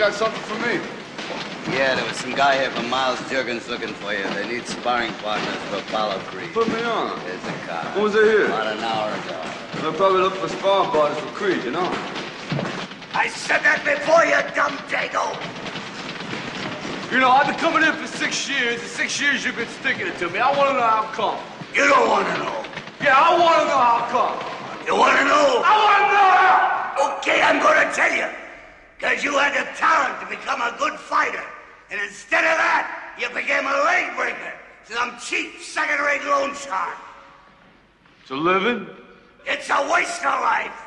got something for me? Yeah, there was some guy here from Miles Jergens looking for you. They need sparring partners for Apollo Creed. Put me on. There's a car. When was it here? About an hour ago. They'll probably looking for sparring partners for Creed, you know? I said that before, you dumb dago. You know, I've been coming in for six years, and six years you've been sticking it to me. I want to know how come. You don't want to know. Yeah, I want to know how come. You want to know? I want to know how. Okay, I'm going to tell you. Because you had the talent to become a good fighter. And instead of that, you became a leg breaker. Some cheap second-rate loan shark. It's a living? It's a waste of life.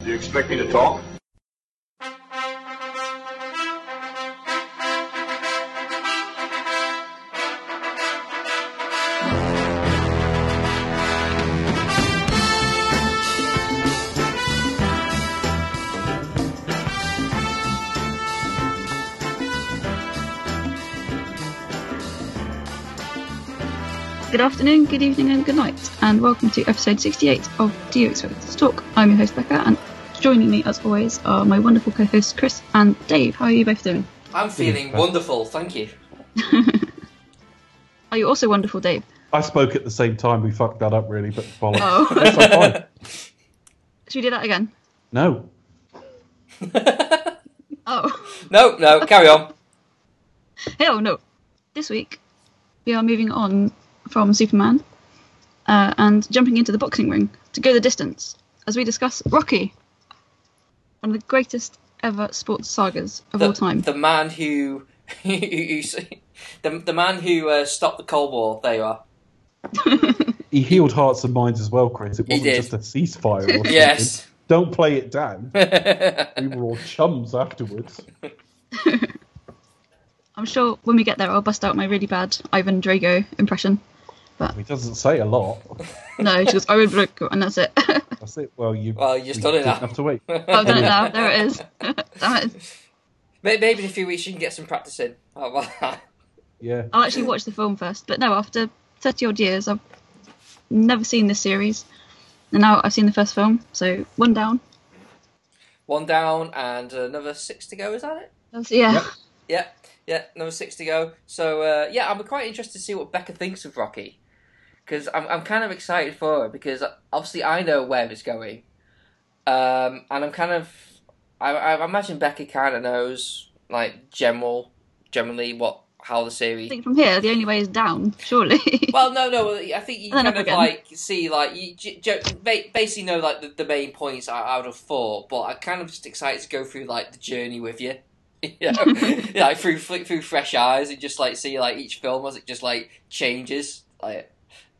Do you expect me to talk? Good afternoon, good evening, and good night, and welcome to episode 68 of Do You Expect Us to Talk? I'm your host, Becca, and joining me, as always, are my wonderful co hosts, Chris and Dave. How are you both doing? I'm feeling wonderful, thank you. Are you also wonderful, Dave? I spoke at the same time. We fucked that up, really, but bollocks. Oh. Yes, I'm fine. Should we do that again? No. Oh. No, no, carry on. Hell no. This week, we are moving on from Superman uh, and jumping into the boxing ring to go the distance as we discuss Rocky, one of the greatest ever sports sagas of The, all time. the man who, who, who the, the man who uh, stopped the Cold War. There you are. He healed hearts and minds as well, Chris. It wasn't just a ceasefire. Or. Yes. Don't play it down. we were all chums afterwards. I'm sure when we get there, I'll bust out my really bad Ivan Drago impression. He doesn't say a lot. No, she goes Ivan Drago, and that's it. That's it. Well, you. Well, you just you done it didn't now. have to wait. I've done it now. There it is. Damn it. May- Maybe in a few weeks you can get some practice in. How about that? Yeah. I'll actually watch the film first. But no, after 30 odd years, I've never seen this series. And now I've seen the first film, so one down. One down and another six to go. Is that it? That's- yeah. Yep. Yeah, yeah, another six to go. So uh, yeah, I'm quite interested to see what Becca thinks of Rocky because I'm I'm kind of excited for it because obviously I know where it's going, um, and I'm kind of I, I imagine Becca kind of knows like general generally what how the series. I think from here, the only way is down, surely. Well, no, no. I think you kind of again. like see like you j- j- basically know like the, the main points out of four, but I'm kind of just excited to go through like the journey with you. you know, yeah, like through flick through fresh eyes and just like see like each film as it just like changes like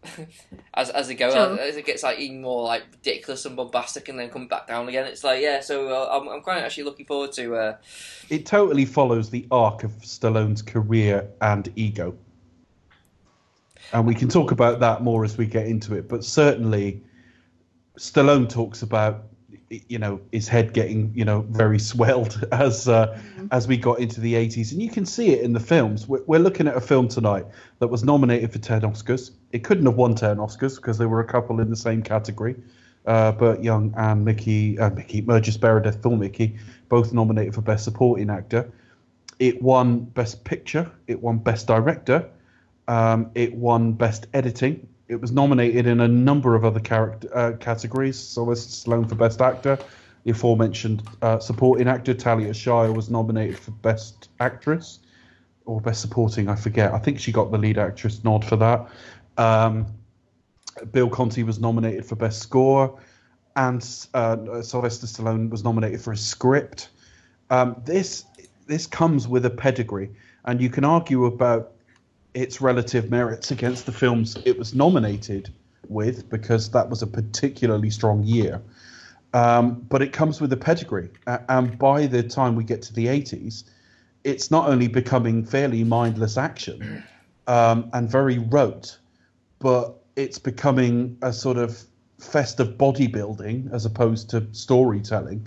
as as it goes Sure. as it gets like even more like ridiculous and bombastic and then come back down again. It's like yeah, so uh, I'm I'm quite actually looking forward to. Uh, It totally follows the arc of Stallone's career and ego. And we can talk about that more as we get into it. But certainly, Stallone talks about, you know, his head getting, you know, very swelled as uh, as we got into the 80s. And you can see it in the films. We're, we're looking at a film tonight that was nominated for 10 Oscars. It couldn't have won 10 Oscars because there were a couple in the same category. Uh, Burt Young and Mickey, uh, Mickey Burgess Meredith, Phil Mickey, both nominated for Best Supporting Actor. It won Best Picture. It won Best Director. Um, it won Best Editing. It was nominated in a number of other character uh, categories. Sylvester Stallone for Best Actor. The aforementioned uh, Supporting Actor Talia Shire was nominated for Best Actress or Best Supporting. I forget. I think she got the lead actress nod for that. Um, Bill Conti was nominated for Best Score, and uh, Sylvester Stallone was nominated for a script. Um, this this comes with a pedigree, and you can argue about its relative merits against the films it was nominated with, because that was a particularly strong year. Um, but it comes with a pedigree, A- and by the time we get to the 80s, it's not only becoming fairly mindless action um, and very rote, but it's becoming a sort of fest of bodybuilding as opposed to storytelling.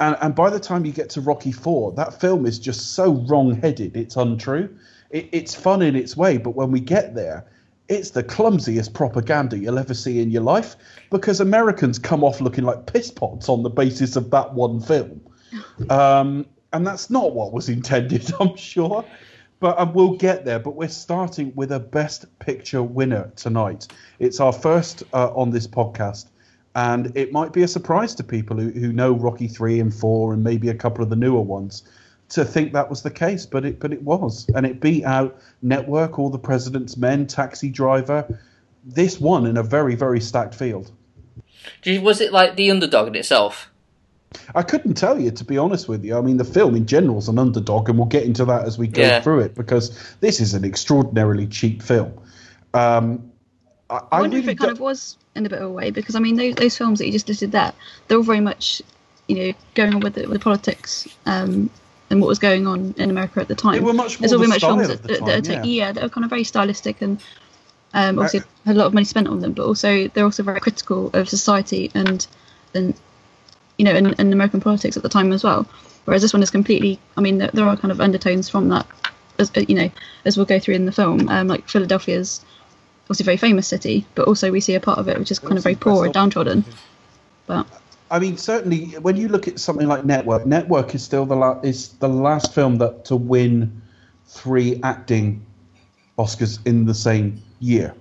And, and by the time you get to Rocky Four, that film is just so wrong-headed; it's untrue. It, it's fun in its way, but when we get there, it's the clumsiest propaganda you'll ever see in your life because Americans come off looking like piss pots on the basis of that one film. Um, and that's not what was intended, I'm sure. But um, we'll get there. But we're starting with a Best Picture winner tonight. It's our first uh, on this podcast. And it might be a surprise to people who, who know Rocky 3 and 4 and maybe a couple of the newer ones to think that was the case, but it but it was, and it beat out Network, All the President's Men, Taxi Driver. This won in a very very stacked field. Do Was it like the underdog in itself? I couldn't tell you to be honest with you. I mean, the film in general is an underdog, and we'll get into that as we go Yeah. through it because this is an extraordinarily cheap film. Um, I, I I wonder really if it kind don't- of was in a bit of a way because I mean those, those films that you just listed there, they're all very much, you know, going on with the, with the politics um, and what was going on in America at the time. They were much more the much films that, that, that are time, ta- yeah. yeah, they're kind of very stylistic and um, obviously had a lot of money spent on them, but also they're also very critical of society and and you know and, and American politics at the time as well. Whereas this one is completely, I mean, there, there are kind of undertones from that, as you know, as we'll go through in the film. Um, like Philadelphia's obviously a very famous city, but also we see a part of it which is kind of very poor and downtrodden. But I mean, certainly when you look at something like Network, Network is still the la- is the last film that to win three acting Oscars in the same year.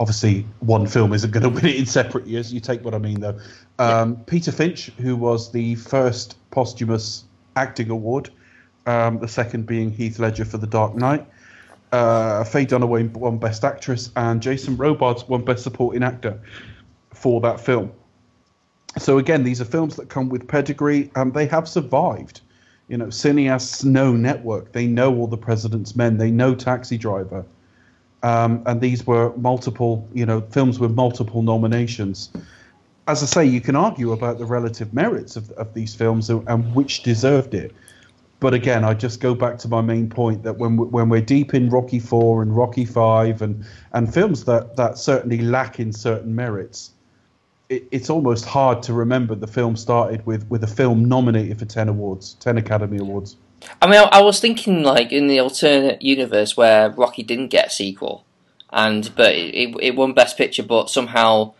Obviously, one film isn't going to win it in separate years. You take what I mean, though. Um, Peter Finch, who was the first posthumous acting award, um, the second being Heath Ledger for The Dark Knight. Uh, Faye Dunaway won Best Actress, and Jason Robards won Best Supporting Actor for that film. So again, these are films that come with pedigree, and they have survived. You know, cineasts know Network. They know all the President's Men. They know Taxi Driver. Um, and these were multiple, you know, films with multiple nominations. As I say, you can argue about the relative merits of, of these films and, and which deserved it. But again, I just go back to my main point that when when we're deep in Rocky Four and Rocky Five and and films that that certainly lack in certain merits, it, it's almost hard to remember the film started with with a film nominated for ten awards, ten Academy Awards. I mean, I, I was thinking like in the alternate universe where Rocky didn't get a sequel, and but it, it, it won Best Picture, but somehow,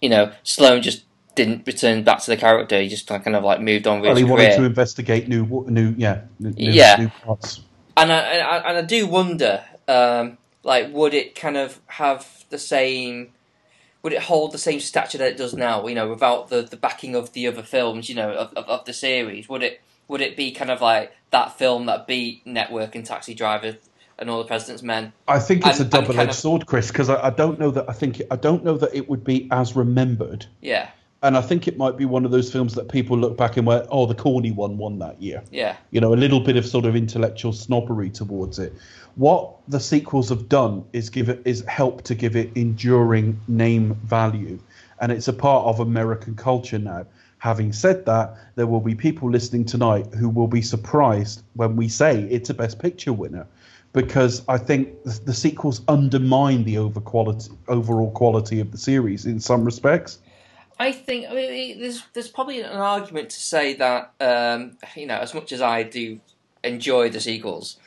you know, Sloane just didn't return back to the character. He just kind of like moved on with Well, he wanted career. to investigate new new yeah new, new- Yeah. new parts. and I, and I and I do wonder, um, like, would it kind of have the same? Would it hold the same stature that it does now? You know, without the, the backing of the other films, you know, of, of, of the series, would it would it be kind of like that film that beat Network and Taxi Driver and All the President's Men? I think it's And- a double-edged kind of- sword, Chris, because I, I don't know that I think I don't know that it would be as remembered, Yeah, and I think it might be one of those films that people look back and went, "Oh, the corny one won that year." yeah, you know, a little bit of sort of intellectual snobbery towards it. What the sequels have done is give it is help to give it enduring name value, and it's a part of American culture now. Having said that, there will be people listening tonight who will be surprised when we say it's a Best Picture winner, because I think the, sequels undermine the over quality, overall quality of the series in some respects. I think I mean, there's there's probably an argument to say that um, you know as much as I do enjoy the sequels,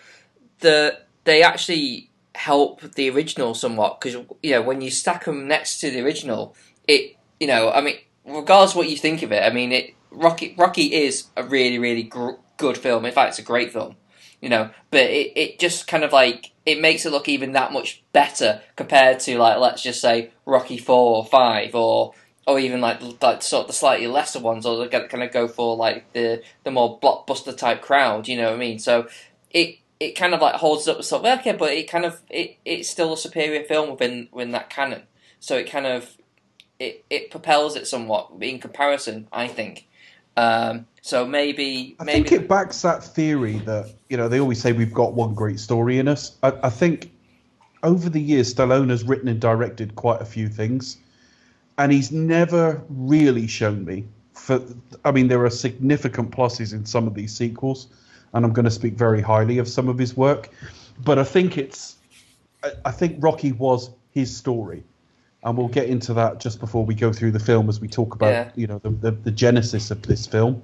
the they actually help the original somewhat because you know when you stack them next to the original, it you know I mean regardless what you think of it, I mean it Rocky Rocky is a really really gr- good film. In fact, it's a great film. You know, but it, it just kind of like it makes it look even that much better compared to like let's just say Rocky four or five or or even like like sort of the slightly lesser ones, or kind of go for like the the more blockbuster type crowd. You know what I mean? So it it kind of like holds up sort of okay, but it kind of it it's still a superior film within within that canon. So it kind of it it propels it somewhat in comparison. I think. Um, so maybe I maybe think it backs that theory that you know they always say we've got one great story in us. I, I think over the years Stallone has written and directed quite a few things, and he's never really shown me. For I mean, there are significant pluses in some of these sequels, and I'm going to speak very highly of some of his work. But I think it's I, think Rocky was his story. And we'll get into that just before we go through the film as we talk about, Yeah. you know, the, the, the genesis of this film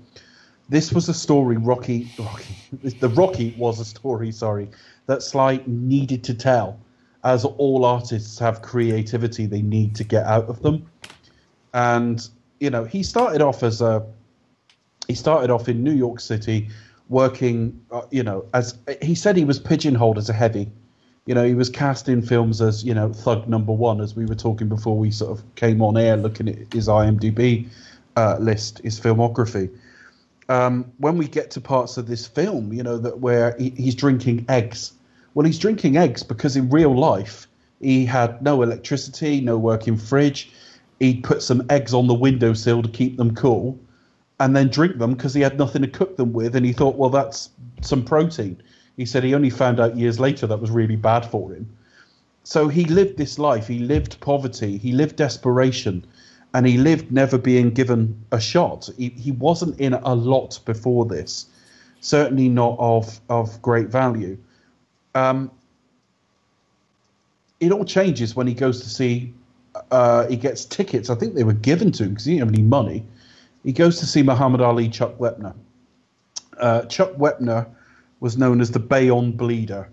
this was a story Rocky, Rocky the Rocky was a story, sorry, that Sly needed to tell, as all artists have creativity they need to get out of them. And you know, he started off as a he started off in New York City working, uh, you know, as he said he was pigeonholed as a heavy. You know, he was cast in films as you know thug number one, as we were talking before we sort of came on air, looking at his IMDb uh, list, his filmography. Um, when we get to parts of this film, you know, that where he, he's drinking eggs. Well, he's drinking eggs because in real life he had no electricity, no working fridge. He'd put some eggs on the windowsill to keep them cool, and then drink them because he had nothing to cook them with, and he thought, well, that's some protein. He said he only found out years later that was really bad for him. So he lived this life. He lived poverty. He lived desperation, and he lived never being given a shot. He, he wasn't in a lot before this, certainly not of of great value. Um, it all changes when he goes to see. Uh, he gets tickets. I think they were given to him because he didn't have any money. He goes to see Muhammad Ali, Chuck Wepner. Uh, Chuck Wepner was known as the Bayonne Bleeder,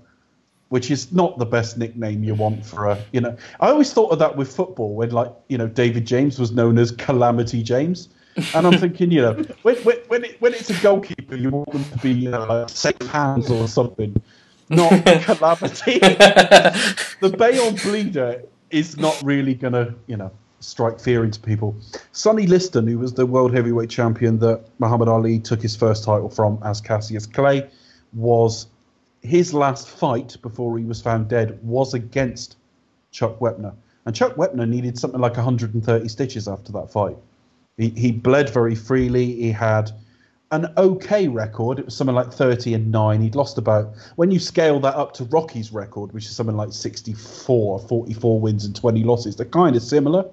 which is not the best nickname you want for a. You know, I always thought of that with football when, like, you know, David James was known as Calamity James. And I'm thinking, you know, when when when, it, when it's a goalkeeper, you want them to be you know, like safe hands or something, not calamity. the Bayonne Bleeder is not really going to, you know, strike fear into people. Sonny Liston, who was the world heavyweight champion that Muhammad Ali took his first title from as Cassius Clay, was his last fight before he was found dead was against Chuck Wepner. And Chuck Wepner needed something like 130 stitches after that fight. He, he bled very freely. He had an okay record. It was something like 30 and 9. He'd lost about, when you scale that up to Rocky's record, which is something like 64, 44 wins and 20 losses, they're kind of similar.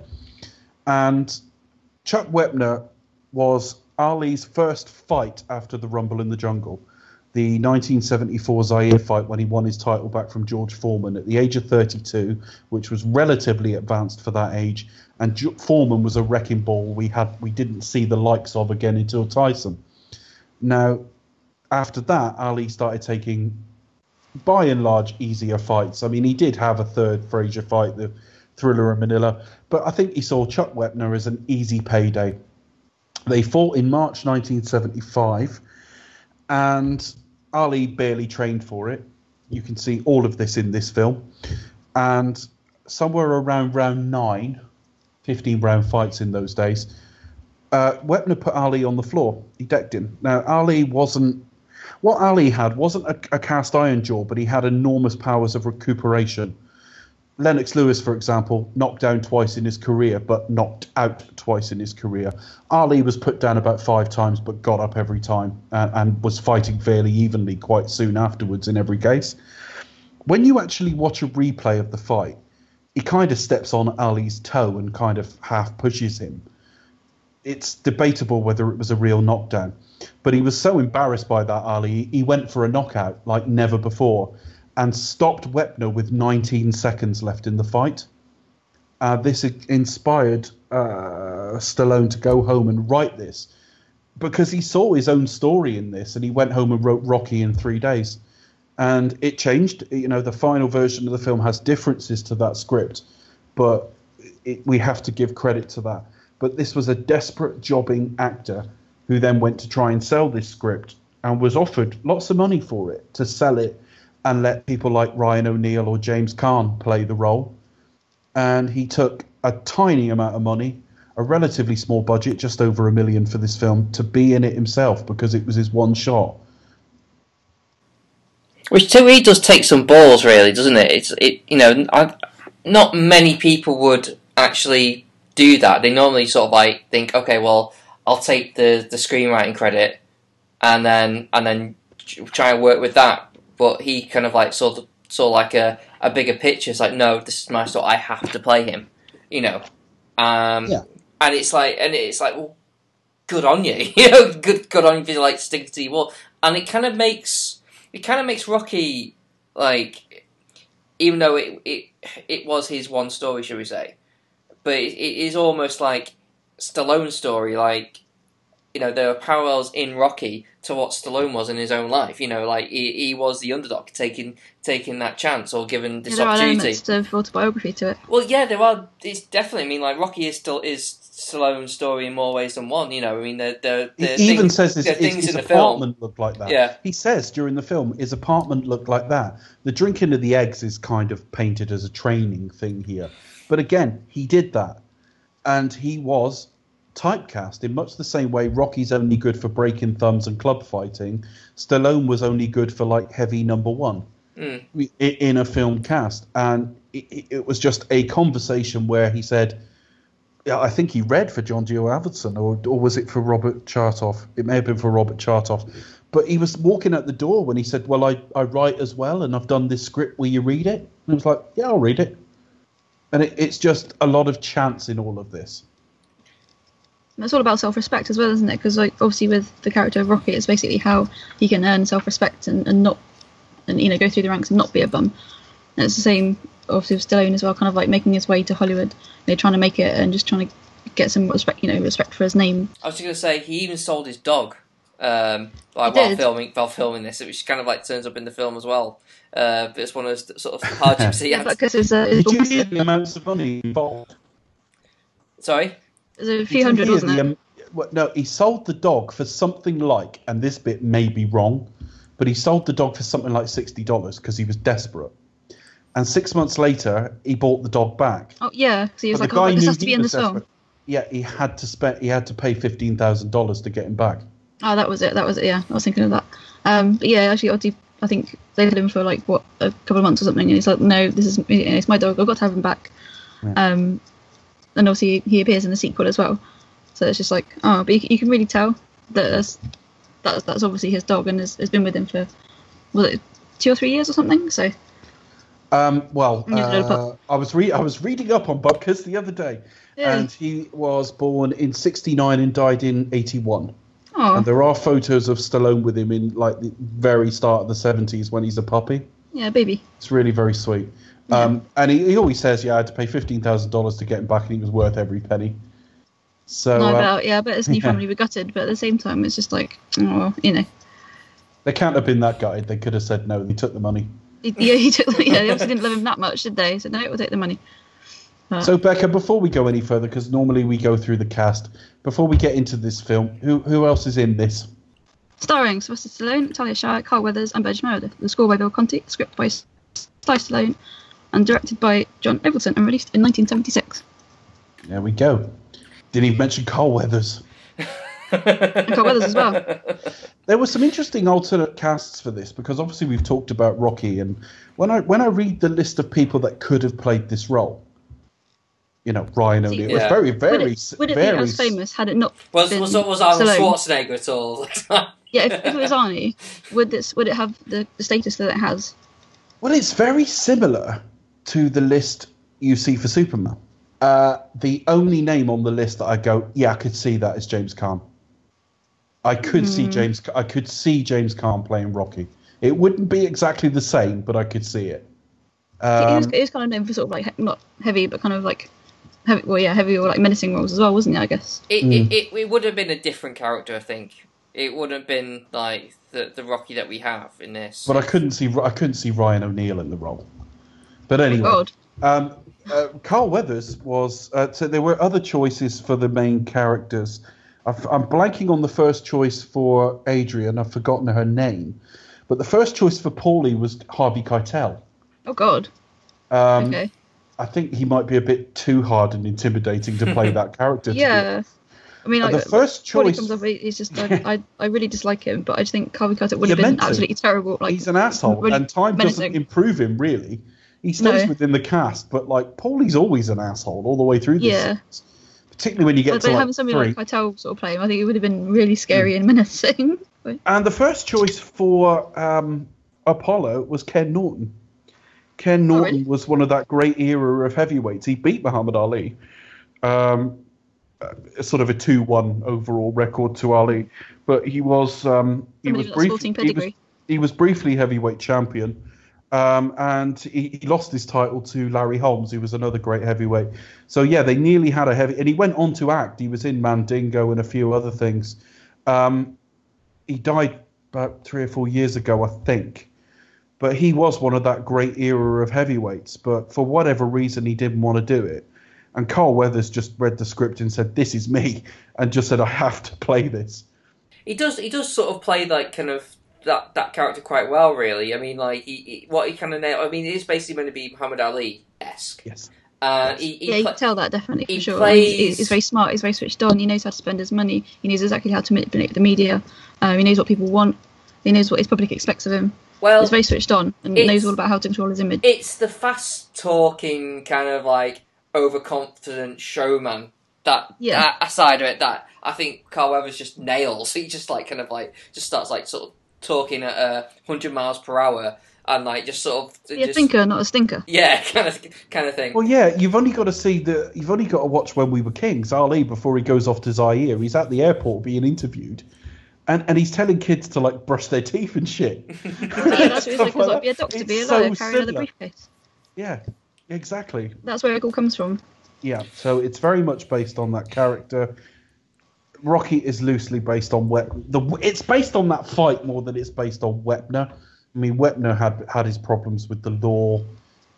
And Chuck Wepner was Ali's first fight after the Rumble in the Jungle. The 1974 Zaire fight when he won his title back from George Foreman at the age of 32, which was relatively advanced for that age. And Foreman was a wrecking ball we had we didn't see the likes of again until Tyson. Now, after that, Ali started taking, by and large, easier fights. I mean, he did have a third Frazier fight, the Thriller in Manila, but I think he saw Chuck Wepner as an easy payday. They fought in March 1975, and Ali barely trained for it. You can see all of this in this film. And somewhere around round nine, 15 round fights in those days, uh, Wepner put Ali on the floor. He decked him. Now, Ali wasn't. What Ali had wasn't a, a cast iron jaw, but he had enormous powers of recuperation. Lennox Lewis, for example, knocked down twice in his career, but knocked out twice in his career. Ali was put down about five times, but got up every time and, and was fighting fairly evenly quite soon afterwards in every case. When you actually watch a replay of the fight, he kind of steps on Ali's toe and kind of half pushes him. It's debatable whether it was a real knockdown, but he was so embarrassed by that Ali, he went for a knockout like never before and stopped Wepner with 19 seconds left in the fight. Uh, this inspired uh, Stallone to go home and write this because he saw his own story in this and he went home and wrote Rocky in three days. And it changed. You know, the final version of the film has differences to that script, but it, we have to give credit to that. But this was a desperate jobbing actor who then went to try and sell this script and was offered lots of money for it to sell it and let people like Ryan O'Neal or James Caan play the role. And he took a tiny amount of money, a relatively small budget, just over a million for this film, to be in it himself because it was his one shot. Which to me does take some balls, really, doesn't it? It's it, you know, I, not many people would actually do that. They normally sort of like think, okay, well, I'll take the the screenwriting credit, and then and then try and work with that but he kind of like saw of saw like a, a bigger picture. It's like, no, this is my story. I have to play him, you know. Um, Yeah. And it's like, and it's like, well, good on you, you know, good good on you for like sticking to your wall. And it kind of makes it kind of makes Rocky like, even though it it it was his one story, should we say, but it, it is almost like Stallone's story, like you know there are parallels in Rocky to what Stallone was in his own life. You know, like he, he was the underdog, taking taking that chance or given this there are opportunity. elements of autobiography to it. Well, yeah, there are. It's definitely. I mean, like Rocky is still is Stallone's story in more ways than one. You know, I mean, there there He there even says his, there his, things his in the film. apartment looked like that. Yeah. He says during the film, his apartment looked like that. The drinking of the eggs is kind of painted as a training thing here. But again, he did that. And he was typecast in much the same way Rocky's only good for breaking thumbs and club fighting. Stallone was only good for like heavy number one Mm. in a film cast. And it, it- was just a conversation where he said, yeah, I think he read for John Gio Avildsen, or, or was it for Robert Chartoff? It may have been for Robert Chartoff. But he was walking out the door when he said, Well, I, I write as well, and I've done this script. Will you read it? And I was like, Yeah, I'll read it. And it, it's just a lot of chance in all of this. And it's all about self-respect as well, isn't it? Because like obviously with the character of Rocky, it's basically how he can earn self-respect and, and not, and you know, go through the ranks and not be a bum. And it's the same obviously with Stallone as well, kind of like making his way to Hollywood, you know, trying to make it and just trying to get some respect, you know, respect for his name. I was just gonna say he even sold his dog. Um, like while did. filming, while filming this, which kind of like turns up in the film as well. Uh, but it's one of those sort of hardships he Yeah, had. because there's a, there's Did you a, hear the amounts of money involved? Sorry. There's a few hundred, wasn't it? what- no, he sold the dog for something like, and this bit may be wrong, but he sold the dog for something like sixty dollars because he was desperate. And six months later, he bought the dog back. Oh yeah, so he was But like, oh, this has to be in the film. Yeah, he had to spend. He had to pay fifteen thousand dollars to get him back. Oh, that was it. That was it. Yeah, I was thinking of that. Um, but yeah, actually, Oddie, I think they had him for like what a couple of months or something, and he's like, "No, this is it's my dog. I've got to have him back." Yeah. Um, and obviously he appears in the sequel as well. So it's just like, oh, but you, you can really tell that that's, that's that's obviously his dog and has, has been with him for was it two or three years or something. So Um, well, Needs a little uh, I was re- I was reading up on Butkus the other day, Yeah. and he was born in '69 and died in '81. oh And there are photos of Stallone with him in like the very start of the '70s when he's a puppy. yeah, baby. It's really very sweet. Um, and he, he always says, "Yeah, I had to pay fifteen thousand dollars to get him back, and he was worth every penny." So no, uh, but yeah, but his new yeah. family were gutted. But at the same time, it's just like, oh, you know, they can't have been that gutted. They could have said no. They took the money. yeah, he took. Yeah, they obviously didn't love him that much, did they? So no, we'll take the money. So Becca, before we go any further, because normally we go through the cast, before we get into this film, who who else is in this? Starring Sylvester Stallone, Talia Shire, Carl Weathers, and Burgess Meredith. The score by Bill Conti, script by Sly Stallone, and directed by John Avildsen, and released in 1976. There we go. Didn't even mention Carl Weathers. And Carl Weathers as well. There were some interesting alternate casts for this because obviously we've talked about Rocky, and when I when I read the list of people that could have played this role, you know, Ryan O'Neal it was Yeah. very Would very it, would it very be as famous had it not Was been was was Arnold Stallone? Schwarzenegger at all? Yeah, if, if it was Arnie, would this would it have the, the status that it has? Well, it's very similar to the list you see for Superman. Uh, the only name on the list that I go, yeah, I could see that is James Caan. I could see Hmm. James. I could see James Caan playing Rocky. It wouldn't be exactly the same, but I could see it. he, was, Um, he was kind of known for sort of like he- not heavy, but kind of like heavy. Well, yeah, heavy or like menacing roles as well, wasn't he? I guess. It, Mm. it, it, it would have been a different character, I think. It wouldn't have been like the the Rocky that we have in this. but I couldn't see. I couldn't see Ryan O'Neal in the role. But anyway, God. Um, uh, Carl Weathers was. Uh, so there were other choices for the main characters. I've, I'm blanking on the first choice for Adrian. I've forgotten her name, but the first choice for Paulie was Harvey Keitel. Oh God. Um, okay. I think he might be a bit too hard and intimidating to play that character. Yeah. I mean, like, the first choice- comes up, he's just like I, I really dislike him, but I just think Harvey Keitel would have been absolutely terrible. Like He's an asshole, really and time doesn't improve him really. He stays No. within the cast, but like Paulie's always an asshole all the way through. This Yeah. series. particularly when you get But, to but like having somebody three. like Keitel sort of play him, I think it would have been really scary and menacing. And the first choice for um, Apollo was Ken Norton. Ken Norton Oh, really? was one of that great era of heavyweights. He beat Muhammad Ali. Um, uh, sort of a two-one overall record to Ali, but he was um, he Somebody was with that brief, he was, he was briefly heavyweight champion, um, and he, he lost his title to Larry Holmes, who was another great heavyweight. So yeah, they nearly had a heavy, and he went on to act. He was in Mandingo and a few other things. Um, he died about three or four years ago, I think. But he was one of that great era of heavyweights. But for whatever reason, he didn't want to do it. And Carl Weathers just read the script and said, "This is me," and just said, "I have to play this." He does. He does sort of play like kind of that that character quite well, really. I mean, like he, he what he kind of nailed. I mean, it is basically meant to be Muhammad Ali esque. Yes. Uh, he, he yeah, you pla- can tell that definitely for he sure. plays- He's, he's very smart. He's very switched on. He knows how to spend his money. He knows exactly how to manipulate the media. Um, he knows what people want. He knows what his public expects of him. well, He's very switched on and knows all about how to control his image. it's the fast talking kind of like overconfident showman that Yeah. that aside of it that I think Carl Weathers just nails. He just like kind of like just starts like sort of talking at uh, hundred miles per hour and like just sort of Be a just, thinker, not a stinker. yeah, kind of kind of thing. Well, yeah, you've only got to see the. You've only got to watch when we were kings. Ali before he goes off to Zaire, he's at the airport being interviewed, and and he's telling kids to like brush their teeth and shit. Yeah, that's what he's like. Stuff Like, be a doctor, It's be a so carry another briefcase. Yeah, exactly. That's where it all comes from. Yeah, so it's very much based on that character. Rocky is loosely based on Wep. The it's based on that fight more than it's based on Wepner. I mean, Wepner had had his problems with the law.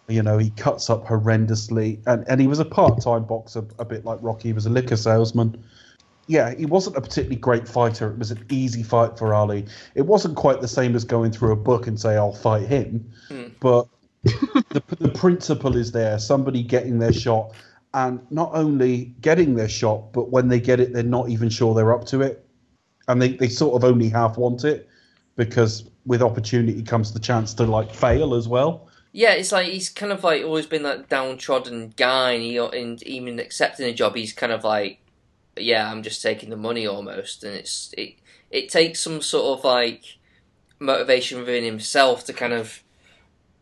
You know, he cuts up horrendously, and and he was a part time boxer, a bit like Rocky. He was a liquor salesman. Yeah, he wasn't a particularly great fighter. It was an easy fight for Ali. It wasn't quite the same as going through a book and say, "I'll fight him," hmm. but the, the principle is there. Somebody getting their shot, and not only getting their shot, but when they get it, they're not even sure they're up to it, and they, they sort of only half want it because with opportunity comes the chance to like fail as well. Yeah, it's like he's kind of like always been that downtrodden guy, and, he, and even accepting a job, he's kind of like, yeah, I'm just taking the money almost, and it's it it takes some sort of like motivation within himself to kind of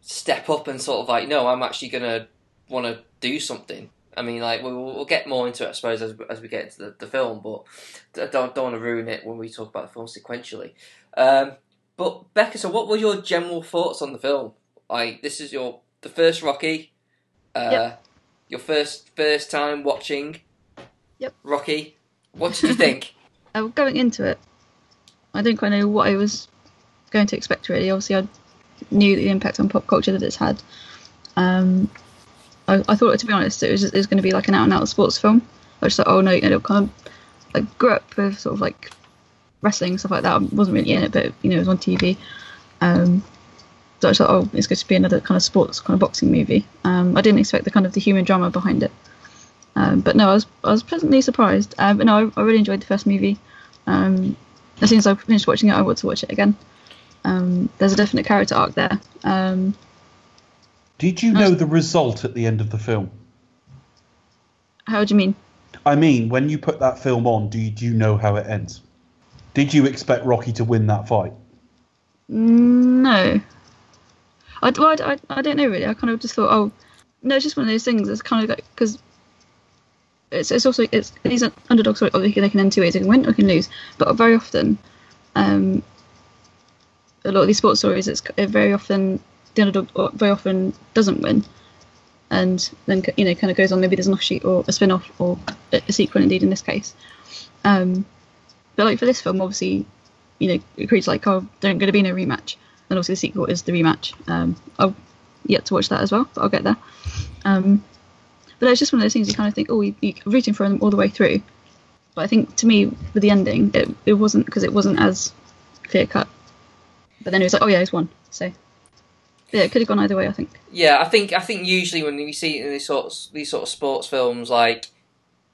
step up and sort of like, no, I'm actually gonna want to do something. I mean, like we'll, we'll get more into it, I suppose, as, as we get into the, the film, but I don't don't want to ruin it when we talk about the film sequentially. Um, but Becca, so what were your general thoughts on the film? Like, this is your the first Rocky, uh, Yep. your first first time watching. Yep. Rocky. What did you think? Uh, going into it, I didn't quite know what I was going to expect. Really, obviously, I knew the impact on pop culture that it's had. Um, I, I thought, to be honest, it was it was going to be like an out and out sports film. I just like, oh no, you know, kind of like grew up with sort of like wrestling stuff like that. I wasn't really in it, but you know, it was on TV. Um, so I like, oh, it's going to be another kind of sports kind of boxing movie. Um, I didn't expect the kind of the human drama behind it. Um, but no, I was I was pleasantly surprised. Um, but no, I, I really enjoyed the first movie. Um, as soon as I finished watching it, I want to watch it again. Um, there's a definite character arc there. Um, Did you know the result at the end of the film? how do you mean? I mean, when you put that film on, do you, do you know how it ends? Did you expect Rocky to win that fight? No. I, well, I, I, I don't know really. I kind of just thought, oh, no, it's just one of those things. It's kind of like because it's it's also it's these are underdogs. So obviously they can end two ways. They can win or they can lose. But very often, um, a lot of these sports stories, it's it very often the underdog or very often doesn't win, and then you know kind of goes on. Maybe there's an offshoot or a spin off or a, sequel. Indeed, in this case, um, but like for this film, obviously you know, it creates like, oh, there's going to be no rematch. And obviously the sequel is the rematch. Um, I'll yet to watch that as well, but I'll get there. Um, but it's just one of those things you kind of think, oh, you, you're rooting for them all the way through. But I think to me, with the ending, it, it wasn't because it wasn't as clear cut. But then it was like, oh yeah, he's won. So yeah, it could have gone either way. I think. Yeah, I think I think usually when you see it in these sorts these sort of sports films, like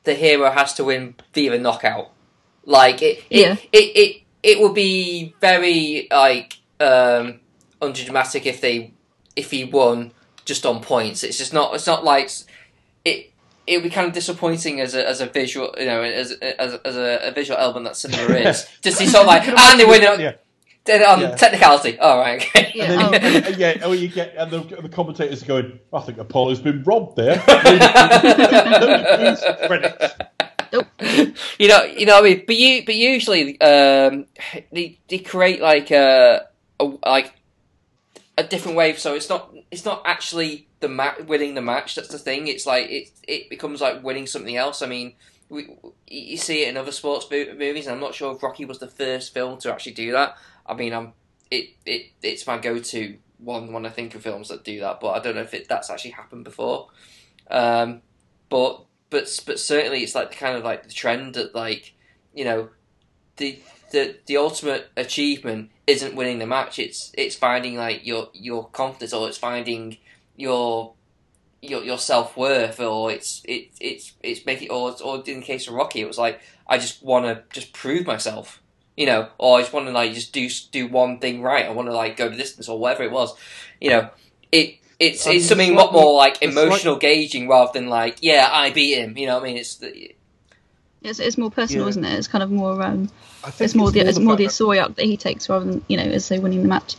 the hero has to win via a knockout. Like it, it, Yeah. it, it, it would be very like um, undramatic if they if he won just on points. It's just not. It's not like it. It would be kind of disappointing as a as a visual, you know, as as, as a, a visual element that cinema is. just see sort of like, and they win it Yeah. Did on Yeah. technicality. All right, okay. Yeah. And oh. then, and, yeah, oh, you get, and the, the commentators are going, I think Apollo's been robbed there. Nope. you know, you know what I mean. But you, but usually, um, they they create like a, a like a different wave. So it's not it's not actually the ma- winning the match. That's the thing. It's like it it becomes like winning something else. I mean, we, you see it in other sports movies, and I'm not sure if Rocky was the first film to actually do that. I mean, I'm it, it it's my go-to one when I think of films that do that, but I don't know if it, that's actually happened before. Um, but but but certainly it's like the kind of like the trend that like you know the the the ultimate achievement isn't winning the match. It's it's finding like your your confidence or it's finding your your your self worth or it's it it's it's making or or in the case of Rocky it was like I just want to just prove myself. You know, or I just want to like just do do one thing right. I want to like go the distance or whatever it was. You know, it it's I mean, it's something it's lot more like it's like- emotional gauging rather than like yeah I beat him. You know what I mean? It's the, It's, it's more personal, Yeah. isn't it? It's kind of more. Um, I think it's more the it's more fact the that- story arc that he takes rather than you know as say winning the match.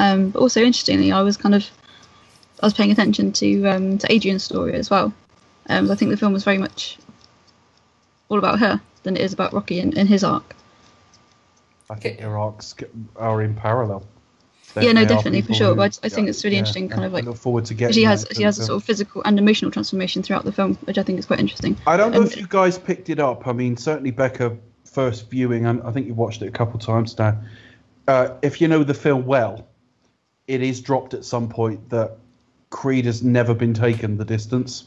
Um, but also interestingly, I was kind of I was paying attention to um, to Adrian's story as well. Um, I think the film was very much all about her than it is about Rocky and, and his arc. I think their arcs are in parallel. They- Yeah, no, definitely, for sure, who- but I think it's really interesting, kind of like- I look forward to getting. She has she has a sort of physical and emotional transformation throughout the film, which I think is quite interesting. I don't know and- if you guys picked it up. I mean, certainly Becca, first viewing, and I think you've watched it a couple of times now. Uh, if you know the film well, it is dropped at some point that Creed has never been taken the distance,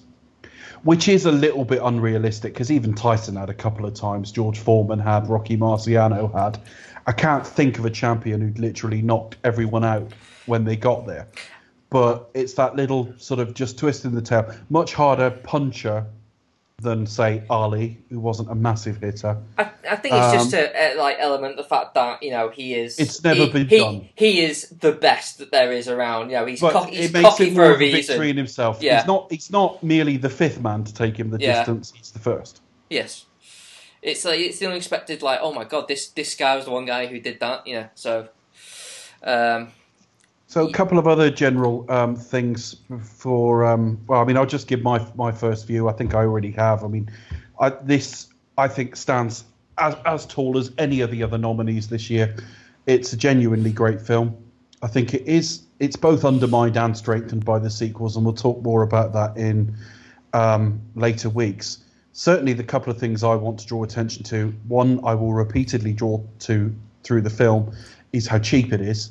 which is a little bit unrealistic because even Tyson had a couple of times. George Foreman had, Rocky Marciano had. I can't think of a champion who'd literally knocked everyone out when they got there. But it's that little sort of just twist in the tail. Much harder puncher than say Ali, who wasn't a massive hitter. I, I think it's just Um, a, a like element the fact that you know he is. It's never he, been he, done. He is the best that there is around. You know, he's But cocky, he's cocky it for a a victory reason. in himself. Yeah. He's not. He's not merely the fifth man to take him the Yeah. distance. He's the first. Yes, it's like it's the unexpected. Like, oh my god, this this guy was the one guy who did that. You know, so. Um, So a couple of other general um, things for. Um, well, I mean, I'll just give my my first view. I think I already have. I mean, I, this I think stands as as tall as any of the other nominees this year. It's a genuinely great film. I think it is. It's both undermined and strengthened by the sequels, and we'll talk more about that in um, later weeks. Certainly, the couple of things I want to draw attention to. One, I will repeatedly draw to through the film, is how cheap it is.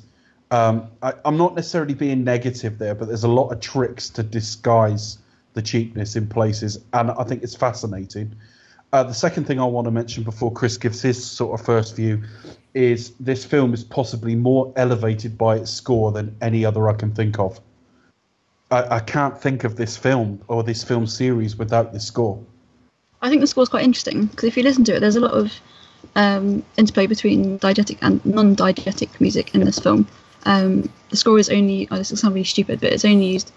Um, I, I'm not necessarily being negative there, but there's a lot of tricks to disguise the cheapness in places, and I think it's fascinating. Uh, the second thing I want to mention before Chris gives his sort of first view is this film is possibly more elevated by its score than any other I can think of. I, I can't think of this film or this film series without this score. I think the score's quite interesting because if you listen to it, there's a lot of um, interplay between diegetic and non-diegetic music in this film. Um, the score is only, oh, this is sound really stupid, but it's only used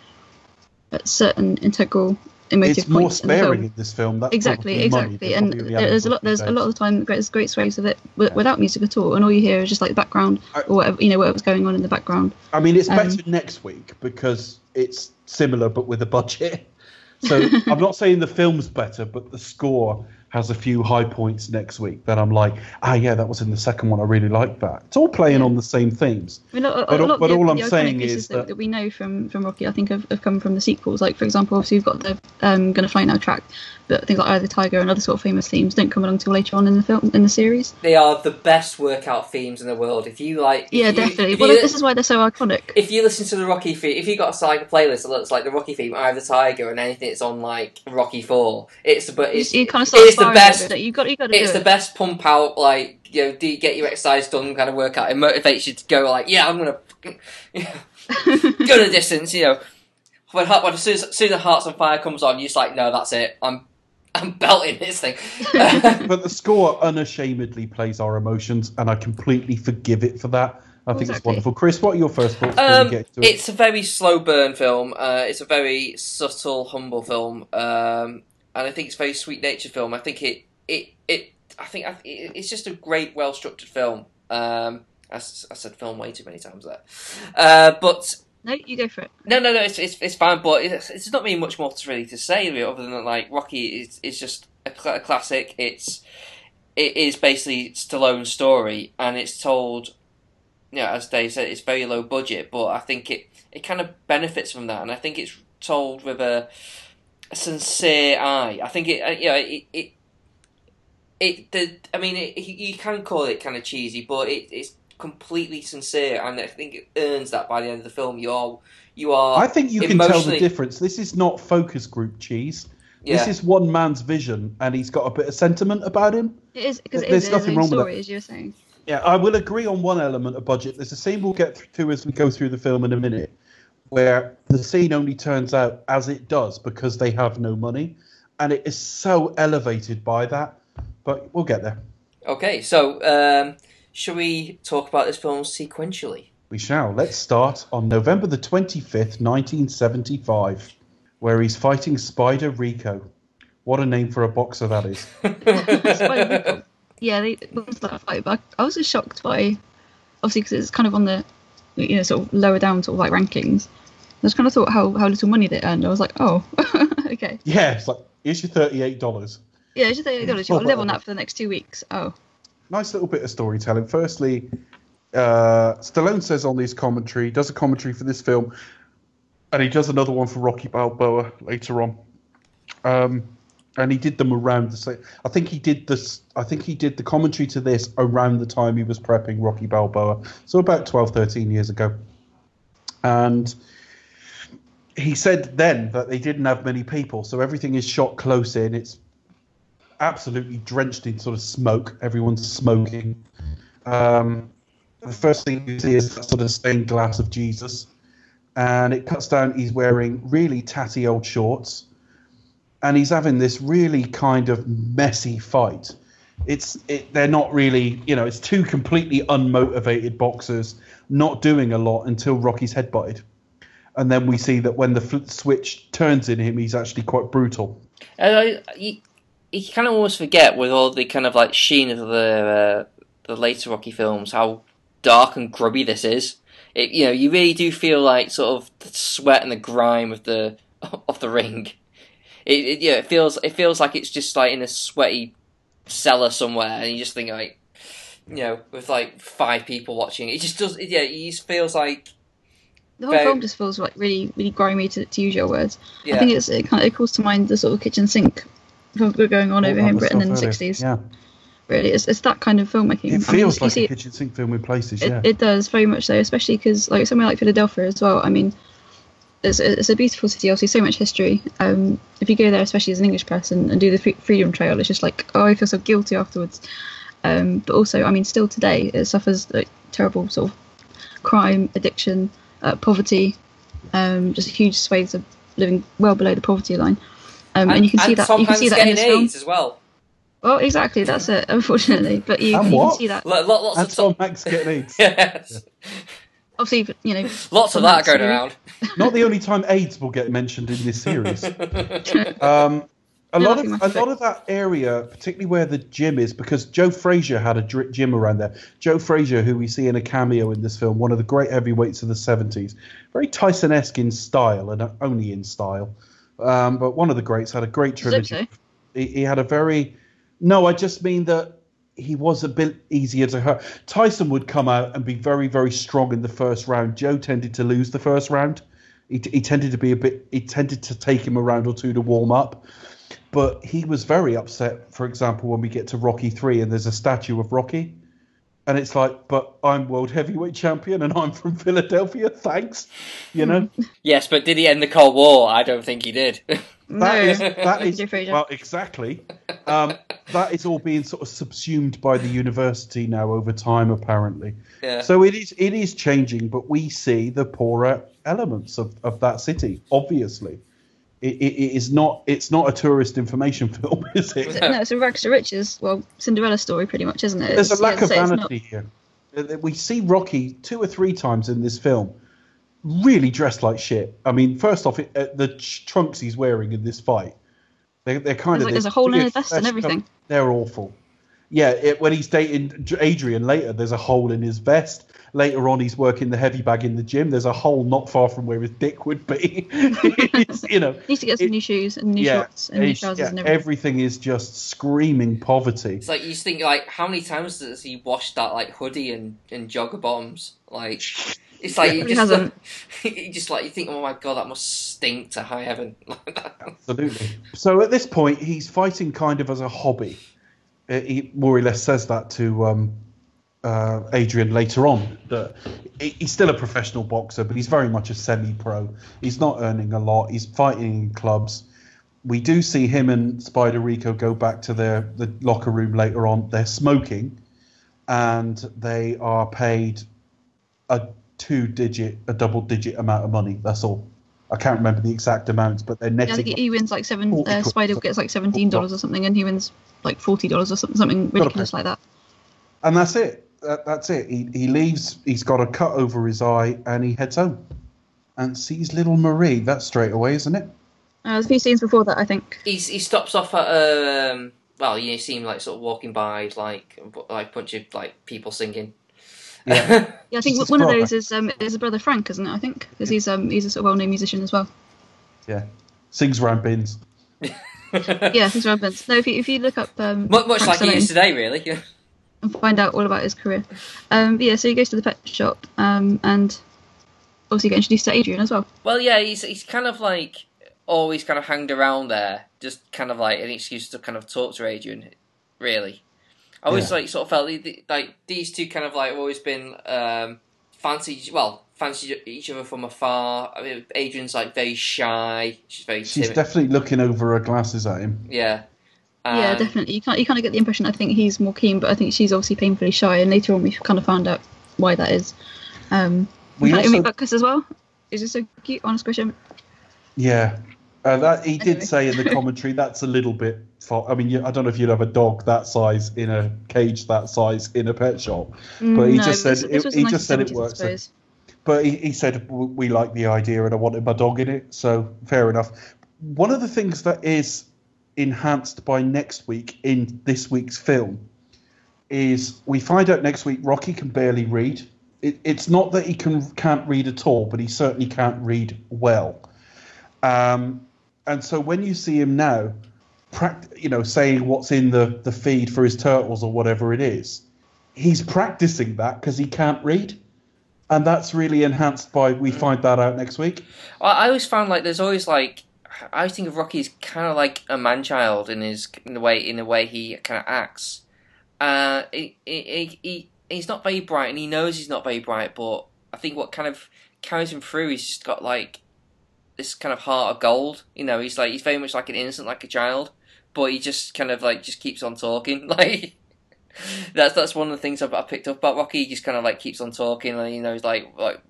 at certain integral emotive It's points in the sparing film. in this film. That's exactly, exactly. And probably only had there's a lot, there's a lot of the time There's great swathes of it wi- without music at all, and all you hear is just like the background or whatever, you know, whatever's going on in the background. I mean, it's Um, better next week because it's similar but with a budget. So I'm not saying the film's better, but the score has a few high points next week that I'm like, ah, yeah, that was in the second one. I really like that. It's all playing on the same themes. I mean, a, a, But a all- but the, all the I'm iconic saying is that, that- that we know from, from Rocky, I think, have, have come from the sequels. Like, for example, obviously we've got the um, "Gonna Fly Now" track, but things like "Eye of the Tiger" and other sort of famous themes don't come along until later on in the film in the series. they are the best workout themes in the world. If you like, Yeah, you- definitely. Well, you- this is why they're so iconic. if you listen to the Rocky theme, if you got a like playlist that looks like the Rocky theme, Eye of the Tiger, and anything that's on like Rocky Four, it's the but it's you kind of start it's the best. it. You got you got to It's do the it. best pump out, like you know, do get your exercise done kind of workout. It motivates you to go like, yeah, I'm gonna you know, go the distance. You know, when, when as soon as, as soon as Hearts on Fire comes on, you're just like, no, that's it. I'm I'm belting this thing. But the score unashamedly plays our emotions, and I completely forgive it for that. I think it's wonderful. Chris, what are your first thoughts Um, we get to it? it's a very slow burn film. Uh, it's a very subtle, humble film, um, and I think it's a very sweet natured film. I think it, it, it. I think I, it, it's just a great, well structured film. Um, I, I said film way too many times there, uh, but No, you go for it. no, no, no, it's it's, it's fine. But it's, it's not really much more to really to say really, other than that, like Rocky is is just a, cl- a classic. It's it is basically Stallone's story, and it's told. You know, as Dave said, it's very low budget, but I think it it kind of benefits from that, and I think it's told with a sincere eye. I think it, uh, you know, it, it it the I mean it, you can call it kind of cheesy, but it, it's completely sincere, and I think it earns that by the end of the film. You are you are. I think you can tell the difference. This is not focus group cheese. Yeah. This is one man's vision, and he's got a bit of sentiment about him. It is because There's is nothing wrong own with story, as you're saying. Yeah, I will agree on one element of budget. There's a scene we'll get to as we go through the film in a minute, where the scene only turns out as it does because they have no money, and it is so elevated by that. But we'll get there. Okay, so um, shall we talk about this film sequentially? We shall. Let's start on November the 25th, 1975, where he's fighting Spider Rico. What a name for a boxer that is. Yeah, they what was that fight? But I was just shocked by, obviously, because it's kind of on the, you know, sort of lower down sort of like rankings. I just kind of thought how, how little money they earned. I was like, oh, okay. Yeah, it's like, here's your $38. Yeah, thirty dollars. You'll live on that for the next two weeks. Oh, nice little bit of storytelling. Firstly, uh, Stallone says on his commentary, does a commentary for this film, and he does another one for Rocky Balboa later on. Um, and he did them around the same. I think he did this. I think he did the commentary to this around the time he was prepping Rocky Balboa, so about 12, 13 years ago. And he said then that they didn't have many people, so everything is shot close in. It's absolutely drenched in sort of smoke. Everyone's smoking. Um, the first thing you see is that sort of stained glass of Jesus, and it cuts down. He's wearing really tatty old shorts, and he's having this really kind of messy fight. It's it, they're not really, you know, it's two completely unmotivated boxers not doing a lot until Rocky's headbutted, and then we see that when the fl- switch turns in him, he's actually quite brutal. And I, you, you kind of almost forget with all the kind of like sheen of the uh, the later Rocky films how dark and grubby this is. It, you know, you really do feel like sort of the sweat and the grime of the of the ring. It, it yeah, it feels it feels like it's just like in a sweaty cellar somewhere, and you just think like, you know, with like five people watching, it just does. Yeah, it just feels like the whole Very- film just feels like really, really grimy to, to use your words. yeah. I think it's it kind of it calls to mind the sort of kitchen sink film going on over here in Britain in the sixties. Yeah, Really, it's, it's that kind of filmmaking. it I mean, feels you like see a kitchen sink film in places. It, yeah, it does very much so, especially because like somewhere like Philadelphia as well. I mean, it's, it's a beautiful city. Obviously, so much history. Um, if you go there, especially as an English person, and do the Freedom Trail, it's just like oh, I feel so guilty afterwards. Um, but also, I mean, still today, it suffers like terrible sort of crime, addiction, uh, poverty, um, just huge swathes of living well below the poverty line. Um, and, you can see that. You can see that in getting this film. As well. Well, exactly. That's it. Unfortunately, but you, And you can see that. Lo- lo- lots and of Tom Tom, Hanks getting AIDS. yes. Obviously, you know, lots of Tom that going around. Not the only time AIDS will get mentioned in this series. Um, a They're lot of my a lot of that area, particularly where the gym is, because Joe Frazier had a dr- gym around there. Joe Frazier, who we see in a cameo in this film, one of the great heavyweights of the '70s, very Tyson-esque in style and only in style, um, but one of the greats had a great Is trilogy. so? He, he had a very no. I just mean that he was a bit easier to hurt. Tyson would come out and be very, very strong in the first round. Joe tended to lose the first round. He, he tended to be a bit. He tended to take him a round or two to warm up. But he was very upset, for example, when we get to Rocky Three and there's a statue of Rocky, and it's like, but I'm world heavyweight champion and I'm from Philadelphia. Thanks, you know. Yes, but did he end the Cold War? I don't think he did. That is No. that is Joe Frazier. well exactly. Um, that is all being sort of subsumed by the university now over time, apparently. Yeah. So it is it is changing, but we see the poorer elements of, of that city. Obviously, it, it, is not it's not a tourist information film, is it? no, it's a rags to riches. Well, Cinderella story, pretty much, isn't it? There's a lack yeah, of so not- vanity here. We see Rocky two or three times in this film, really dressed like shit. I mean, first off, it, uh, the ch- trunks he's wearing in this fight, they, they're kind of like- this there's a hole in his vest and everything. They're awful. Yeah, it, when he's dating Adrian later, there's a hole in his vest. Later on, he's working the heavy bag in the gym. There's a hole not far from where his dick would be. it's, you know, Needs to get some it- new shoes and new yeah, shorts and new trousers yeah, and everything. everything is just screaming poverty. It's like you just think like how many times does he wash that like hoodie and, and jogger bottoms? Like it's like you He just hasn't. you just like you think, oh my god, that must stink to high heaven. Absolutely. So at this point, he's fighting kind of as a hobby. he more or less says that to um, uh, Adrian later on. That he's still a professional boxer, but he's very much a semi-pro. He's not earning a lot. He's fighting in clubs. We do see him and Spider Rico go back to their the locker room later on. They're smoking, and they are paid a two-digit, a double-digit amount of money. That's all. I can't remember the exact amounts, but they're Yeah, I netting. think he wins like seven. Uh. Spider gets like seventeen dollars or something, and he wins like forty dollars or something, something ridiculous like that. and that's it. That, that's it. He, he leaves. He's got a cut over his eye, and he heads home, and sees little Marie. That's straight away, isn't it? Uh, there's a few scenes before that, I think. He's, he stops off at um. Well, you see him like sort of walking by, like like bunch of like people singing. Yeah. Yeah, I think His one of those is um is a brother Frank, isn't it? I think because he's um he's a sort of well-known musician as well. Yeah, sings around bins. Yeah, he's Robbins. No, if you if you look up um much much Frank like he is today, really. and find out all about his career. Um, but yeah, so he goes to the pet shop um and obviously get introduced to Adrian as well. Well, yeah, he's he's kind of like always kind of hanged around there, just kind of like an excuse to kind of talk to Adrian. Really, I always Yeah. like sort of felt the- the- like these two kind of like have always been um, fancy. Well, fancy each other from afar. I mean, Adrian's like very shy. She's very She's timid. definitely looking over her glasses at him. yeah. Yeah, definitely. You can't you kind of get the impression I think he's more keen, but I think she's obviously painfully shy. And later on, we kind of found out why that is. Um, We also- meet Butkus as well. Is this so cute? I want to squish him. Yeah, uh, that he did Anyway. say in the commentary that's a little bit. Far, I mean, I don't know if you'd have a dog that size in a cage that size in a pet shop, but he No, just this- said this it, was he just said it works. But he, he said we like the idea and I wanted my dog in it, so fair enough. One of the things that is enhanced by next week in this week's film is we find out next week Rocky can barely read. It, it's not that he can can't read at all, but he certainly can't read well. Um, and so when you see him now, pract- you know, saying what's in the, the feed for his turtles or whatever it is, he's practicing that because he can't read and that's really enhanced by we find that out next week. I always found like there's always like I always think of Rocky as kind of like a man child in his in the way in the way he kind of acts. Uh, he, he, he he's not very bright, and he knows he's not very bright. But I think what kind of carries him through, is he's just got like this kind of heart of gold. You know, he's like he's very much like an innocent, like a child, but he just kind of like just keeps on talking. Like that's that's one of the things I've, I picked up about Rocky. He just kind of like keeps on talking, and you know, he's like like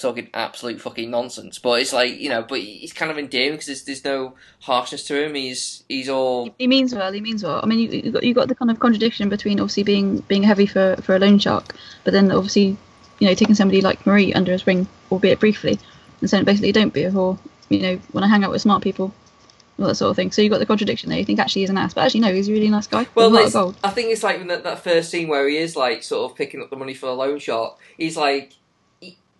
talking absolute fucking nonsense. But it's like you know, but he's kind of endearing because there's, there's no harshness to him. He's he's all He means well. He means well. I mean, you, you got you got the kind of contradiction between obviously being being heavy for for a loan shark, but then obviously, you know, taking somebody like Marie under his wing, albeit briefly, and saying basically don't be, a whore. you know, when I hang out with smart people, all that sort of thing. So you got the contradiction there. You think actually he's an ass, but actually no, he's a really nice guy. Well, with a lot of it's- gold. I think it's like in that, that first scene where he is like sort of picking up the money for a loan shark. He's like,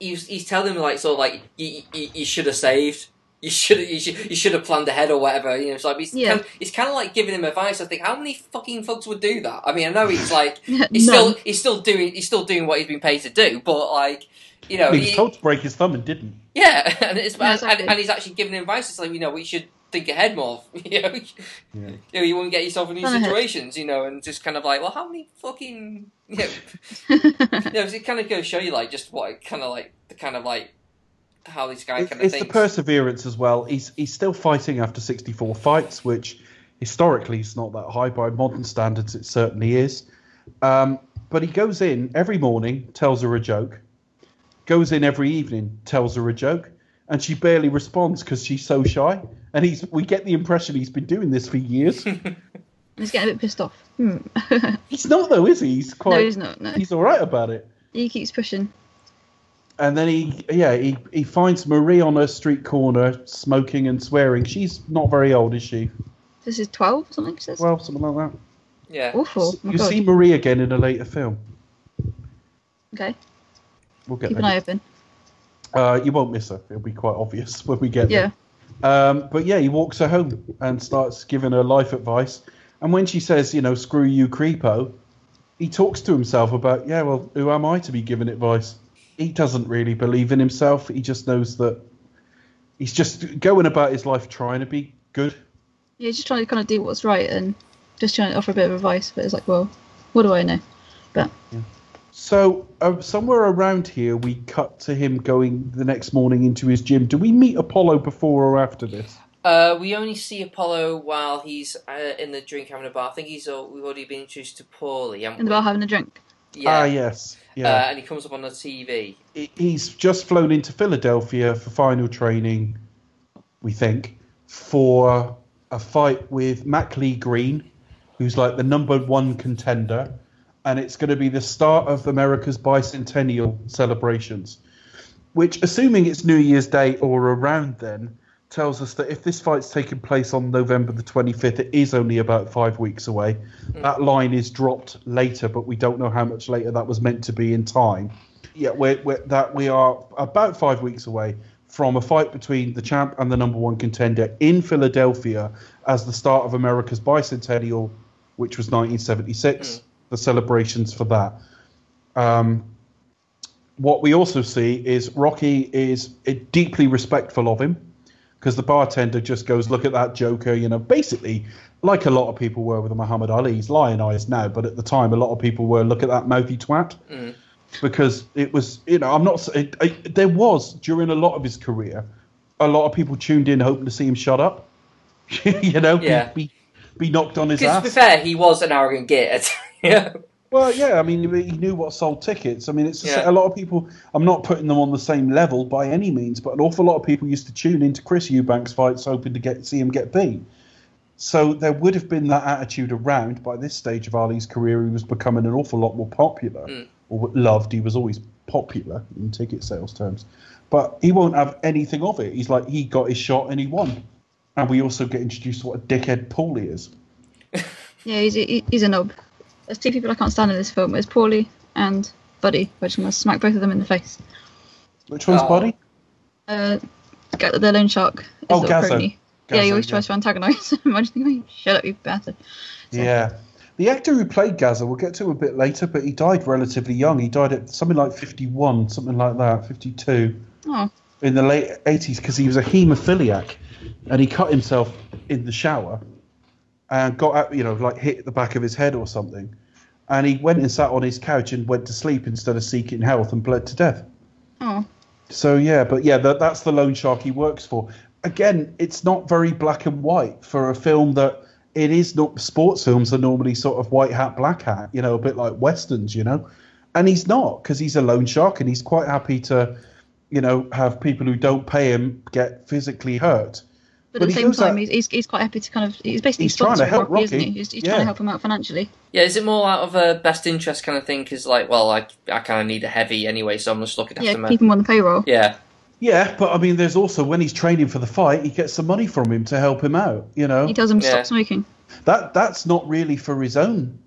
he's he's telling him like sort of like you, you, you should have saved. You should you should you should have planned ahead or whatever. You know, it's like he's Yeah. kind of, he's kind of like giving him advice. I think how many fucking folks would do that? I mean, I know he's like he's still he's still doing he's still doing what he's been paid to do, but like you know he was he- told to break his thumb and didn't. yeah, and it's Yeah, exactly. and, and he's actually giving advice. It's like you know we should think ahead more. You know, Yeah. you, know, you won't get yourself in these Plan ahead. situations. You know, and just kind of like, well, how many fucking you know, you know it kind of goes to show you like just what kind of like the kind of like how this guy It's, kind of it's the perseverance as well. He's he's still fighting after 64 fights, which historically is not that high by modern standards. It certainly is. Um, but he goes in every morning, tells her a joke. Goes in every evening, tells her a joke, and she barely responds because she's so shy. And he's we get the impression he's been doing this for years. He's getting a bit pissed off. Hmm. he's not though, is he? He's quite. no, he's not. No, He's all right about it. he keeps pushing. And then he, yeah, he, he finds Marie on her street corner smoking and swearing. She's not very old, is she? This is twelve or something. She says. Well, something like that. yeah, Awful. My you God. see Marie again in a later film. Okay, We'll get keep an eye open. Uh, you won't miss her. It'll be quite obvious when we get Yeah. there. Um, but yeah, he walks her home and starts giving her life advice. And when she says, you know, screw you, creepo, he talks to himself about, yeah, well, who am I to be giving advice? He doesn't really believe in himself. He just knows that he's just going about his life trying to be good. Yeah, he's just trying to kind of do what's right, and just trying to offer a bit of advice. But it's like, well, what do I know? But So uh, somewhere around here, we cut to him going the next morning into his gym. Do we meet Apollo before or after this? Uh, we only see Apollo while he's uh, in the drink having a bar. I think he's uh, we've already been introduced to Paulie. haven't in the we? bar having a drink. Yeah. Ah, yes. Uh, Yeah. and he comes up on the TV. He's just flown into Philadelphia for final training, we think, for a fight with Mac Lee Green, who's like the number one contender. And it's going to be the start of America's bicentennial celebrations, which, assuming it's New Year's Day or around then, tells us that if this fight's taking place on November the 25th, it is only about five weeks away. Mm. That line is dropped later, but we don't know how much later that was meant to be in time. Yeah, we're, we're, that we are about five weeks away from a fight between the champ and the number one contender in Philadelphia as the start of America's bicentennial, which was 1976. Mm. The celebrations for that. Um, what we also see is Rocky is deeply respectful of him because the bartender just goes, "Look at that Joker," you know, basically like a lot of people were with Muhammad Ali. He's lionized now, but at the time, a lot of people were, "Look at that mouthy twat," because it was, you know, I'm not. It, it, there was during a lot of his career, a lot of people tuned in hoping to see him shut up, you know, be- Yeah. be, be knocked on his ass. to be fair, he was an arrogant git. yeah. Well, yeah, I mean, he knew what sold tickets. I mean, it's Yeah. a lot of people. I'm not putting them on the same level by any means, but an awful lot of people used to tune into Chris Eubank's fights hoping to get see him get beat. So there would have been that attitude around by this stage of Ali's career. He was becoming an awful lot more popular, mm. or loved. He was always popular in ticket sales terms, but he won't have anything of it. He's like he got his shot and he won. And we also get introduced to what a dickhead Paulie is. Yeah, he's he, he's a knob. There's two people I can't stand in this film. It's Paulie and Buddy. Which I'm gonna smack both of them in the face. Which one's Oh. Buddy? Uh, Ga- the loan shark. Is Oh, little Gazzo. yeah, he always yeah. tries to antagonise him. I just think, shut up, you bastard. Yeah. The actor who played Gazzo, we'll get to a bit later, but he died relatively young. He died at something like 51, something like that, 52, Oh, in the late 80s because he was a haemophiliac and he cut himself in the shower and got out, you know, like hit the back of his head or something. And he went and sat on his couch and went to sleep instead of seeking health and bled to death. oh, So yeah, but yeah, that, that's the loan shark he works for. Again, it's not very black and white for a film that it is not. Sports films are normally sort of white hat, black hat, you know, a bit like westerns, you know. And he's not because he's a loan shark and he's quite happy to, you know, have people who don't pay him get physically hurt. But, But at the same time, out- he's, he's he's quite happy to kind of he's basically He's trying to sponsoring help Rocky, isn't he? He's, he's Yeah. trying to help him out financially. Yeah, is it more out of a best interest kind of thing? Because, like, well, I, I kind of need a heavy anyway, so I'm just looking after Yeah, my. keep him on the payroll. Yeah. Yeah, but I mean, there's also when he's training for the fight, he gets some money from him to help him out. You know, He tells him to Yeah. stop smoking. that that's not really for his own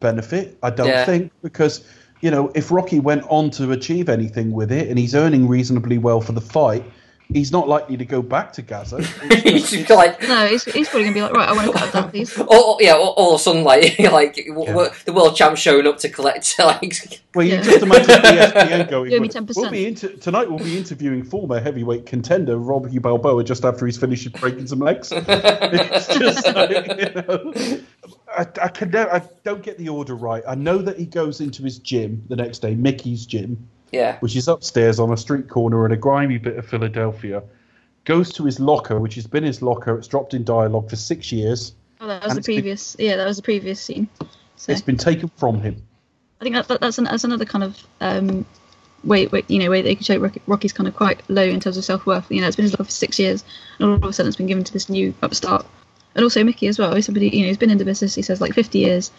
benefit, I don't Yeah. think, because you know if Rocky went on to achieve anything with it and he's earning reasonably well for the fight, he's not likely to go back to Gazzo. He's just like. No, he's, he's probably gonna be like, right, I want to cut that, please. All, all- yeah, all, all of a sudden, like, like w- Yeah. w- the world champ showing up to collect, like, Well, you Yeah. just imagine ESPN going. Give me 10%." We'll be inter- tonight. We'll be interviewing former heavyweight contender Robbie Balboa just after he's finished breaking some legs. it's just like, you know, I, I can never, I don't get the order right. I know that he goes into his gym the next day, Mickey's gym, yeah, which is upstairs on a street corner in a grimy bit of Philadelphia. Goes to his locker, which has been his locker. It's dropped in dialogue for six years. Oh, that was the it's been- previous. Yeah, that was the previous scene. So It's been taken from him. I think that, that that's an, that's another kind of um, way, way you know way they can show Rocky, Rocky's kind of quite low in terms of self worth. You know, it's been his life for six years, and all of a sudden it's been given to this new upstart, and also Mickey as well. He's somebody you know he's been in the business. He says like fifty years,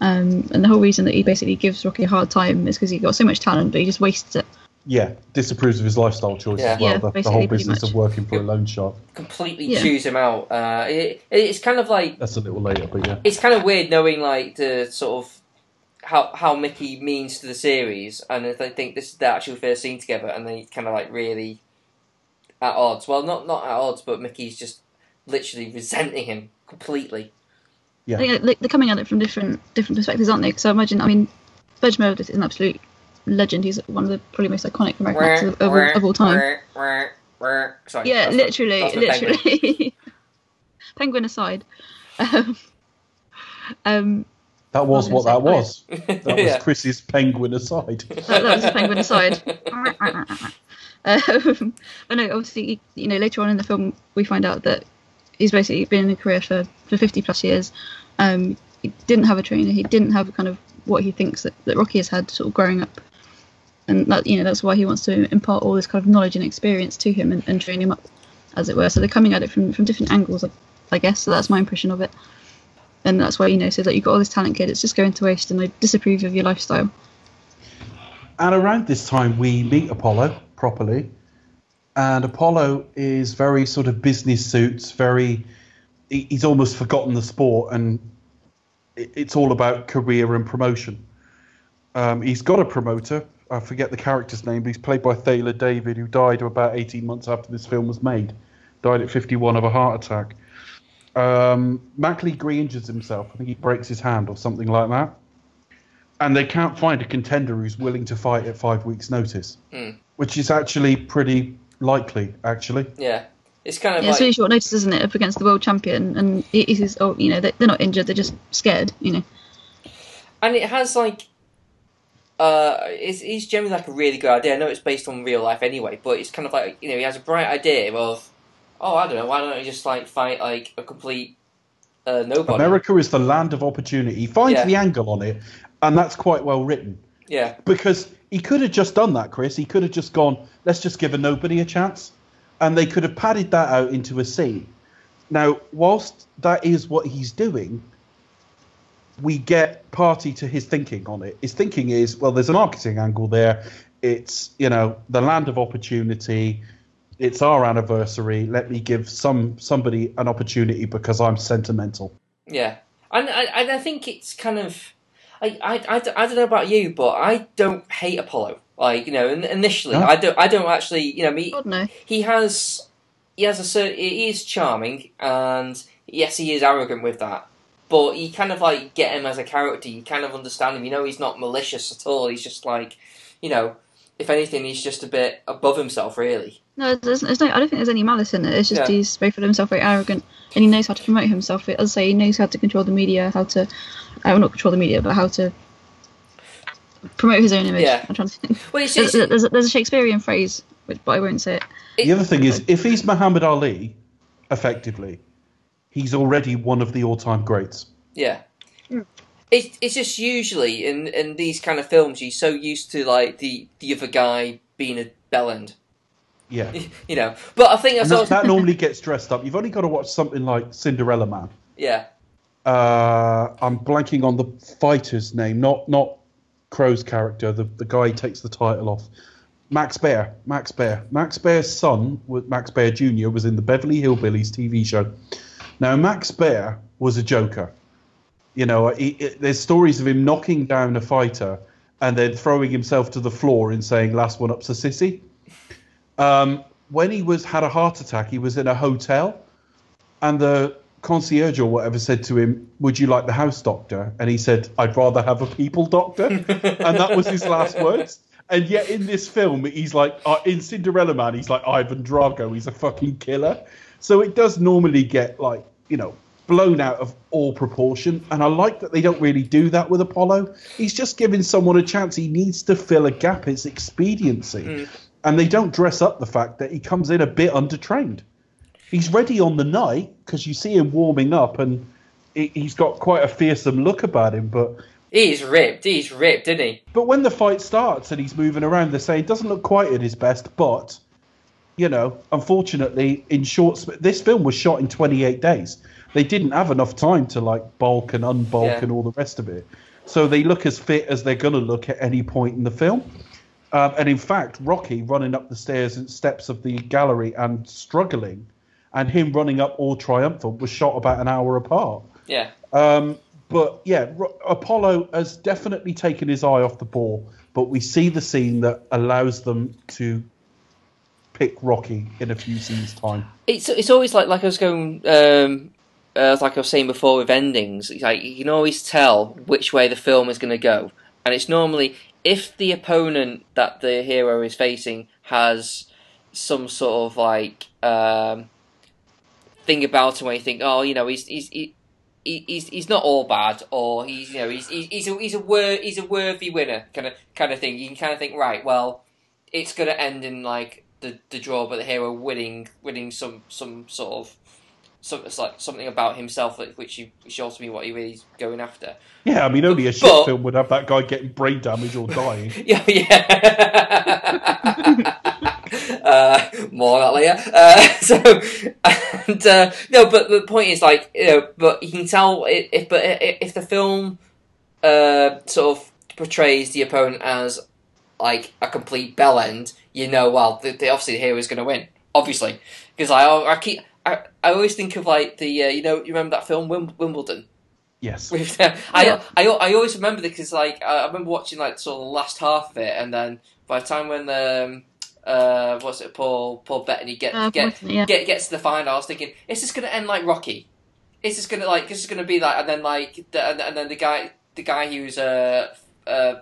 um, and the whole reason that he basically gives Rocky a hard time is because he got so much talent, but he just wastes it. Yeah, disapproves of his lifestyle choice Yeah. as well. Yeah, the, the basically, whole pretty business much. of working for a loan shark. completely Yeah. chews him out. Uh, it, it's kind of like That's a little later, but yeah. it's kind of weird knowing like the sort of how how Mickey means to the series, and if they think this is their actual first scene together, and they kind of like really at odds. Well, not not at odds, but Mickey's just literally resenting him completely. Yeah. I they're coming at it from different different perspectives, aren't they? So I imagine, I mean, Burgess Meredith is an absolute legend. He's one of the probably most iconic American actors of, of, all- of all time. Sorry, Yeah, that's literally, that's my penguin. literally. Penguin aside, um, Um, That was I what that was. That was Yeah. Chris's penguin aside. that, that was a penguin aside. um, but no, obviously, you know, later on in the film, we find out that he's basically been in a career for, for 50 plus years. Um, he didn't have a trainer. He didn't have kind of what he thinks that, that Rocky has had sort of growing up. And that, you know, that's why he wants to impart all this kind of knowledge and experience to him and, and train him up, as it were. So they're coming at it from, from different angles, I, I guess. So that's my impression of it. And that's why, you know, so that you've got all this talent, kid, it's just going to waste, and I disapprove of your lifestyle. And around this time, we meet Apollo properly. And Apollo is very sort of business suits, very. He- He's almost forgotten the sport, and it- it's all about career and promotion. Um, he's got a promoter. I forget the character's name, but he's played by Thayer David, who died about 18 months after this film was made. Died at 51 of a heart attack. Um, Mac Lee injures himself. I think he breaks his hand or something like that and they can't find a contender who's willing to fight at five weeks' notice, Mm. which is actually pretty likely. Actually, Yeah. It's kind of Yeah, it's really short notice, isn't it, up against the world champion? And he, he "Oh, you know, they, they're not injured; they're just scared." You know, and it has like uh it's, it's generally like a really good idea. I know it's based on real life anyway, but it's kind of like you know he has a bright idea of oh I don't know why don't you just like fight like a complete uh, nobody? America is the land of opportunity. He finds Yeah. the angle on it, and that's quite well written Yeah, because he could have just done that, Chris. He could have just gone, "Let's just give a nobody a chance," and they could have padded that out into a scene. Now, whilst that is what he's doing, we get party to his thinking on it. His thinking is, well, there's a marketing angle there. It's you know the land of opportunity. It's our anniversary. Let me give some somebody an opportunity because I'm sentimental. yeah, and I and I think it's kind of I, I, I, I don't know about you, but I don't hate Apollo. Like you know, in, initially No? I don't I don't actually you know me God no. he has he has a certain he is charming and yes he is arrogant with that but you kind of like get him as a character you kind of understand him you know he's not malicious at all he's just like you know if anything he's just a bit above himself really No, there's, there's no. I don't think there's any malice in it. It's just Yeah. he's very full of himself, very arrogant, and he knows how to promote himself. As I say, he knows how to control the media, how to, uh, well, not control the media, but how to promote his own image. Yeah. I'm trying to think. well it's, There's, it's, there's, a, there's a Shakespearean phrase, which, but I won't say it. The other thing is, if he's Muhammad Ali, effectively, he's already one of the all-time greats. yeah it's, it's just usually in, in these kind of films you're so used to like the, the other guy being a bellend Yeah. you know but I think that's that, also, that normally gets dressed up. You've only got to watch something like Cinderella Man. yeah Uh, I'm blanking on the fighter's name, not not Crowe's character, the, the guy takes the title off. Max Baer, Max Baer, Max Baer's son, Max Baer Jr., was in the Beverly Hillbillies TV show. Now, Max Baer was a joker. You know, he, he- there's stories of him knocking down a fighter and then throwing himself to the floor and saying, last one up's a sissy. Um, when he was had a heart attack, he was in a hotel and the concierge or whatever said to him, "Would you like the house doctor?" And he said, "I'd rather have a people doctor," and that was his last words. And yet in this film, he's like uh, in Cinderella Man, he's like Ivan Drago. He's a fucking killer. So it does normally get like you know blown out of all proportion. And I like that they don't really do that with Apollo. He's just giving someone a chance. He needs to fill a gap. It's expediency. And they don't dress up the fact that he comes in a bit undertrained he's ready on the night because you see him warming up and he- he's got quite a fearsome look about him. But he's ripped he's ripped isn't he but when the fight starts and he's moving around, they're saying doesn't look quite at his best. But you know, unfortunately, in short, this film was shot in 28 days. They didn't have enough time to like bulk and unbulk Yeah. and all the rest of it. So they look as fit as they're going to look at any point in the film. Um, and in fact, Rocky running up the stairs and steps of the gallery and struggling, and him running up all triumphant was shot about an hour apart. yeah Um, but yeah, Apollo has definitely taken his eye off the ball. But we see the scene that allows them to pick Rocky in a few scenes' time. it's it's always like like I was going um uh, like I was saying before with endings. It's like you can always tell which way the film is going to go, and it's normally if the opponent that the hero is facing has some sort of like um thing about him where you think, oh, you know, he's he's he, he, he's he's not all bad, or he's you know he's he's he's a he's a, wor- he's a worthy winner kind of kind of thing. You can kind of think, right, well, it's going to end in like the, the draw, but the hero winning winning some some sort of some, it's like something about himself, which which ultimately what he really is going after. Yeah, I mean, only a shit But- film would have that guy getting brain damage or dying. Yeah, yeah. uh, more on that later. Uh, so, and uh, no, but the point is, like, you know, but you can tell if, if but if the film uh, sort of portrays the opponent as like a complete bell end, you know, well, the, the, obviously the hero is going to win, obviously, because I I keep. I, I always think of like the uh, you know you remember that film Wim- Wimbledon Yes. uh, I, Yeah. I, I always remember because like I I remember watching like sort of the last half of it, and then by the time when um uh what's it Paul Paul Bettany get Uh, get, yeah. get gets to the final, I was thinking, is this going to end like Rocky? Is this going to like this is going to be like and then like the, and, and then the guy the guy he was uh uh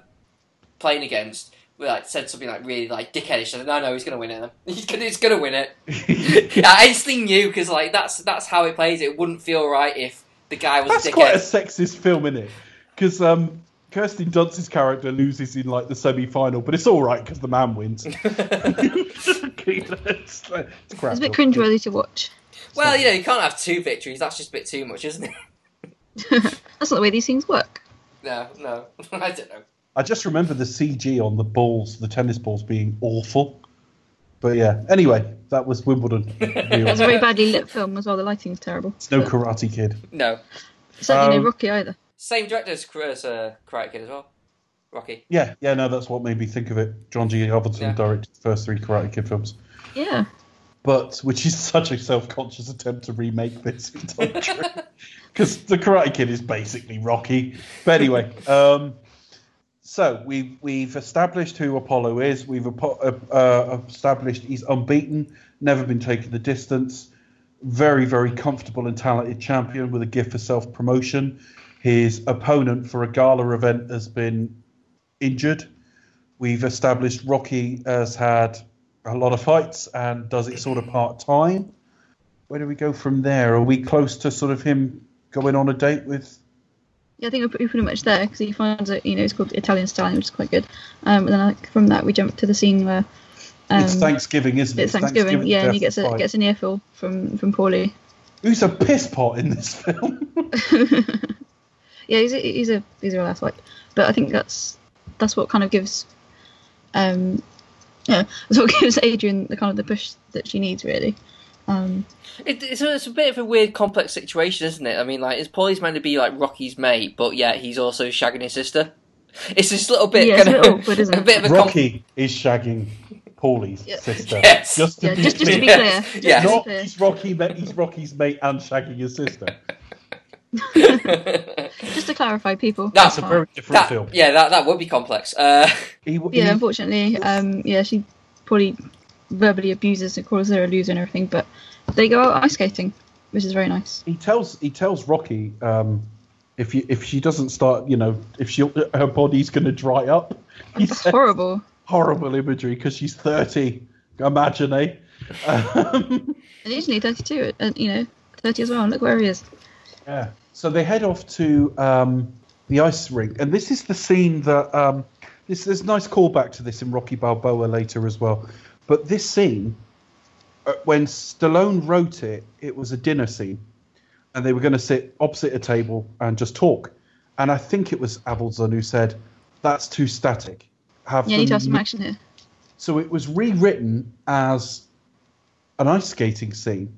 playing against. Like said something like really like dickheadish. I said, no, no, he's gonna win it. He's gonna, he's gonna win it. I instantly knew because like that's that's how it plays. It wouldn't feel right if the guy was That's a dickhead. quite a sexist film, isn't it? Because um, Kirsten Dunst's character loses in like the semi-final, but it's all right because the man wins. it's, it's crap. It's a bit cringeworthy to watch. Well, you know, you can't have two victories. That's just a bit too much, isn't it? That's not the way these things work. No, no, I don't know. I just remember the CG on the balls, the tennis balls, being awful. But yeah, anyway, that was Wimbledon. It's a very badly lit film as well. The lighting's terrible. It's no But Karate Kid. No, certainly Um, no Rocky either. Same director as as, uh, Karate Kid as well. Rocky. Yeah, yeah, no, that's what made me think of it. John G. Avildsen Yeah. directed the first three Karate Kid films, Yeah. but which is such a self-conscious attempt to remake this because the Karate Kid is basically Rocky. But anyway, um, so we've we've established who Apollo is. We've uh, uh, established he's unbeaten, never been taken the distance. Very very comfortable and talented champion with a gift for self-promotion. His opponent for a gala event has been injured. We've established Rocky has had a lot of fights and does it sort of part time. Where do we go from there? Are we close to sort of him going on a date with? Yeah, I think we're pretty- much there because he finds it. You know, it's called Italian Stallion, which is quite good. Um, and then like, from that, we jump to the scene where um, it's Thanksgiving, isn't it? it's Thanksgiving. yeah, and he gets a gets an earful from from Paulie. Who's a piss pot in this film? Yeah, he's a, he's a he's a real ass like, but I think that's that's what kind of gives, um, yeah, that's what gives Adrian the kind of the push that she needs really. Um, It, it's, a, it's a bit of a weird, complex situation, isn't it? I mean, like, is Paulie's meant to be like Rocky's mate, but yet he's also shagging his sister. It's this little bit, Yeah, kind bit of, awkward, isn't a it? bit of a com- Rocky is shagging Paulie's Yeah. sister. Yes. Just to yeah, be just just to be clear. clear, just Yeah. Not he's Rocky, ma- he's Rocky's mate and shagging his sister. just to clarify, people. That's It's a very different that, film. yeah, that that would be complex. Uh, He, he, yeah, unfortunately, um, yeah, she probably verbally abuses and calls her a loser and everything, but they go out ice skating, which is very nice. he tells he tells Rocky um, if you if she doesn't start, you know, if she her body's going to dry up. He That's said, horrible. horrible imagery because she's thirty. Imagine, eh? Um, And he's only 32, and you know, 30 as well. And look where he is. Yeah. So they head off to um, the ice rink, and this is the scene that um, this there's a nice callback to this in Rocky Balboa later as well. But this scene, uh, when Stallone wrote it, it was a dinner scene, and they were going to sit opposite a table and just talk. And I think it was Avildsen who said, "That's too static. Have Yeah, you need to have some action here. so it was rewritten as an ice skating scene,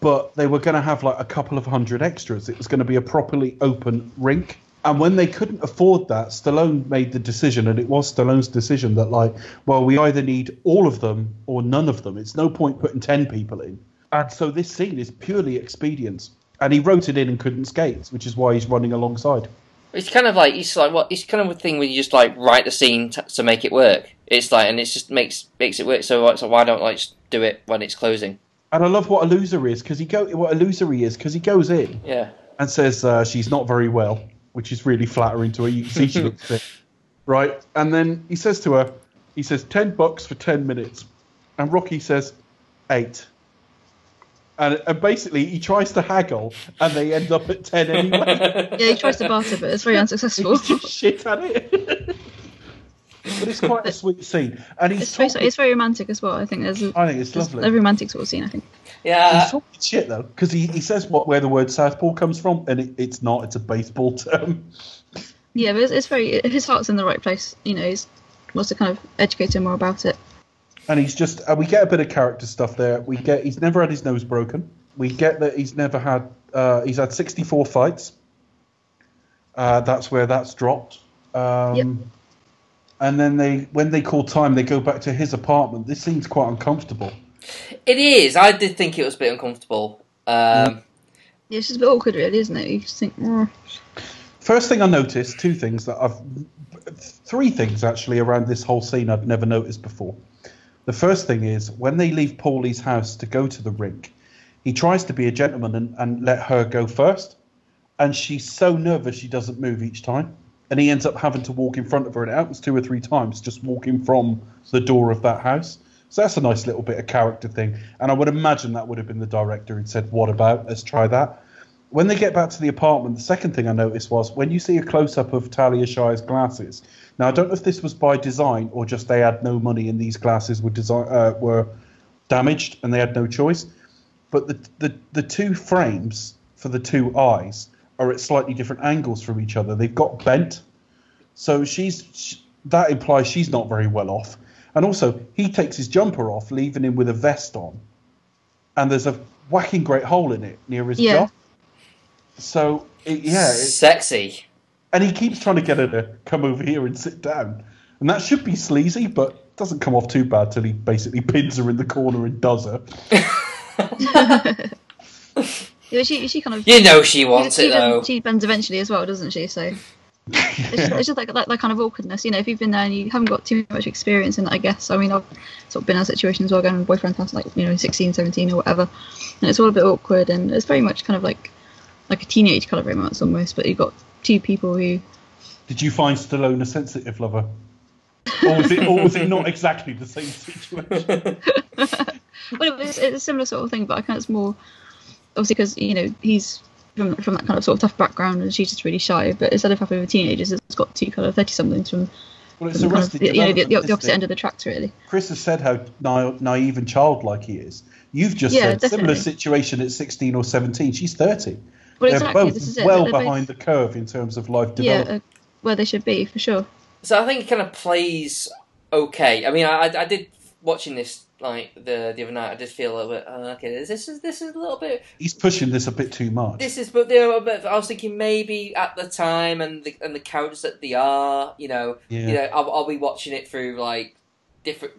but they were going to have like a couple of hundred extras. It was going to be a properly open rink. And when they couldn't afford that, Stallone made the decision, and it was Stallone's decision that, like, well, we either need all of them or none of them. It's no point putting 10 people in. And so this scene is purely expedience. And he wrote it in and couldn't skate, which is why he's running alongside. it's kind of like it's like what it's kind of a thing where you just like write the scene t- to make it work. It's like and it just makes makes it work. So, like, so why don't like do it when it's closing? And I love what a loser is because he go what a loser he is because he goes in Yeah. and says uh, she's not very well, which is really flattering to her. You can see she looks fit, right? And then he says to her, he says ten bucks for ten minutes, and Rocky says eight. And, and basically, he tries to haggle, and they end up at ten anyway. Yeah, he tries to barter, but it's very unsuccessful. He's just shit at it. But it's quite a sweet scene, and he's It's very, it's very romantic as well. I think there's a, I think it's there's lovely. a romantic sort of scene. I think. Yeah, He's talking shit though, because he, he says what where the word southpaw comes from, and it, it's not. It's a baseball term. Yeah, but it's, it's very his heart's in the right place. You know, he's wants to kind of educate him more about it. And he's just uh, we get a bit of character stuff there. We get he's never had his nose broken. We get that he's never had uh, he's had 64 fights. Uh, that's where that's dropped. Um, Yep. And then they when they call time, they go back to his apartment. This seems quite uncomfortable. it is. I did think it was a bit uncomfortable. Um, Yeah, it's just a bit awkward, really, isn't it? You just think, "Mm." First thing I noticed, two things that I've, three things actually around this whole scene I'd never noticed before. The first thing is when they leave Paulie's house to go to the rink, he tries to be a gentleman and, and let her go first, and she's so nervous she doesn't move each time, and he ends up having to walk in front of her, and it happens two or three times, just walking from the door of that house. So that's a nice little bit of character thing, and I would imagine that would have been the director who said, "What about? Let's try that." when they get back to the apartment, the second thing I noticed was when you see a close up of Talia Shire's glasses. Now I don't know if this was by design or just they had no money and these glasses were design uh, were damaged and they had no choice. But the, the the two frames for the two eyes are at slightly different angles from each other. They've got bent, so she's sh that implies she's not very well off. And also, he takes his jumper off, leaving him with a vest on, and there's a whacking great hole in it near his Yeah. jaw. So it, yeah, it, sexy. and he keeps trying to get her to come over here and sit down, and that should be sleazy, but doesn't come off too bad till he basically pins her in the corner and does her. yeah, she she kind of You know she wants she, it though. bends, she bends eventually as well, doesn't she? So it's just, it's just like that, that kind of awkwardness. You know, if you've been there and you haven't got too much experience in it, I guess. I mean, I've sort of been in a situation as well, going to my boyfriend's house, like you know, 16, 17 or whatever, and it's all a bit awkward, and it's very much kind of like like a teenage kind of romance almost. But you've got two people who Did you find Stallone a sensitive lover? Or was it, or was it not exactly the same situation? well, it's, it's a similar sort of thing, but I kind of it's more obviously because you know he's from from that kind of sort of tough background, and she's just really shy. But instead of having with teenagers, it's got two kind of thirty somethings from, Well, it's from kind of, you know the, the, the opposite end of the tracks, really. Chris has said how na- naive and childlike he is. You've just Yeah, said similar situation at 16 or 17. She's 30. Well, They're exactly. both This is it. well They're both- behind the curve in terms of life yeah, development. uh, where they should be for sure. So I think it kind of plays okay. I mean, I, I did watching this like the the other night. I just feel a little bit. Oh, okay, this is this is a little bit. He's pushing this a bit too much. This is, but you know, a bit, I was thinking maybe at the time and the and the characters that they are, you know, Yeah. you know, I'll, I'll be watching it through like different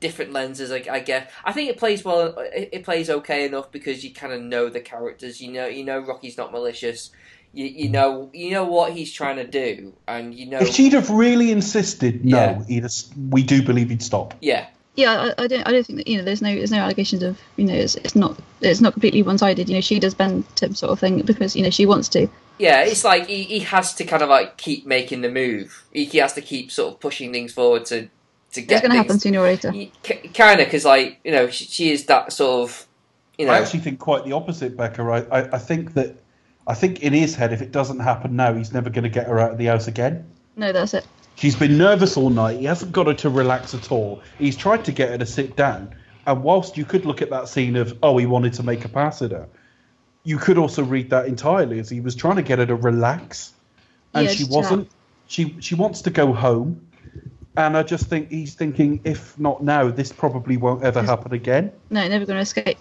different lenses. I, I guess I think it plays well. It, it plays okay enough because you kind of know the characters. You know, you know Rocky's not malicious. You you mm. know you know what he's trying to do, and you know If she'd have really insisted, no, Yeah. we do believe he'd stop. yeah. Yeah, I, I don't. I don't think that you know. There's no. There's no allegations of you know. It's, it's not. It's not completely one-sided. You know, she does bend to him sort of thing because you know she wants to. Yeah, it's like he, he has to kind of like keep making the move. He, he has to keep sort of pushing things forward to to get It's going to happen sooner or later. Kind of because like you know she, she is that sort of you know I actually think quite the opposite, Becca. I, I, I think that I think in his head, if it doesn't happen now, he's never going to get her out of the house again. No, that's it. She's been nervous all night. He hasn't got her to relax at all. He's tried to get her to sit down. And whilst you could look at that scene of, oh, he wanted to make a pass at her, you could also read that entirely as he was trying to get her to relax. And Yeah, she wasn't. She she wants to go home. And I just think he's thinking, if not now, this probably won't ever happen again. No, never going to escape.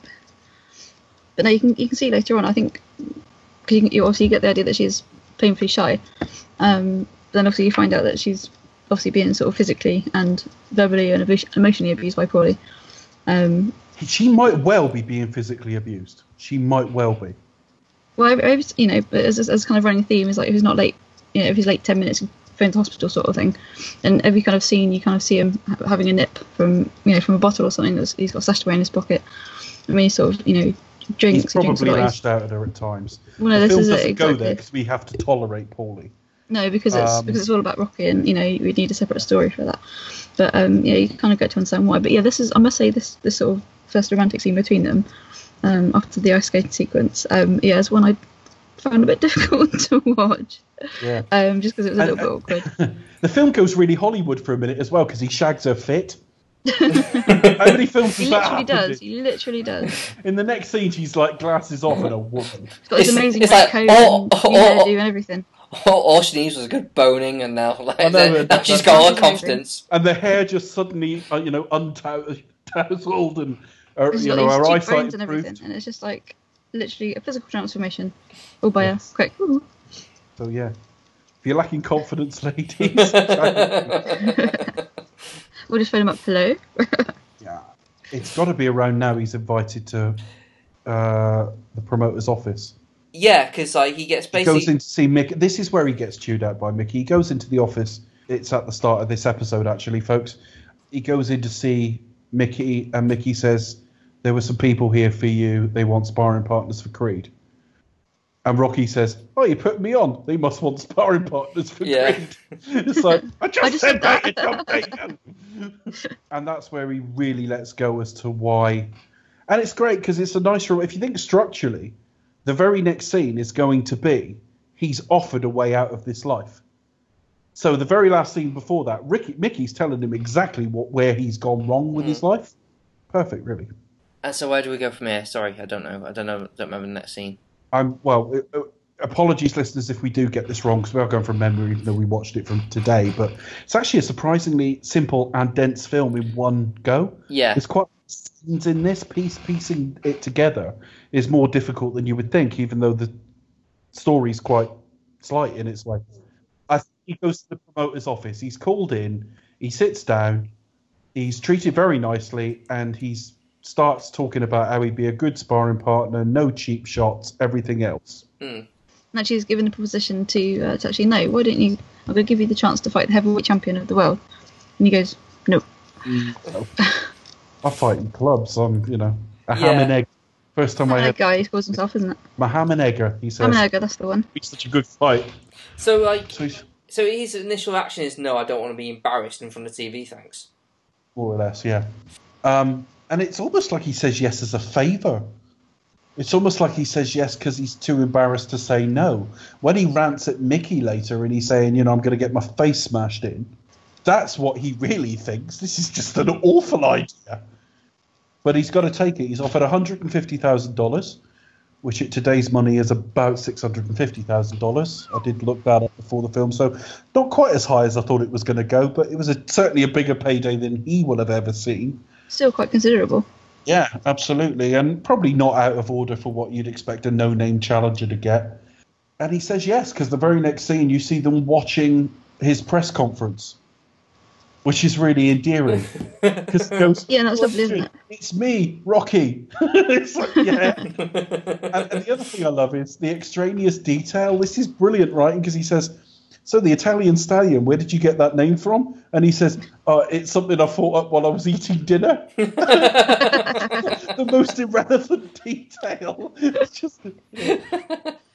But no, you can you can see later on. I think because you, can- you obviously get the idea that she's painfully shy. Um, then obviously you find out that she's obviously being sort of physically and verbally and emotionally abused by Paulie. Um, She might well be being physically abused. She might well be. well, I, I was, you know, but as, as kind of running theme is like if he's not late, you know, if he's late ten minutes, phone to hospital sort of thing. And every kind of scene, you kind of see him ha- having a nip from you know from a bottle or something that he's got stashed away in his pocket. I mean, he sort of you know drinks. He's he drinks probably. Lashed out at her at times. Well, no, the this film is doesn't go there because we have to tolerate Paulie. No, because it's Um, because it's all about Rocky, and you know we need a separate story for that. But um, yeah, you kind of get to understand why. But yeah, this is I must say this this sort of first romantic scene between them um, after the ice skating sequence. Um, yeah, it's one I found a bit difficult to watch, Yeah. um, just because it was a And- little bit awkward. The film goes really Hollywood for a minute as well because he shags her fit. How many films He has that literally happened does. He literally does. In the next scene, she's like glasses off and a woman. He's got this It's- amazing it's like, coat oh, and oh, oh, and everything. All, all she needs was a good boning, and now, like, I know, now that- she's that- got all the confidence. And the hair just suddenly, uh, you know, untowsled and, uh, you know, her these eyesight and everything, improved. and it's just like literally a physical transformation, all by Yes. a quick. "Ooh." So, yeah. If you're lacking confidence, ladies, We'll just phone him up. Hello. yeah. it's got to be around now he's invited to uh, the promoter's office. Yeah, because like he gets He basically. goes in to see Mick. This is where he gets chewed out by Mickey. He goes into the office. It's at the start of this episode, actually, folks. He goes in to see Mickey, and Mickey says, There were some people here for you. They want sparring partners for Creed. And Rocky says, Oh, you put me on. They must want sparring partners for Yeah. Creed. it's like, I just, I just said said that, that." you bacon." and that's where he really lets go as to why. And it's great because it's a nice. If you think structurally, the very next scene is going to be he's offered a way out of this life. So the very last scene before that, Ricky Mickey's telling him exactly what where he's gone wrong with his life. Perfect, really. And so where do we go from here? Sorry, I don't know. I don't know. Don't remember the next scene. I'm well. uh, uh, apologies, listeners, if we do get this wrong because we are going from memory, even though we watched it from today. But it's actually a surprisingly simple and dense film in one go. Yeah, There's quite scenes in this piece. Piecing it together is more difficult than you would think, even though the story's quite slight in its way. I think he goes to the promoter's office. He's called in. He sits down. He's treated very nicely, and he starts talking about how he'd be a good sparring partner, no cheap shots, everything else. And actually, he's given the proposition to uh, to actually no. Why don't you? I'm going to give you the chance to fight the heavyweight champion of the world. And he goes, no. I fight in clubs. I'm, you know, a Yeah. ham and egg. First time I that had guy he calls himself, isn't it? my ham and egger. He says, Hammerger, that's the one. "It's such a good fight." So like, So so his initial action is no, I don't want to be embarrassed in front of TV. Thanks. more or less, yeah. Um, and it's almost like he says yes as a favour. It's almost like he says yes because he's too embarrassed to say no. When he rants at Mickey later and he's saying, you know, I'm going to get my face smashed in, that's what he really thinks. This is just an awful idea. But he's got to take it. He's offered $150,000, which at today's money is about $650,000. I did look that up before the film, so not quite as high as I thought it was going to go, but it was a, certainly a bigger payday than he will have ever seen. Still quite considerable. Yeah, absolutely, and probably not out of order for what you'd expect a no-name challenger to get. And he says yes because the very next scene you see them watching his press conference, which is really endearing. Because Yeah, that's lovely, isn't it? It's me, Rocky. it's like, yeah. and, and the other thing I love is the extraneous detail. This is brilliant writing because he says, "So the Italian stallion, where did you get that name from?" And he says, uh, "It's something I thought up while I was eating dinner." the most irrelevant detail. It's just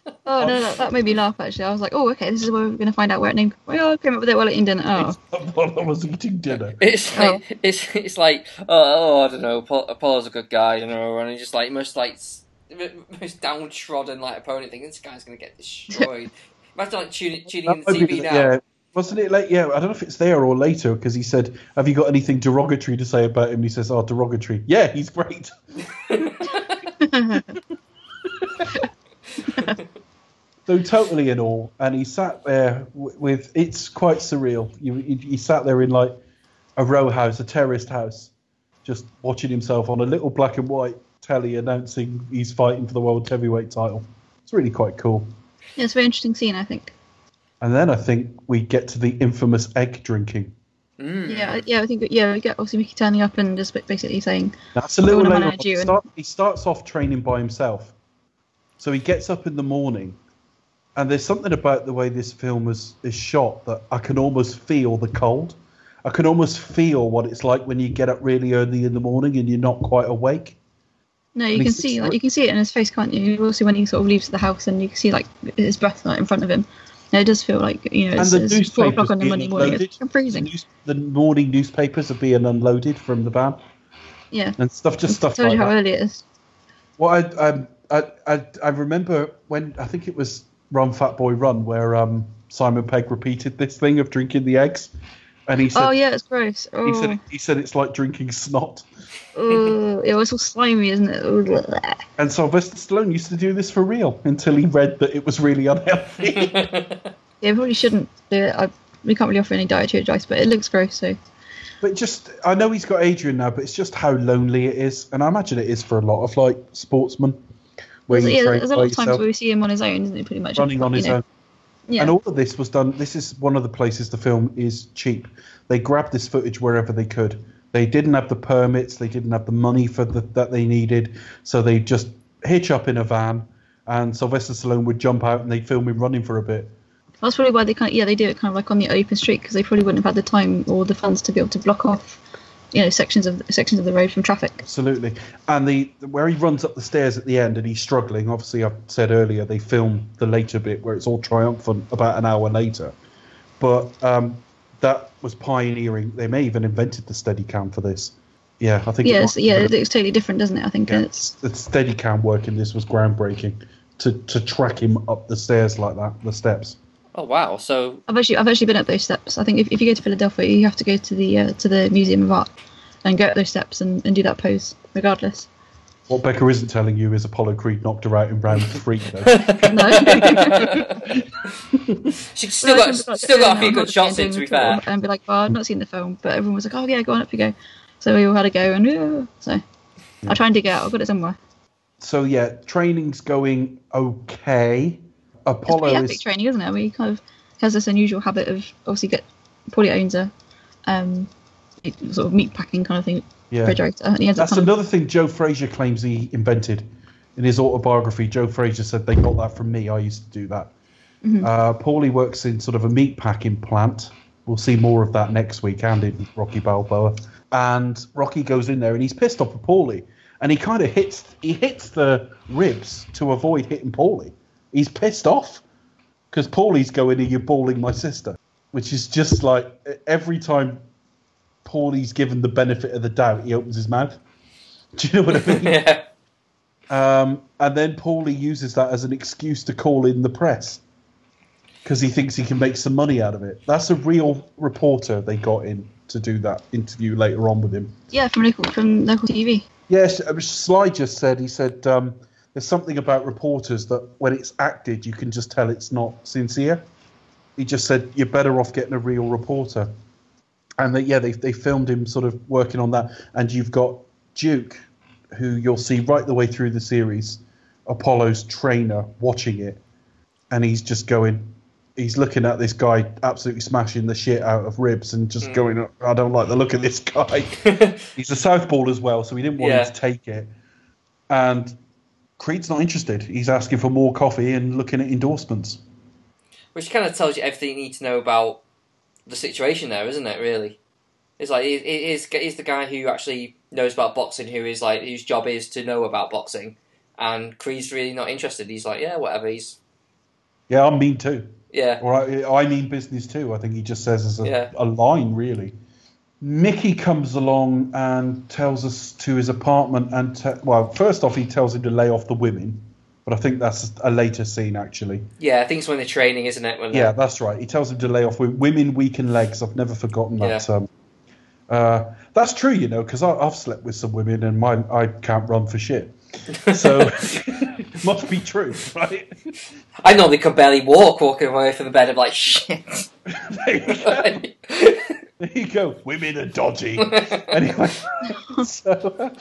Oh no, that, um, that made me laugh. Actually, I was like, oh, okay, this is where we're going to find out where it name. Oh, I came up with it while eating dinner. Oh, while I was eating dinner. It's oh. like it's it's like oh, oh I don't know. Uh, Paul, Apollo's a good guy, you know, and he's just like most like s- most downtrodden like opponent. Thinking this guy's gonna get destroyed. Imagine like tuning tuning in the That be TV now. Yeah. Wasn't it late? Yeah, I don't know if it's there or later because he said, "Have you got anything derogatory to say about him?" And he says, "Oh, derogatory. Yeah, he's great." so totally in awe, and he sat there w- with. It's quite surreal. You, he, he sat there in like a row house, a terraced house, just watching himself on a little black and white telly announcing he's fighting for the world heavyweight title. It's really quite cool. yeah, it's a very interesting scene, I think. And then I think we get to the infamous egg drinking. Mm. Yeah, yeah, I think yeah, we get obviously Mickey turning up and just basically saying, That's a little Going later. a on. He, and- start, he starts off training by himself. So he gets up in the morning, and there's something about the way this film is, is shot that I can almost feel the cold. I can almost feel what it's like when you get up really early in the morning and you're not quite awake. no, you And can see like you can see it in his face, can't you? You also, see when he sort of leaves the house and you can see like his breath like, in front of him. And it does feel like you know it's, it's four o'clock on the Monday morning. It's I'm freezing. The, news, the morning newspapers are being unloaded from the van Yeah, and stuff, just stuff tells like you how that. early it is. Well, I, I, I, I remember when I think it was Run Fat Boy Run where um, Simon Pegg repeated this thing of drinking the eggs, and he said Oh yeah, it's gross. Oh, he said he said it's like drinking snot. oh, it was all slimy, isn't it? Oh, bleh. And Sylvester Stallone used to do this for real until he read that it was really unhealthy. Yeah, probably shouldn't do it. I, we can't really offer any dietary advice, but it looks gross. So but just, I know he's got Adrian now, but it's just how lonely it is, and I imagine it is for a lot of like sportsmen. Where yeah, there's a lot of times where we see him on his own, isn't he? Pretty much running on his know. own. Yeah. And all of this was done. This is one of the places the film is cheap. They grabbed this footage wherever they could. They didn't have the permits. They didn't have the money for the, that they needed. So they just hitch up in a van, and Sylvester Stallone would jump out and they'd film him running for a bit. That's probably why they kind of yeah they do it kind of like on the open street because they probably wouldn't have had the time or the funds to be able to block off you know sections of sections of the road from traffic. Absolutely. And the where he runs up the stairs at the end and he's struggling. Obviously, I've said earlier they film the later bit where it's all triumphant about an hour later. But um, that was pioneering. They may even invented the Steadicam for this. Yeah, I think. it Yeah, it's, yeah, it looks totally different, doesn't it? I think Yeah, it's the Steadicam work in this was groundbreaking. To to track him up the stairs like that, the steps. Oh wow! So I've actually I've actually been up those steps. I think if, if you go to Philadelphia, you have to go to the uh, to the Museum of Art and go up those steps and, and do that pose, regardless. What Becca isn't telling you is Apollo Creed knocked her out in round three. No. she's still got still got a few good shots in. To be fair, and be like, "Well, I've not seen the film," but everyone was like, "Oh yeah, go on up you go." So we all had a go, and uh, so I'll try and dig it out. I've got it somewhere. so yeah, training's going okay. It's Apollo is epic training, isn't it? Where he kind of has this unusual habit of obviously get Paulie owns a um sort of meat packing kind of thing yeah. refrigerator. And he ends That's kind another thing Joe Frazier claims he invented in his autobiography. Joe Frazier said they got that from me. I used to do that. Mm-hmm. Uh, Paulie works in sort of a meat packing plant. We'll see more of that next week and in Rocky Balboa. And Rocky goes in there and he's pissed off at Paulie. And he kind of hits he hits the ribs to avoid hitting Paulie. He's pissed off because Paulie's going, and you're balling my sister?" Which is just like every time Paulie's given the benefit of the doubt, he opens his mouth. Do you know what I mean? yeah. Um, and then Paulie uses that as an excuse to call in the press because he thinks he can make some money out of it. That's a real reporter they got in to do that interview later on with him. yeah from local from local TV. Yes, uh, Sly just said he said um, there's something about reporters that when it's acted, you can just tell it's not sincere. He just said you're better off getting a real reporter, and that yeah, they they filmed him sort of working on that, and you've got Duke, who you'll see right the way through the series, Apollo's trainer watching it, and he's just going. He's looking at this guy absolutely smashing the shit out of ribs and just hmm. going, I don't like the look of this guy. he's a southpaw as well, so he didn't want Yeah. him to take it. And Creed's not interested. He's asking for more coffee and looking at endorsements. Which kind of tells you everything you need to know about the situation there, isn't it? Really, it's like he, he- he's, he's the guy who actually knows about boxing, who is like whose job is to know about boxing, and Creed's really not interested. He's like, yeah, whatever. He's Yeah, I'm mean too. yeah, Or I, I mean business too. I think he just says as a, Yeah. a line, really. Mickey comes along and tells us to his apartment and te- well, first off, he tells him to lay off the women, but I think that's a later scene actually. yeah. I think it's when they're training, isn't it? When Yeah, that's right. He tells him to lay off with women, weaken legs. I've never forgotten that. Yeah. Um, uh, that's true, you know, because I've slept with some women and my I can't run for shit. So must be true, right? I normally could barely walk walking away from the bed. I'm like, shit. there, you go. there you go. Women are dodgy. anyway, so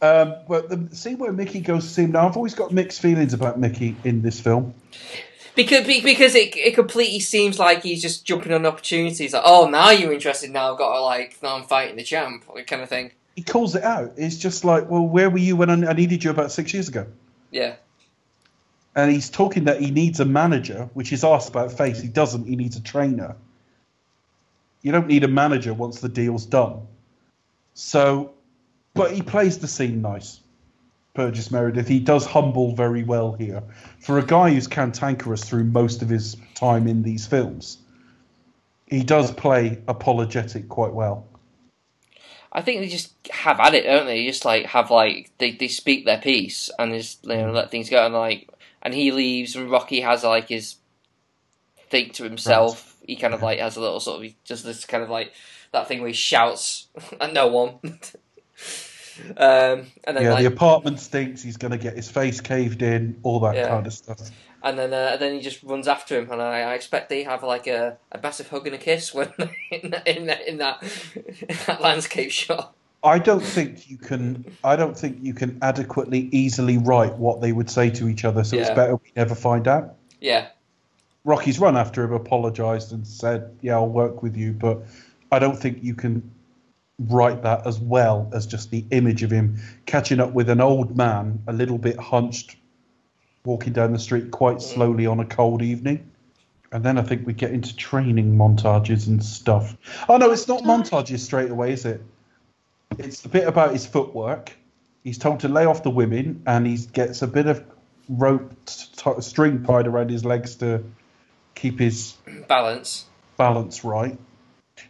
um, but the scene where Mickey goes to see him now, I've always got mixed feelings about Mickey in this film. Because because it it completely seems like he's just jumping on opportunities. Like, oh, now you're interested. Now I've got to like, now I'm fighting the champ, kind of thing. He calls it out. It's just like, well, where were you when I I needed you about six years ago? Yeah, and he's talking that he needs a manager, which is asked about face. He doesn't. He needs a trainer. You don't need a manager once the deal's done. So, but he plays the scene nice. Burgess Meredith. He does humble very well here. For a guy who's cantankerous through most of his time in these films, he does play apologetic quite well. I think they just have at it, don't they? Just like have like they, they speak their piece and just you know let things go and like and he leaves and Rocky has like his think to himself. He kind of like has a little sort of he just this kind of like that thing where he shouts at no one. um, and then Yeah, like the apartment stinks. He's going to get his face caved in, all that Yeah. kind of stuff. and then uh, then he just runs after him, and I, I expect they have like a, a massive hug and a kiss when in that, in that, in that, that landscape shot. I don't think you can. I don't think you can adequately, easily write what they would say to each other. So it's Yeah. better we never find out. Yeah, Rocky's run after him, apologised, and said, "Yeah, I'll work with you," but I don't think you can write that as well as just the image of him catching up with an old man, a little bit hunched, walking down the street quite mm. slowly on a cold evening. And then I think we get into training montages and stuff. Oh no, it's not montages straight away, is it? It's the bit about his footwork. He's told to lay off the women, and he gets a bit of rope t- string tied around his legs to keep his balance. balance right.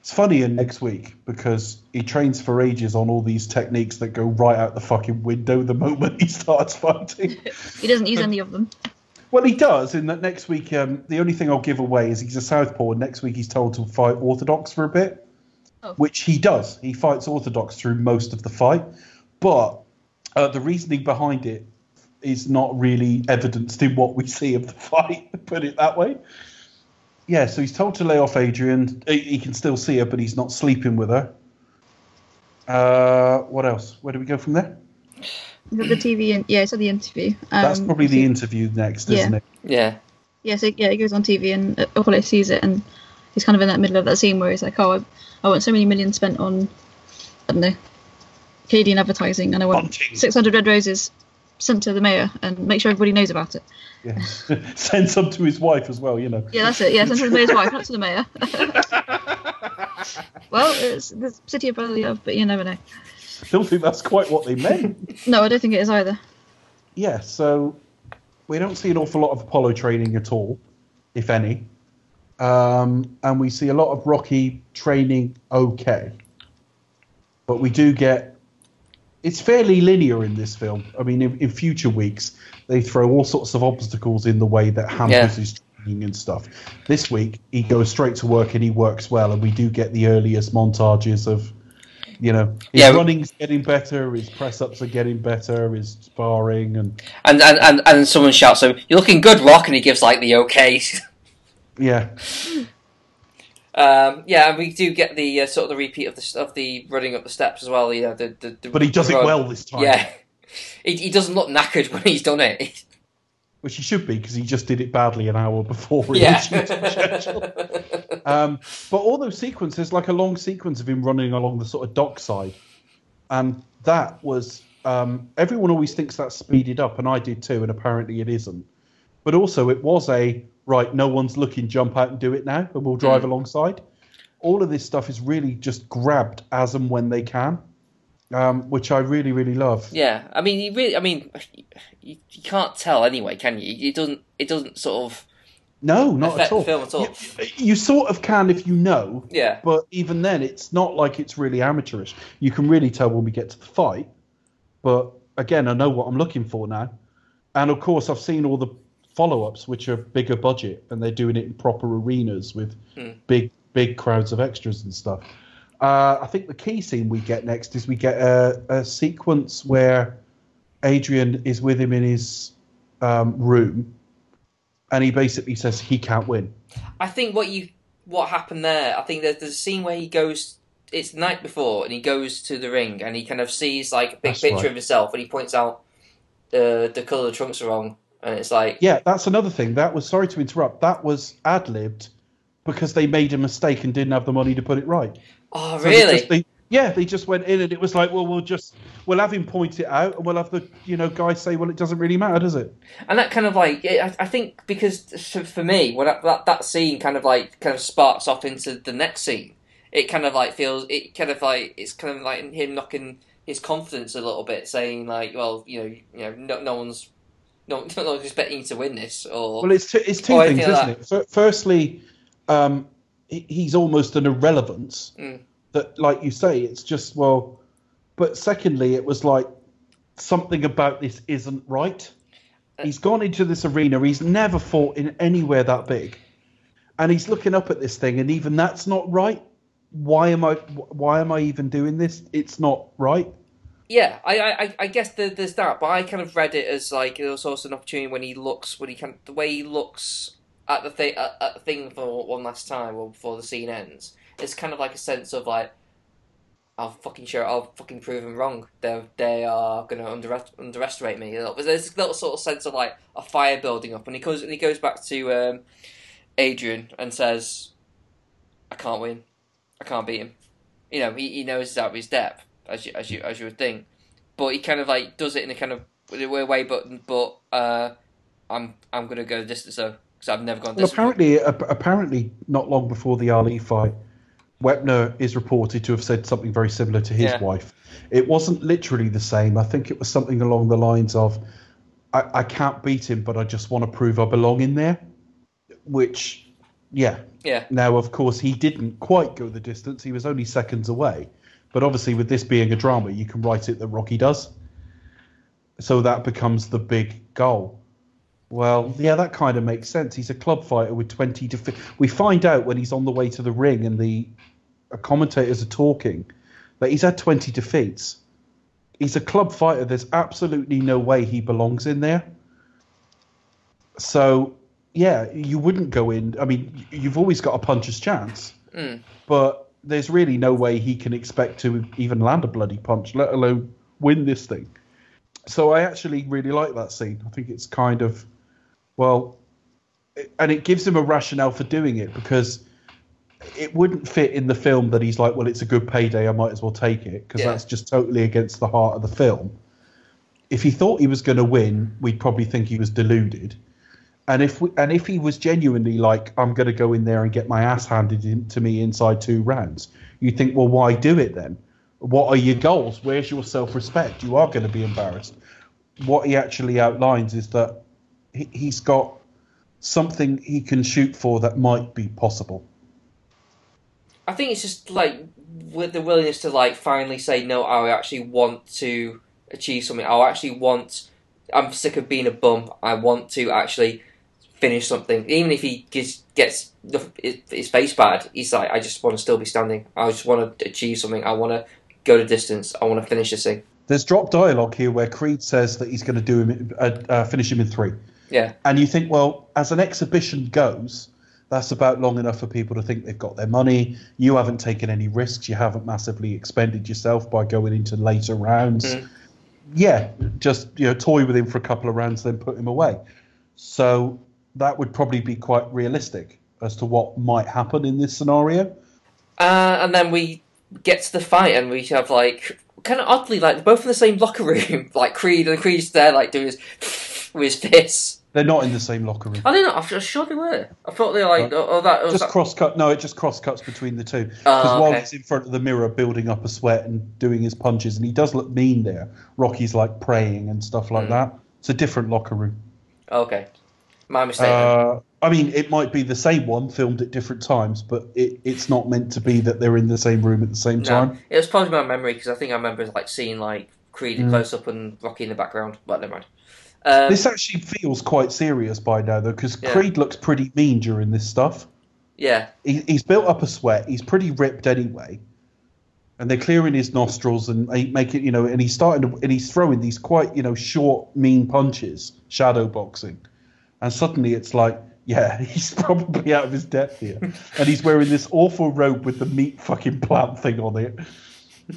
It's funny in next week because he trains for ages on all these techniques that go right out the fucking window the moment he starts fighting. He doesn't use any of them. well, he does. In that next week, um, the only thing I'll give away is he's a southpaw. And next week, he's told to fight orthodox for a bit, Oh. which he does. He fights orthodox through most of the fight, but uh, the reasoning behind it is not really evidenced in what we see of the fight. Put it that way. Yeah, so he's told to lay off Adrian. He, he can still see her, but he's not sleeping with her. Uh, what else? Where do we go from there? The, the TV, and yeah, it's at the interview. Um, That's probably the interview next, isn't it? Yeah, Yeah, so yeah, he goes on TV and uh, Apollo sees it, and he's kind of in that middle of that scene where he's like, "Oh, I, want so many millions spent on, I don't know, Canadian advertising, and I want Bunting. 600 red roses sent to the mayor and make sure everybody knows about it." Yeah. Send some to his wife as well, you know. Yeah, that's it. Yeah, sent to the mayor's wife, not to the mayor. well, it's the city of brotherly love, but you never know. I don't think that's quite what they meant. No, I don't think it is either. yeah, so we don't see an awful lot of Apollo training at all, if any. Um, and we see a lot of Rocky training okay. But we do get. It's fairly linear in this film. I mean, in, in future weeks, they throw all sorts of obstacles in the way that hampers Yeah. his training and stuff. This week, he goes straight to work and he works well, and we do get the earliest montages of, you know, his Yeah. running's getting better, his press ups are getting better, his sparring, and and and and, and someone shouts, "So you're looking good, Rock," and he gives like the okay. yeah, Um, yeah, and we do get the uh, sort of the repeat of the of the running up the steps as well. You know, the, the, the but he does it run. well this time. Yeah, he, he doesn't look knackered when he's done it. which he should be because he just did it badly an hour before. yeah. um, but all those sequences, like a long sequence of him running along the sort of dock side, and that was um, everyone always thinks that's speeded up, and I did too, and apparently it isn't. But also, it was a right. No one's looking. Jump out and do it now, and we'll drive alongside. All of this stuff is really just grabbed as and when they can, um, which I really, really love. yeah, I mean, you really, I mean, you, you can't tell anyway, can you? It doesn't. It doesn't sort of. No, not affect at all. the film at all. You, you sort of can if you know, Yeah. but even then, it's not like it's really amateurish. You can really tell when we get to the fight. But again, I know what I'm looking for now, and of course, I've seen all the follow-ups, which are bigger budget, and they're doing it in proper arenas with big, big crowds of extras and stuff. Uh, I think the key scene we get next is we get a, a sequence where Adrian is with him in his um, room, and he basically says he can't win. I think what you what happened there. I think there's, there's a scene where he goes. It's the night before, and he goes to the ring, and he kind of sees like a big That's picture right. of himself, and he points out uh, the color of the trunks are wrong, and it's like, Yeah, that's another thing. That was sorry to interrupt. That was ad libbed because they made a mistake and didn't have the money to put it right. oh So they really? just- they- yeah, they just went in and it was like, well, we'll just we'll have him point it out and we'll have the you know guy say, well, it doesn't really matter, does it? and that kind of like I, I think because for me when that, that that scene kind of like kind of sparks off into the next scene it kind of like feels it kind of like it's kind of like him knocking his confidence a little bit saying like well you know you know no, no one's no, no one's expecting you to win this or Well, it's two, it's two things, isn't that. it? Fir- Firstly, um, he- he's almost an irrelevance Mm. that, like you say, it's just well. But secondly, it was like something about this isn't right. He's gone into this arena. He's never fought in anywhere that big, and he's looking up at this thing, and even that's not right. Why am I? Why am I even doing this? It's not right. Yeah, I, I, I guess there, there's that, but I kind of read it as like it was also an opportunity when he looks, when he can, the way he looks at the thing, at, at the thing for one last time, or before the scene ends. It's kind of like a sense of like, I'll fucking sure, I'll fucking prove them wrong. They they are gonna under, underestimate me. There's this little sort of sense of like a fire building up, and he goes, and he goes back to um, Adrian and says, "I can't win, I can't beat him." You know, he, he knows he's out of his depth as you as you as you would think. But he kind of like does it in a kind of weird way. But but uh, I'm I'm gonna go the distance though because I've never gone. Well, apparently, ap- apparently, not long before the Ali fight, Wepner is reported to have said something very similar to his Yeah. wife. It wasn't literally the same. I think it was something along the lines of, "I, I can't beat him, but I just want to prove I belong in there." Which, yeah. Yeah. Now, of course, he didn't quite go the distance. He was only seconds away. But obviously, with this being a drama, you can write it that Rocky does. So that becomes the big goal. Well, yeah, that kind of makes sense. He's a club fighter with 20 to. We find out when he's on the way to the ring and the commentators are talking that he's had 20 defeats. He's a club fighter. There's absolutely no way he belongs in there. So, yeah, you wouldn't go in. I mean, you've always got a puncher's chance, Mm. but there's really no way he can expect to even land a bloody punch, let alone win this thing. So I actually really like that scene. I think it's kind of, well, it- and it gives him a rationale for doing it because it wouldn't fit in the film that he's like, well, it's a good payday, I might as well take it because Yeah. that's just totally against the heart of the film. If he thought he was going to win, we'd probably think he was deluded. And if we, and if he was genuinely like, I'm going to go in there and get my ass handed in, to me inside two rounds, you think, well, why do it then? What are your goals? Where's your self-respect? You are going to be embarrassed. What he actually outlines is that he, he's got something he can shoot for that might be possible. I think it's just like with the willingness to like finally say no. I actually want to achieve something. I actually want. I'm sick of being a bum. I want to actually finish something. Even if he gets gets his face bad, he's like, I just want to still be standing. I just want to achieve something. I want to go the distance. I want to finish this thing. There's drop dialogue here where Creed says that he's going to do him, uh, uh, finish him in three. Yeah, And you think, well, as an exhibition goes, that's about long enough for people to think they've got their money. You haven't taken any risks. You haven't massively expended yourself by going into later rounds. Mhm. Yeah, just you know, toy with him for a couple of rounds, then put him away. So that would probably be quite realistic as to what might happen in this scenario. uh, and then we get to the fight, and we have like kind of oddly like they're both in the same locker room. like Creed and Creed's there, like doing his with his fists. They're not in the same locker room. I don't know. I'm sure they were. I thought they were like, oh, oh, that was just that- cross cut. No, it just cross cuts between the two. Because Oh, while okay. he's in front of the mirror, building up a sweat and doing his punches, and he does look mean there. Rocky's like praying and stuff like Mm. that. It's a different locker room. Okay, my mistake. Uh, I mean, it might be the same one filmed at different times, but it, it's not meant to be that they're in the same room at the same no, time. it was probably my memory because I think I remember like seeing like Creed Mm. close up and Rocky in the background. But never mind. Um, This actually feels quite serious by now, though, because Yeah. Creed looks pretty mean during this stuff. yeah, he, he's built up a sweat. He's pretty ripped anyway, and they're clearing his nostrils and making you know, and he's starting to, and he's throwing these quite you know short, mean punches, shadow boxing, and suddenly it's like, yeah, he's probably out of his depth here, and he's wearing this awful robe with the meat fucking plant thing on it,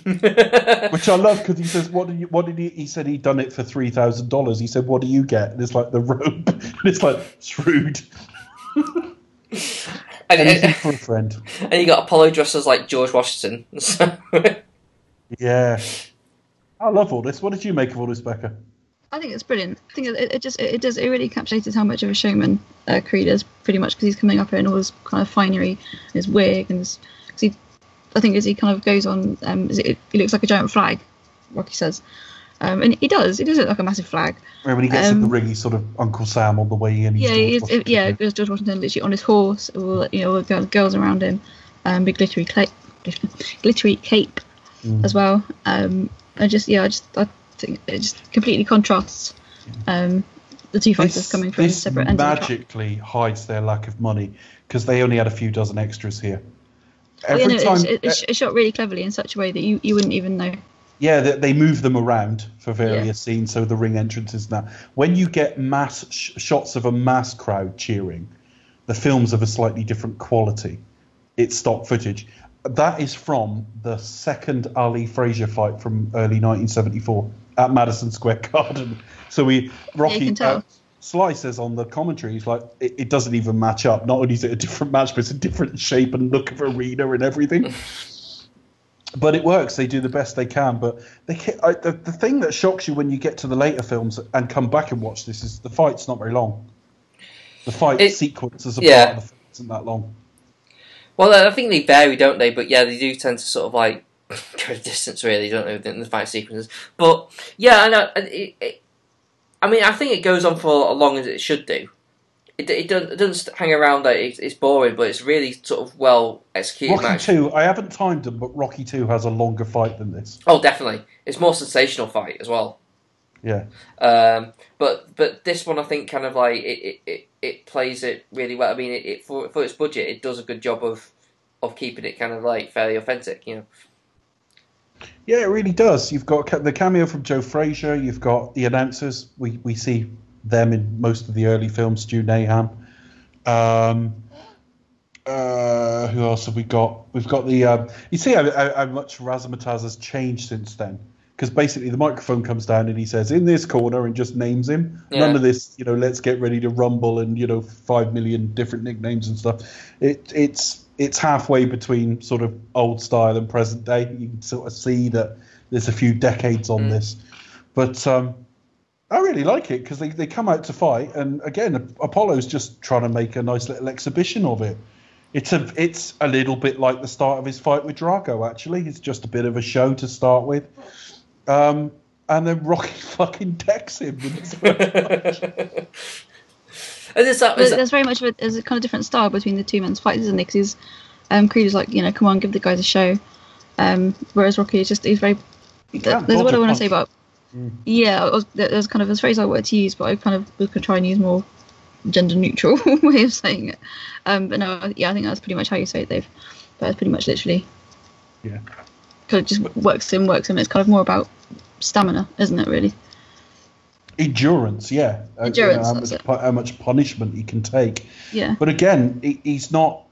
which I love because he says, "What did you? What did he?" He said he'd done it for three thousand dollars. He said, "What do you get?" And it's like the robe, and it's like shrewd. and, Anything for a friend. and you got Apollo dressed as like George Washington. So, Yeah. I love all this. What did you make of all this, Becca? I think it's brilliant. I think it, it just it, it does it really encapsulates how much of a showman uh, Creed is, pretty much because he's coming up here in all his kind of finery, his wig, and his, 'cause he, I think as he kind of goes on, um, is it, he looks like a giant flag. Rocky says, um, and he does. He does look like a massive flag. When he gets in the Um, ring, he's sort of Uncle Sam on the way in. Yeah, George he's, Washington. yeah, because George Washington literally on his horse, with all, you know, all the girls- girls around him, um, big glittery cla- glittery cape as well. Um, I just yeah, I just I it just completely contrasts um, the two fighters coming from this separate ends. of the magically hides their lack of money because they only had a few dozen extras here. Well, Every you know, time, it's, it's, it's shot really cleverly in such a way that you, you wouldn't even know. yeah, they, they move them around for various Yeah. scenes, so the ring entrances and that. When you get mass sh- shots of a mass crowd cheering, the film's of a slightly different quality. It's stock footage. That is from the second Ali Frazier fight from early 1974 at Madison Square Garden. So we Rocky can tell. uh, says on the commentary, he's like, it, it doesn't even match up. Not only is it a different match, but it's a different shape and look of arena and everything. but it works. They do the best they can. But they ca I, the, the thing that shocks you when you get to the later films and come back and watch this is the fight's not very long. The fight It- sequence as a yeah. part of the film isn't that long. Well, I think they vary, don't they? But yeah, they do tend to sort of like distance, really, don't they, in the fight sequences? But yeah, I know. It, it, I mean, I think it goes on for as long as it should do. It, it, doesn't, it doesn't hang around like it's, it's boring, but it's really sort of well executed Rocky match. Two, I haven't timed them, but Rocky Two has a longer fight than this. Oh, definitely, it's more sensational fight as well. Yeah, Um, but but this one, I think, kind of like it, it, it, it plays it really well. I mean, it, it for for its budget, it does a good job of of keeping it kind of like fairly authentic. You know. Yeah, it really does. You've got the cameo from Joe Frazier. You've got the announcers. We we see them in most of the early films. Stu Nahan. Um, uh, who else have we got? We've got the. Um, you see how, how, how much Razzmatazz has changed since then. Because basically the microphone comes down and he says, "In this corner," and just names him. Yeah. None of this, you know. Let's get ready to rumble and you know five million different nicknames and stuff. It it's it's halfway between sort of old style and present day. You can sort of see that there's a few decades on this, but um, I really like it because they, they come out to fight, and again, Apollo's just trying to make a nice little exhibition of it. It's a it's a little bit like the start of his fight with Drago. Actually, it's just a bit of a show to start with, um, and then Rocky fucking decks him. With his first And is that, that- there's very much of a, there's a kind of different style between the two men's fights, isn't there? Because um, Creed is like, you know, come on, give the guys a show. Um, whereas Rocky is just, he's very. can't there's dodge what I want punch. to say about. Yeah, I was, there's kind of a phrase I wanted to use, but I kind of was going to try and use more gender neutral way of saying it. Um, but no, yeah, I think that's pretty much how you say it, Dave. But it's pretty much literally yeah. Kind of just works in, works in. It's kind of more about stamina, isn't it? Really? endurance, yeah. Uh, Endurance, how, much, how much punishment he can take. Yeah. But again, he, he's not.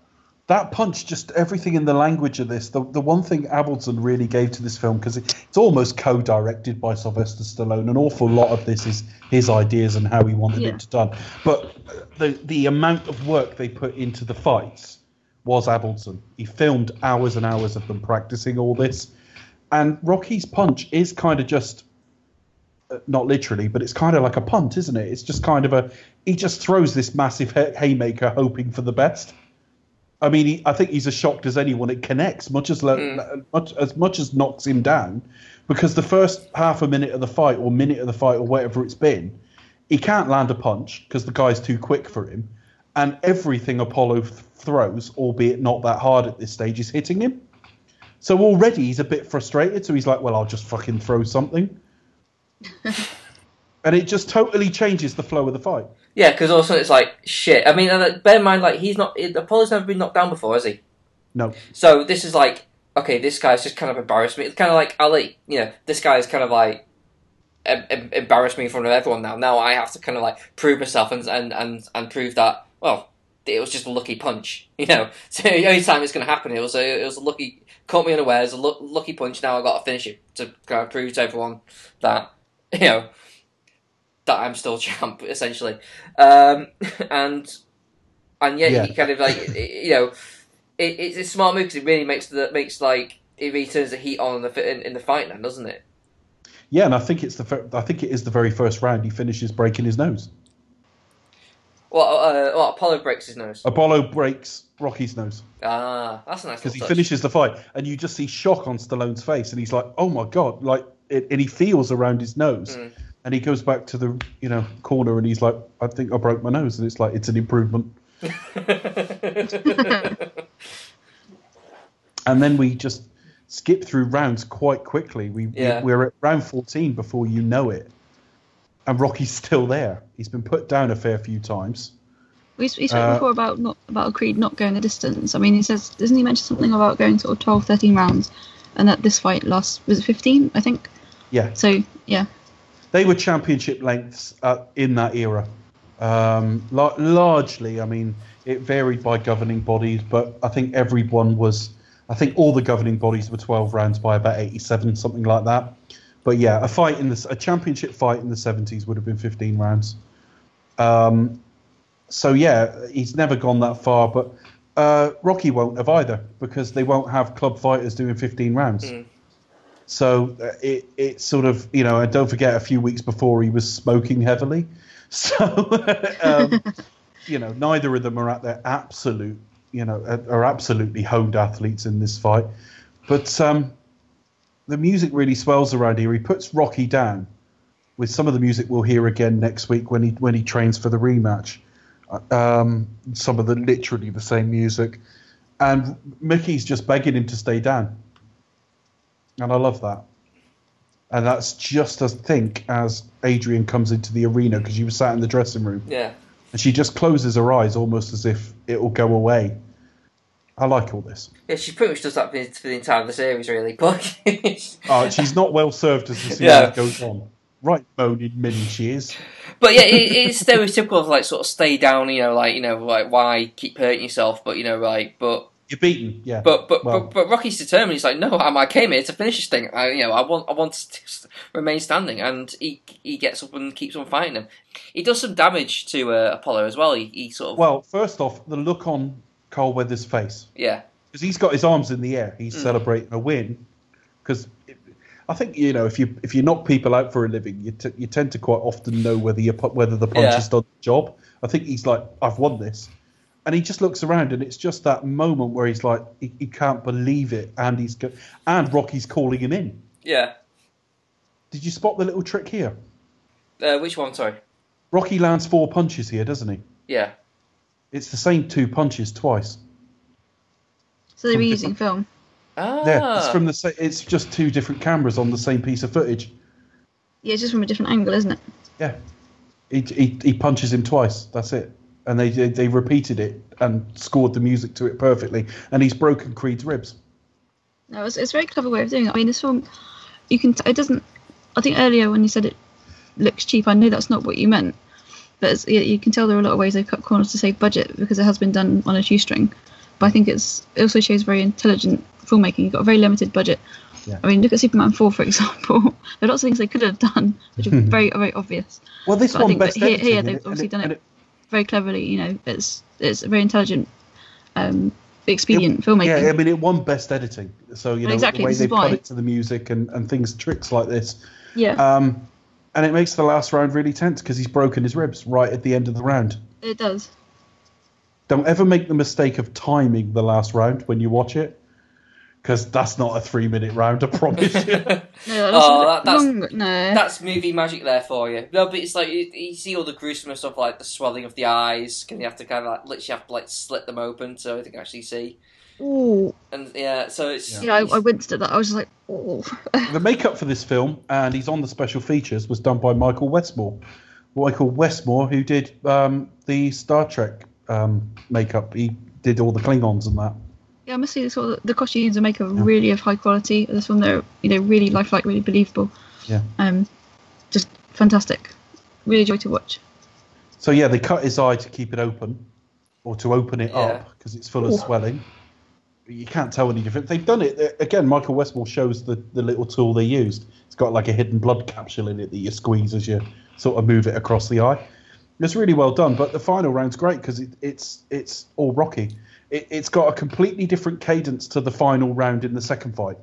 That punch, just everything in the language of this. The, the one thing Avildsen really gave to this film, because it, it's almost co directed by Sylvester Stallone, an awful lot of this is his ideas and how he wanted Yeah. it done. But the, the amount of work they put into the fights was Avildsen. He filmed hours and hours of them practicing all this. And Rocky's punch is kind of just uh, not literally, but it's kind of like a punt, isn't it? It's just kind of a he just throws this massive haymaker, hoping for the best. I mean, he, I think he's as shocked as anyone. It connects much as lo- much as much as knocks him down, because the first half a minute of the fight or minute of the fight or whatever it's been, he can't land a punch because the guy's too quick for him, and everything Apollo th- throws, albeit not that hard at this stage, is hitting him. So already he's a bit frustrated. So he's like, "Well, I'll just fucking throw something." and it just totally changes the flow of the fight. yeah, because also it's like shit. I mean, and, uh, bear in mind, like he's not Apollo's never been knocked down before, has he? No, So this is like, okay, this guy's just kind of embarrassed me. It's kind of like Ali. You know, this guy's kind of like em- em- embarrassed me in front of everyone now. Now I have to kind of like prove myself and and and, and prove that well, it was just a lucky punch. You know, so the only time it's going to happen, it was a it was a lucky caught me unaware. It was a lucky punch. Now I got to finish it to kind of prove to everyone that you know that I'm still champ essentially. Um, and and yet Yeah. he kind of like you know it, it's a smart move because it really makes the makes like it really turns the heat on in the in, in the fight then, doesn't it? yeah, and I think it's the I think it is the very first round he finishes breaking his nose. Well, uh, well, Apollo breaks his nose. Apollo breaks Rocky's nose Ah, that's a nice. because he touch. finishes the fight, and you just see shock on Stallone's face, and he's like, "Oh my god!" Like, it, and he feels around his nose, Mm. and he goes back to the you know corner, and he's like, "I think I broke my nose," and it's like it's an improvement. and then we just skip through rounds quite quickly. We, Yeah. we we're at round 14 before you know it, and Rocky's still there. He's been put down a fair few times. We, we spoke Uh, before about not about Creed not going the distance. I mean, he says doesn't he mention something about going sort of 12, 13 rounds, and that this fight lasts was it fifteen? I think. Yeah, So yeah, they were championship lengths uh, in that era. Um, la- largely, I mean, it varied by governing bodies, but I think everyone was. I think all the governing bodies were 12 rounds by about 87, something like that. But yeah, a fight in a championship fight in the 70s would have been 15 rounds. Um, so yeah, he's never gone that far, but uh, Rocky won't have either because they won't have club fighters doing 15 rounds. So uh, it it sort of you know, and don't forget a few weeks before he was smoking heavily, so um, you know neither of them are at their absolute you know are are absolutely honed athletes in this fight, but um, the music really swells around here. He puts Rocky down with some of the music we'll hear again next week when he when he trains for the rematch. Uh, Um, some of the literally the same music, and Mickey's just begging him to stay down and I love that. And that's just as think as Adrian comes into the arena because she was sat in the dressing room, Yeah. and she just closes her eyes almost as if it will go away. I like all this. Yeah, she pretty much does that for the entire of the series, really. But Oh, she's not well served as the series Yeah. goes on. Right, moaning Minnie she is. But yeah, it, it's stereotypical of like sort of stay down, you know, like you know, like why keep hurting yourself, but you know, like but You're beaten, yeah. but but Well- but, but Rocky's determined. He's like, no, I, I came here to finish this thing. I, you know, I want I want to remain standing, and he he gets up and keeps on fighting him. He does some damage to uh, Apollo as well. He, he sort of Well, first off, the look on Carl Weathers' face yeah because he's got his arms in the air. He's Mm. celebrating a win. Because I think you know if you if you knock people out for a living, you t- you tend to quite often know whether you pu- whether the punch Yeah. has done the job. I think he's like, I've won this, and he just looks around, and it's just that moment where he's like, he, he can't believe it, and he's go- and Rocky's calling him in. yeah. Did you spot the little trick here? Uh, which one? Sorry. Rocky lands four punches here, doesn't he? Yeah. It's the same two punches twice. so they were From using film. Ah. Yeah, it's from the sa- it's just two different cameras on the same piece of footage. Yeah, it's just from a different angle, isn't it? Yeah, he, he, he punches him twice. That's it. And they, they they repeated it and scored the music to it perfectly. And he's broken Creed's ribs. No, it's, it's a very clever way of doing it. I mean, this film, you can. T- it doesn't. I think earlier when you said it looks cheap, I know that's not what you meant. But it's, you, you can tell there are a lot of ways they've cut corners to save budget because it has been done on a shoestring. But I think it's it also shows very intelligent filmmaking. You've got a very limited budget. Yeah. I mean, look at Superman 4, for example. there are lots of things they could have done, which are very, very obvious. Well, this But I one think that best here, here they've it- obviously done and it very cleverly. You know, it's it's a very intelligent, um, expedient filmmaking. Yeah, I mean, it won best editing. So you know Exactly, the way they cut it to the music and, and things, tricks like this. yeah. Um, and it makes the last round really tense because he's broken his ribs right at the end of the round. it does. Don't ever make the mistake of timing the last round when you watch it, because that's not a three-minute round. I promise you. No, that's Oh, that- that's- longer. No. That's movie magic there for you. No, but it's like you, you see all the gruesomeness of like the swelling of the eyes. Can you have to kind of like literally have to like slit them open so they can actually see? Ooh. And yeah, so it's Yeah, I, I winced at that. I was just like, oh. the makeup for this film, and he's on the special features, was done by Michael Westmore. Michael Westmore, who did um, the Star Trek um, makeup. He did all the Klingons and that. Yeah, I must say, sort of, the costumes and makeup are really of high quality. This one, they're you know really lifelike, really believable. Yeah. Um, just fantastic. Really joy to watch. So yeah, they cut his eye to keep it open, or to open it Yeah. up because it's full of swelling. You can't tell any difference. They've done it again. Michael Westmore shows the, the little tool they used. It's got like a hidden blood capsule in it that you squeeze as you sort of move it across the eye. It's really well done. But the final round's great because it, it's it's all rocky. It, it's got a completely different cadence to the final round in the second fight.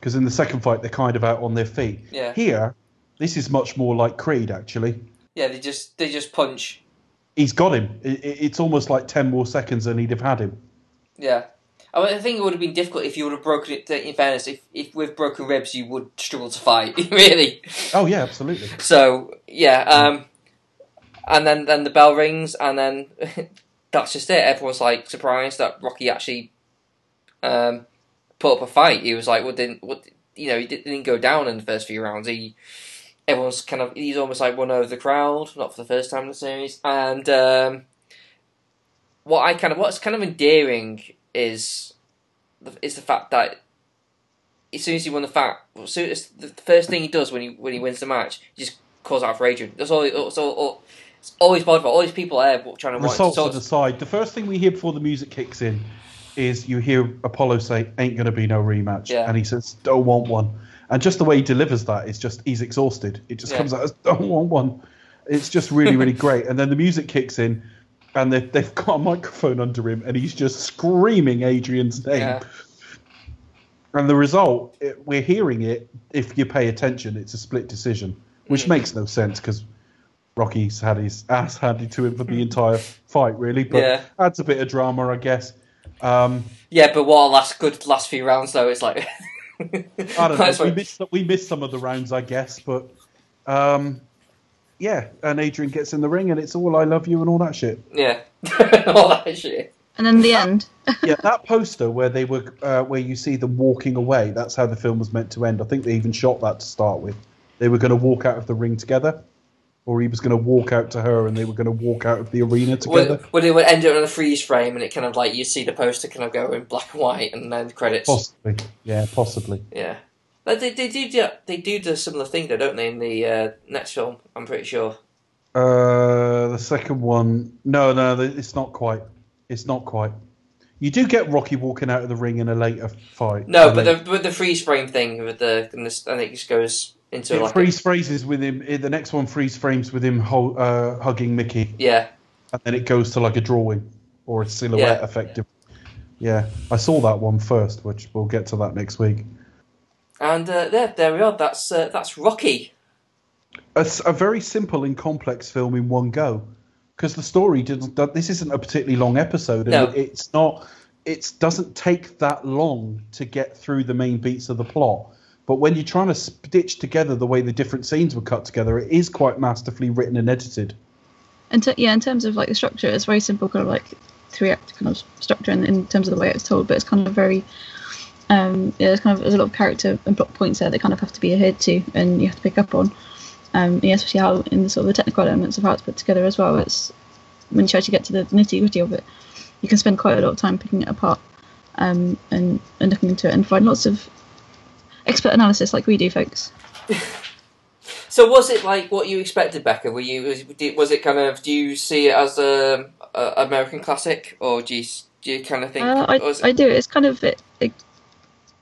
Because in the second fight they're kind of out on their feet. Yeah. Here, this is much more like Creed actually yeah, they just they just punch. he's got him. It, it- it's almost like ten more seconds and he'd have had him. Yeah. I, mean, I think it would have been difficult if you would have broken it. In fairness, if, if with broken ribs you would struggle to fight, really. Oh yeah, absolutely. So yeah, um, and then then the bell rings, and then that's just it. Everyone's like surprised that Rocky actually um, put up a fight. He was like, well, didn't what you know? He didn't go down in the first few rounds. He everyone's kind of he's almost like won over the crowd, not for the first time in the series. And um, what I kind of what's kind of endearing is the, is the fact that as soon as he won the fact, as soon as the first thing he does when he when he wins the match, he just calls out for Adrian. That's all. That's all, all it's always bothered about all these people there trying to watch. Results aside, the first thing we hear before the music kicks in is you hear Apollo say, "Ain't gonna be no rematch," Yeah. and he says, "Don't want one." And just the way he delivers that is just he's exhausted. It just Yeah. comes out as "Don't want one." It's just really, really great. And then the music kicks in, and they've, they've got a microphone under him, and he's just screaming Adrian's name. Yeah. And the result, it, we're hearing it. If you pay attention, it's a split decision, which Mm. makes no sense because Rocky's had his ass handed to him for the entire fight, really. But Yeah. adds a bit of drama, I guess. Um, Yeah, but what a last good last few rounds though? It's like I don't know. We missed, we missed some of the rounds, I guess, but um, yeah. And Adrian gets in the ring, and it's all "I love you" and all that shit. Yeah, all that shit. And then the end. yeah, that poster where they were, uh, where you see them walking away. That's how the film was meant to end. I think they even shot that to start with. They were going to walk out of the ring together, or he was going to walk out to her, and they were going to walk out of the arena together. Well, it would end up in a freeze frame, and it kind of like you see the poster kind of go in black and white, and then the credits. Possibly, yeah, possibly. Yeah, but they, they do do- they do the similar thing though, don't they? In the uh, next film, I'm pretty sure. Uh, the second one, no, no, it's not quite. It's not quite. You do get Rocky walking out of the ring in a later fight. No, but the with the freeze frame thing with the, and this, I think it just goes into it like a- freeze phrases with him. The next one freeze frames with him uh, hugging Mickey, yeah, and then it goes to like a drawing or a silhouette Yeah. effective. Yeah, I saw that one first, which we'll get to that next week. and uh, there there we are. That's uh, that's Rocky. A very simple and complex film in one go, because the story didn't. This isn't a particularly long episode, and No. it's not. It doesn't take that long to get through the main beats of the plot. But when you're trying to stitch together the way the different scenes were cut together, it is quite masterfully written and edited. And t- yeah, in terms of like the structure, it's very simple, kind of like three act kind of structure in, in terms of the way it's told, but it's kind of very um, yeah, there's kind of there's a lot of character and plot points there that kind of have to be adhered to and you have to pick up on. Um, yeah, especially how in the sort of the technical elements of how it's put together as well. It's when you actually get to the nitty gritty of it, you can spend quite a lot of time picking it apart um, and and looking into it and find lots of expert analysis like we do, folks. So was it like what you expected, Becca? Were you was, was it kind of? Do you see it as a, a American classic, or do you do you kind of think? Uh, I, it- I do. It's kind of it. it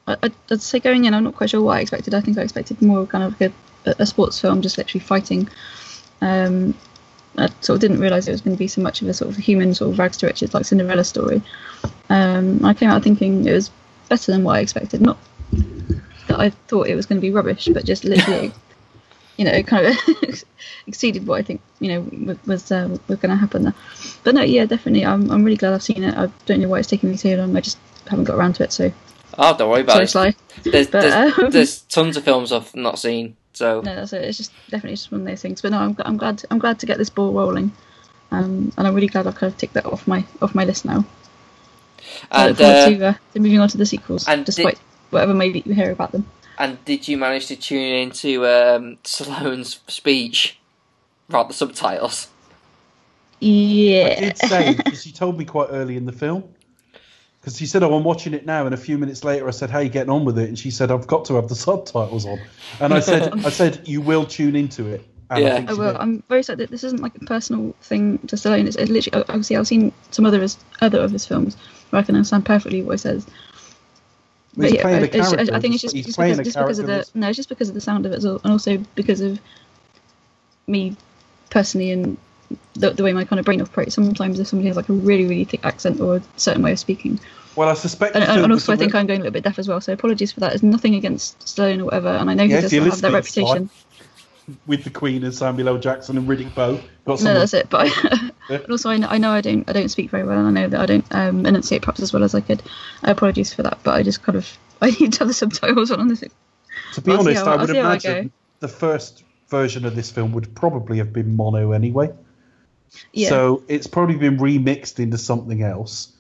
I, I'd- I'd say going in, I'm not quite sure what I expected. I think I expected more kind of like a, a sports film, just literally fighting. Um, I sort of didn't realise it was going to be so much of a sort of human sort of rags to riches like Cinderella story. Um, I came out thinking it was better than what I expected. Not that I thought it was going to be rubbish, but just literally, you know, kind of exceeded what I think you know was uh, was going to happen there. But no, yeah, definitely. I'm I'm really glad I've seen it. I don't know why it's taking me so long. I just haven't got around to it. So oh, don't worry about sorry, it. There's, but, there's, um, there's tons of films I've not seen. So No, that's it. It's just definitely just one of those things. But no, I'm I'm glad I'm glad to get this ball rolling. Um, and I'm really glad I've kind of ticked that off my off my list now. And look uh, to, uh, to moving on to the sequels, and despite did- whatever maybe you hear about them. and did you manage to tune into um, Stallone's speech? Write the subtitles. Yeah. I did say because she told me quite early in the film. Because she said, "Oh, I'm watching it now," and a few minutes later, I said, "How you getting on with it?" And she said, "I've got to have the subtitles on." And I said, "I said you will tune into it." And Yeah. think I will. did. I'm very sad that this isn't like a personal thing to Stallone. It's, it's literally obviously I've seen some other his, other of his films where I can understand perfectly what he says. He's playing a it's character. I think it's just, He's just playing because, just because of the no, it's just because of the sound of it, as well, and also because of me personally and the, the way my kind of brain operates. Sometimes if somebody has like a really really thick accent or a certain way of speaking, Well, I suspect. and, and also I think I'm going a little bit deaf as well. So apologies for that. It's nothing against Stallone or whatever, and I know he doesn't have that reputation. With the Queen and Samuel L. Jackson and Riddick Bowe. Got No, that's it. But I, but also I know, I know I don't I don't speak very well, and I know that I don't um, enunciate perhaps as well as I could. I apologise for that, but I just kind of I need to have the subtitles on on this. To be I'll honest, how- I would imagine the first version of this film would probably have been mono anyway. Yeah. So it's probably been remixed into something else.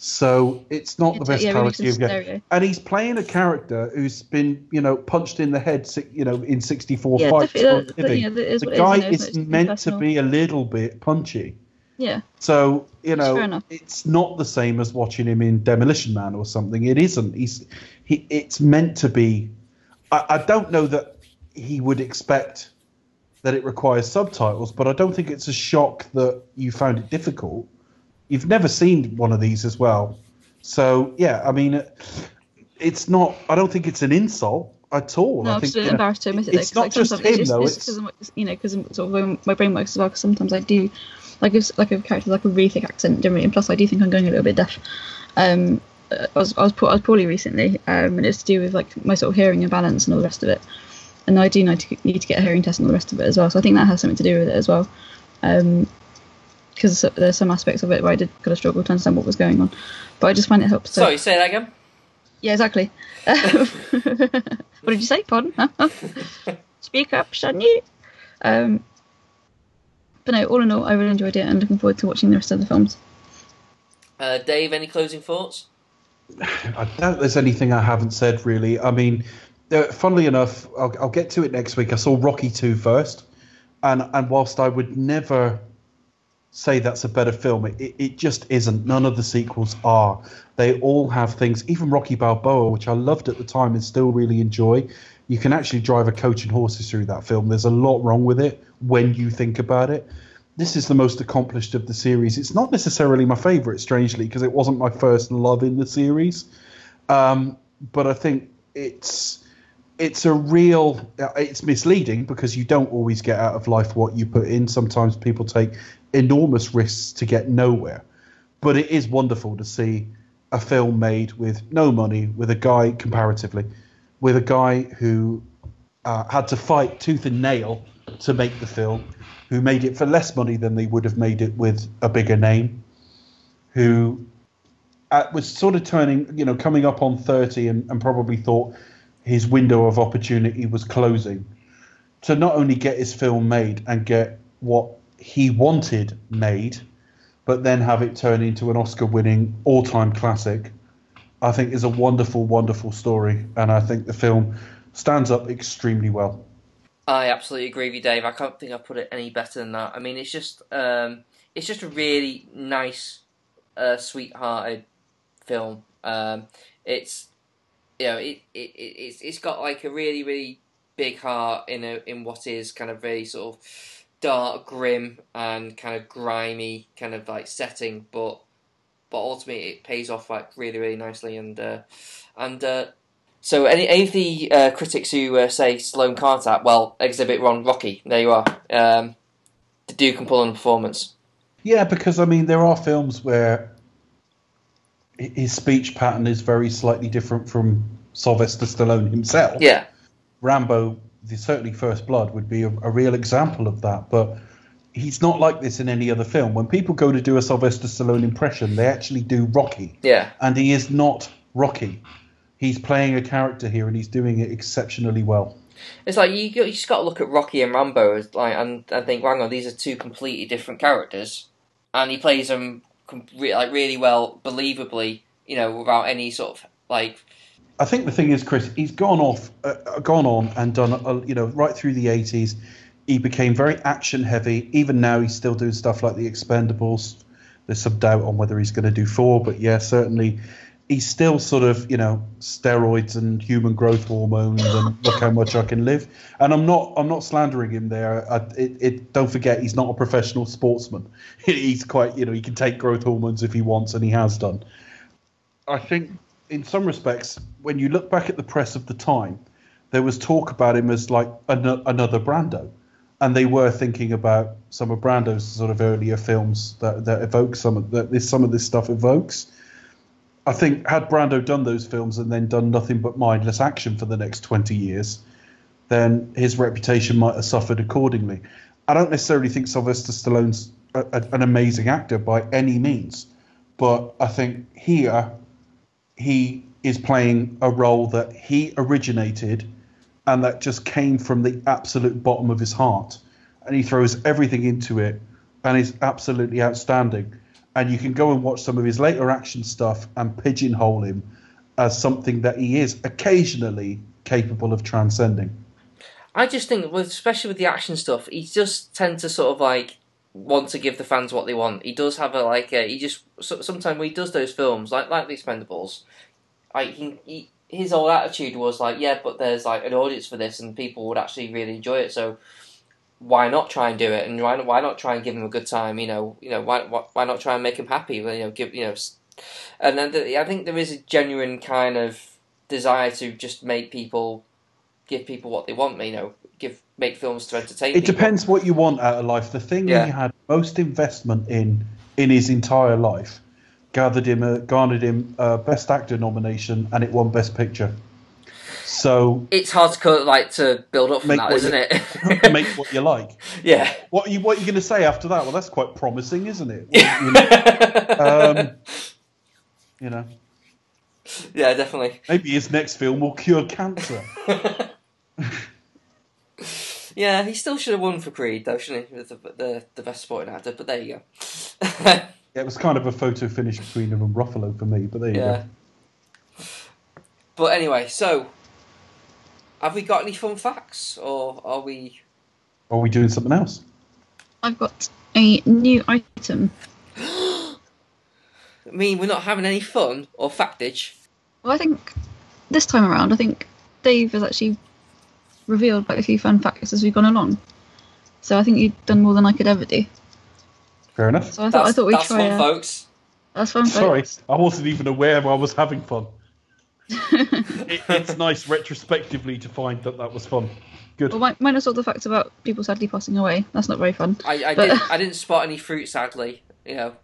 So it's not the It's, best yeah, clarity of. And he's playing a character who's been, you know, punched in the head, you know, in 64 Yeah, fights. definitely, uh, that- that, you know, that is the is, guy know, is meant to be a little bit punchy. Yeah, So you know, it's not the same as watching him in Demolition Man or something. It isn't. He's he. It's meant to be. I, I don't know that he would expect that it requires subtitles, but I don't think it's a shock that you found it difficult. You've never seen one of these as well, so yeah. I mean, it's not. I don't think it's an insult at all. no, I think just you know, embarrassed to admit it. though, not just him it's, though. It's, It's, because you know, because sort of my brain works as well. Because sometimes I do, like if like a character like a really thick accent generally, and plus I do think I'm going a little bit deaf. Um, I was I was, poor, I was poorly recently, um, and it's to do with like my sort of hearing and balance and all the rest of it. And I do need to need to get a hearing test and all the rest of it as well. So I think that has something to do with it as well. Um, because there's some aspects of it where I did kind of struggle to understand what was going on, but I just find it helps. To, Sorry, say that again. yeah, exactly. what did you say? Pardon? Speak up, shouldn't you? Um, but no, all in all, I really enjoyed it and looking forward to watching the rest of the films. Uh, Dave, any closing thoughts? I doubt there's anything I haven't said really. I mean, uh, funnily enough, I'll, I'll get to it next week. I saw Rocky 2 first, and and whilst I would never say that's a better film, it, it, just isn't. None of the sequels are. They all have things. Even Rocky Balboa, which I loved at the time and still really enjoy. You can actually drive a coach and horses through that film. There's a lot wrong with it when you think about it. This is the most accomplished of the series. It's not necessarily my favourite, strangely, because it wasn't my first love in the series. Um, but I think it's it's a real uh, it's misleading because you don't always get out of life what you put in. Sometimes people take enormous risks to get nowhere. But it is wonderful to see a film made with no money, with a guy comparatively, with a guy who uh, had to fight tooth and nail to make the film, who made it for less money than they would have made it with a bigger name, who uh, was sort of turning, you know, coming up on 30 and, and probably thought his window of opportunity was closing to not only get his film made and get what he wanted made, but then have it turn into an Oscar winning all time classic, I think is a wonderful, wonderful story. And I think the film stands up extremely well. I absolutely agree with you, Dave. I can't think I put it any better than that. I mean, it's just um, it's just a really nice, uh, sweethearted film. Um, it's you know it, it, it it's it's got like a really really big heart in a in what is kind of very sort of dark, grim, and kind of grimy kind of like setting, but but ultimately it pays off like really really nicely and uh, and uh, so any, any of the uh, critics who uh, say Stallone can't act, well, exhibit Ron Rocky. There you are. Um, the Duke can pull on a performance. Yeah, because I mean, there are films where his speech pattern is very slightly different from Sylvester Stallone himself. Yeah, Rambo, the certainly First Blood, would be a, a real example of that. But he's not like this in any other film. When people go to do a Sylvester Stallone impression, they actually do Rocky, yeah, and he is not Rocky. He's playing a character here, and he's doing it exceptionally well. it's like you, you just got to look at Rocky and Rambo as like and, and think, hang on, these are two completely different characters, and he plays them com- re- like really well, believably, you know, without any sort of like I think the thing is, Chris, he's gone off, uh, uh, gone on and done, uh, you know, right through the 80s. He became very action heavy. Even now, he's still doing stuff like the Expendables. There's some doubt on whether he's going to do four, but yeah, certainly he's still sort of, you know, steroids and human growth hormones and look how much I can live. And I'm not, I'm not slandering him there. I, it, it, don't forget, he's not a professional sportsman. he's quite, you know, he can take growth hormones if he wants, and he has done. I think in some respects, when you look back at the press of the time, there was talk about him as like an- another Brando, and they were thinking about some of Brando's sort of earlier films that, that evoke some of that this some of this stuff evokes. I think had Brando done those films and then done nothing but mindless action for the next twenty years, then his reputation might have suffered accordingly. I don't necessarily think Sylvester Stallone's a, a, an amazing actor by any means, but I think here he is playing a role that he originated and that just came from the absolute bottom of his heart. And he throws everything into it and is absolutely outstanding. and you can go and watch some of his later action stuff and pigeonhole him as something that he is occasionally capable of transcending. I just think, especially with the action stuff, he just tends to sort of like want to give the fans what they want. He does have a like a, he just so, sometimes when he does those films like like the Expendables, like he, he his whole attitude was like, yeah, but there's like an audience for this and people would actually really enjoy it, so why not try and do it and why not, why not try and give him a good time? You know, you know why why, not try and make him happy? You know, give you know, and then the, I think there is a genuine kind of desire to just make people give people what they want. You know, make films to entertain. It people. depends what you want out of life. The thing Yeah. he had most investment in in his entire life gathered him a, garnered him a best actor nomination, and it won best picture. So It's hard to cut, like to build up from that, isn't you- it? make what you like. yeah. What are you what are you going to say after that? Well, that's quite promising, isn't it? Well, you, know, um, you know, yeah, definitely. maybe his next film will cure cancer. Yeah, he still should have won for Creed, though, shouldn't he? With the, the, the best supporting actor, but there you go. Yeah, it was kind of a photo finish between him and Ruffalo for me, but there you yeah. But anyway, so have we got any fun facts, or are we? Are we doing something else? I've got a new item. I mean, we're not having any fun or factage. Well, I think this time around, I think Dave has actually revealed quite a few fun facts as we've gone along. So I think you've done more than I could ever do. Fair enough. So I thought That's, I thought we'd that's try. fun, a- folks. That's fun. Sorry, folks. I wasn't even aware I was having fun. it, it's nice retrospectively to find that that was fun. Good. Well, mi- minus all the facts about people sadly passing away. That's not very fun. I, I, But- did, I didn't spot any fruit, sadly. You know,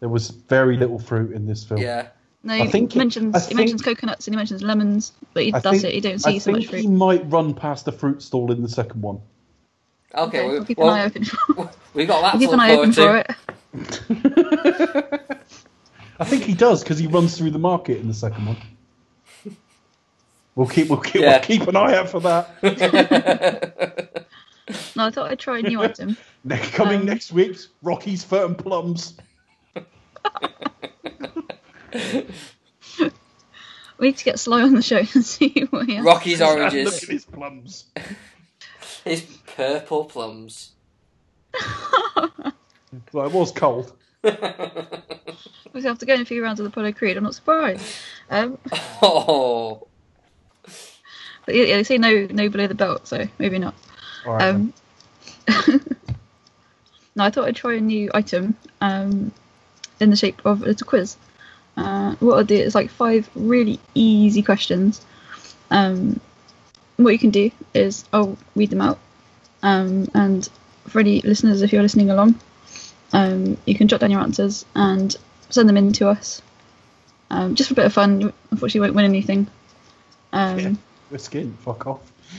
There was very little fruit in this film. yeah. No, I he think it- mentions I he mentions coconuts and he mentions lemons, but he, I that's think, it. You don't I see so much think fruit. he might run past the fruit stall in the second one. Okay, Okay, we, we'll keep well, an eye open. For, we got that we'll keep an eye open forward for it. I think he does because he runs through the market in the second one. We'll keep we'll keep, Yeah. we'll keep an eye out for that. No, I thought I'd try a new item. Next, coming Um, next week, Rocky's Fur and Plums. We need to get Sly on the show and see what he has. Rocky's And look oranges, at his plums. his purple plums. Well, it was cold. We have to go in a few rounds of the Apollo Creed. I'm not surprised. Um, Oh, but yeah, yeah, they say no, no below the belt, so maybe not. All right. then. Um, no, I thought I'd try a new item um, in the shape of a little quiz. Uh, what I'll do is like five really easy questions. Um, what you can do is I'll read them out, um, and for any listeners, if you're listening along, um, you can jot down your answers and send them in to us. Um, just for a bit of fun. You Unfortunately, won't win anything. Um, Yeah. We're skin. Fuck off.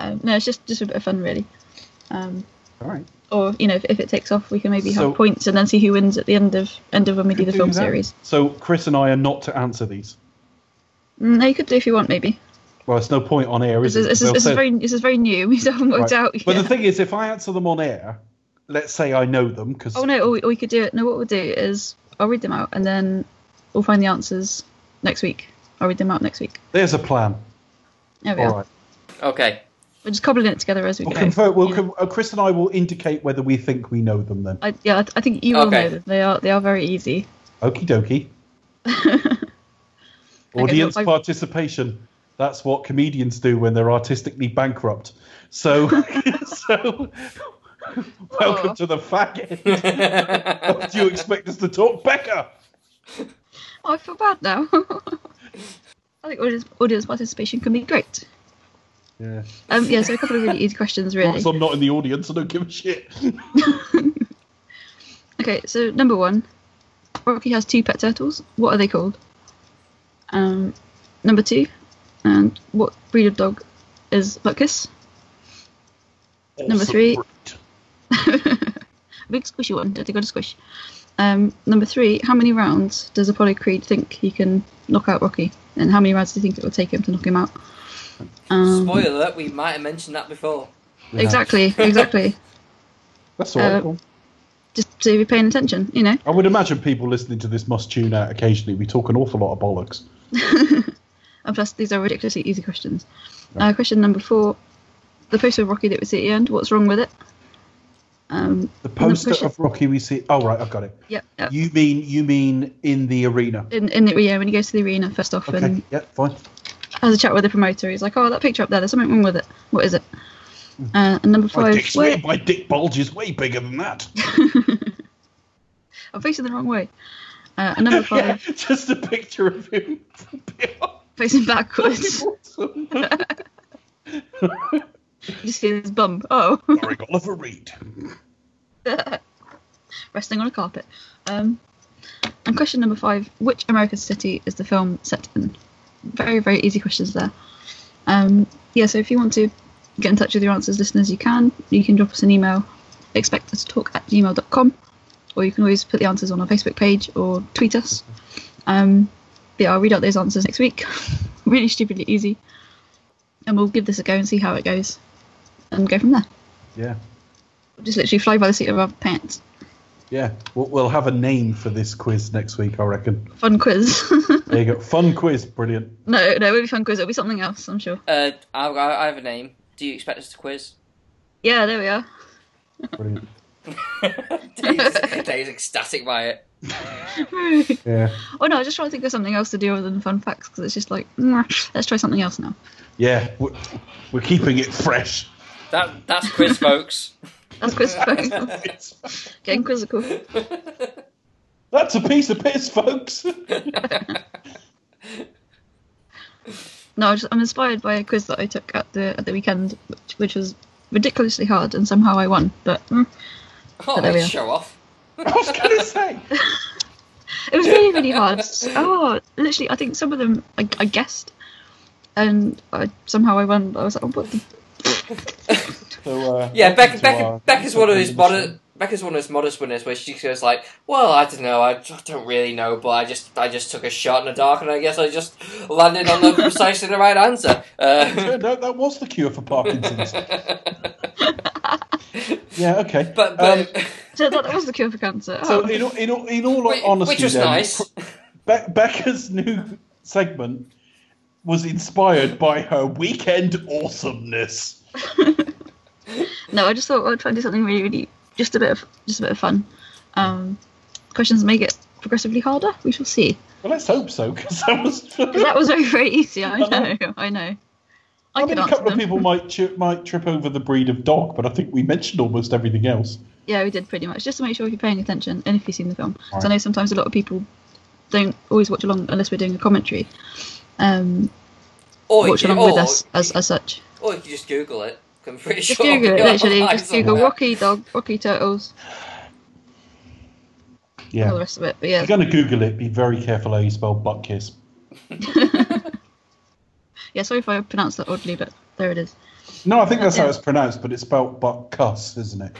um, no, it's just just a bit of fun, really. All right. or you know if, if it takes off we can maybe So- have points and then see who wins at the end of end of when we do the film that. series So Chris and I are not to answer these. Mm, no you could do if you want maybe Well, it's no point on air, is this is, it? this is, this is very this is very new we haven't worked Right. out But the thing is, if I answer them on air, let's say I know them because oh no or we, or we could do it no what we'll do is I'll read them out and then we'll find the answers next week I'll read them out next week there's a plan. there we All are right. okay. We're just cobbling it together as we We'll go confer, we'll Yeah. con- uh, Chris and I will indicate whether we think we know them then. I, yeah I, I think you all Okay. know them they are they are very easy Okie dokie. Audience look, I- participation. That's what comedians do when they're artistically bankrupt. So, so welcome Oh. to the fag end. what do you expect us to talk, Becca? oh, I feel bad now I think audience, audience participation can be great Yeah. um yeah so a couple of really easy questions really Because I'm not in the audience, I don't give a shit. Okay, so number one, Rocky has two pet turtles. What are they called? Um, number two, and what breed of dog is Butkus? Number three. Big squishy one. Dirty got a squish. Um, number three, how many rounds does Apollo Creed think he can knock out Rocky? And how many rounds do you think it will take him to knock him out? Um, Spoiler alert: we might have mentioned that before. Exactly, exactly. That's all right. Uh, go just so you're paying attention, you know. I would imagine people listening to this must tune out occasionally. We talk an awful lot of bollocks. And plus, these are ridiculously easy questions. Uh, question number four: the poster of Rocky that we see at the end. What's wrong with it? Um, The and poster question- of Rocky we see. Oh right, I've got it. Yep. yep. You mean you mean in the arena? in, in the, yeah, when he goes to the arena first off Okay, and yeah, fine. Has a chat with the promoter, he's like, "Oh, that picture up there, there's something wrong with it. What is it?" Uh, and number five, where, way, my dick bulge is way bigger than that. I'm facing the wrong way. Uh, and number yeah, five, just a picture of him. facing backwards. Awesome. you see his bum. Oh, Starring Oliver Reed. resting on a carpet. Um, and question number five: Which American city is the film set in? Very, very easy questions there. Um, yeah, so if you want to get in touch with your answers, listeners, you can. You can drop us an email, expect us to talk at gmail.com, or you can always put the answers on our Facebook page or tweet us. Um, yeah, I'll read out those answers next week. really stupidly easy. And we'll give this a go and see how it goes and go from there. Yeah, We'll just literally fly by the seat of our pants. Yeah. We'll, we'll have a name for this quiz next week, I reckon. Fun quiz. There you go. Fun quiz, brilliant. no, no, it won't be fun quiz. It'll be something else, I'm sure. Uh, I, I I have a name. Do you expect us to quiz? Yeah, there we are. Brilliant. Dave's, Dave's ecstatic by it. Yeah, oh no, I was just trying to think of something else to do other than fun facts because it's just like, "Mwah, let's try something else now. yeah. We're, we're keeping it fresh. That that's quiz, folks. That's quiz. It's- Getting quizzical. That's a piece of piss, folks. No, I just, I'm inspired by a quiz that I took at the at the weekend, which, which was ridiculously hard, and somehow I won. But mm, Oh, there we are. show off. I was going to say. it was really, really hard. Oh, literally, I think some of them I, I guessed, and I, somehow I won. I was like, oh, what the So, uh, Yeah, welcome Beck, to Beck, our- Becca's one of his show. modest. Becca's one of his modest winners, where she goes like, "Well, I don't know, I don't really know, but I just, I just took a shot in the dark, and I guess I just landed on the precisely the right answer." Uh, Turned out that was the cure for Parkinson's. yeah, okay. but, Um, so that, that was the cure for cancer. so, Oh. in, all- in, all- in all which, honesty, which was then, nice. Be- Becca's new segment was inspired by her weekend awesomeness. No, I just thought I'd try and do something really, really, just a bit of, just a bit of fun. Um, questions may get progressively harder. We shall see. Well, let's hope so, because that was. 'Cause that was very, very easy. I know, I know. I, I could mean, a answer couple of people might tri- might trip over the breed of dog, but I think we mentioned almost everything else. Yeah, we did pretty much, just to make sure if you're paying attention and if you've seen the film. So I know sometimes a lot of people don't always watch along unless we're doing a commentary. Um, Or watch could- along with us as, as such. Or you could just Google it. I'm pretty Just sure. Google it, literally. Just Google somewhere. Rocky Dog, Rocky Turtles, Yeah. all the rest of it. But yeah, If you're going to Google it, be very careful how you spell butt kiss. yeah. Sorry if I pronounced that oddly, but there it is. No, I think that's how Yeah. it's pronounced, but it's spelled butt cuss, isn't it?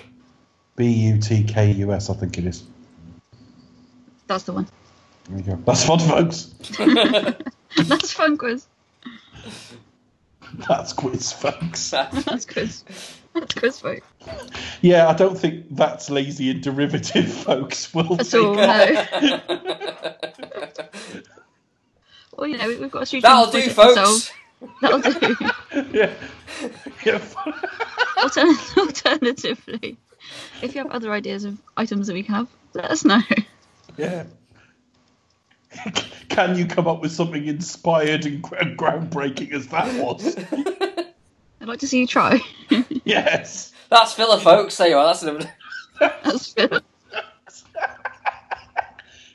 B U T K U S, I think it is. That's the one. There you go. That's fun, folks. That's fun quiz. That's quiz, folks. That's quiz. That's quiz, folks. Yeah, I don't think that's lazy and derivative, folks. Will That's all. No. Well, you know, we- we've got a street That'll do, folks. That'll do. Yeah. yeah. Altern- alternatively, if you have other ideas of items that we can have, let us know. yeah. Can you come up with something inspired and groundbreaking as that was? I'd like to see you try. yes. That's filler, folks. There you are. That's an... That's fair.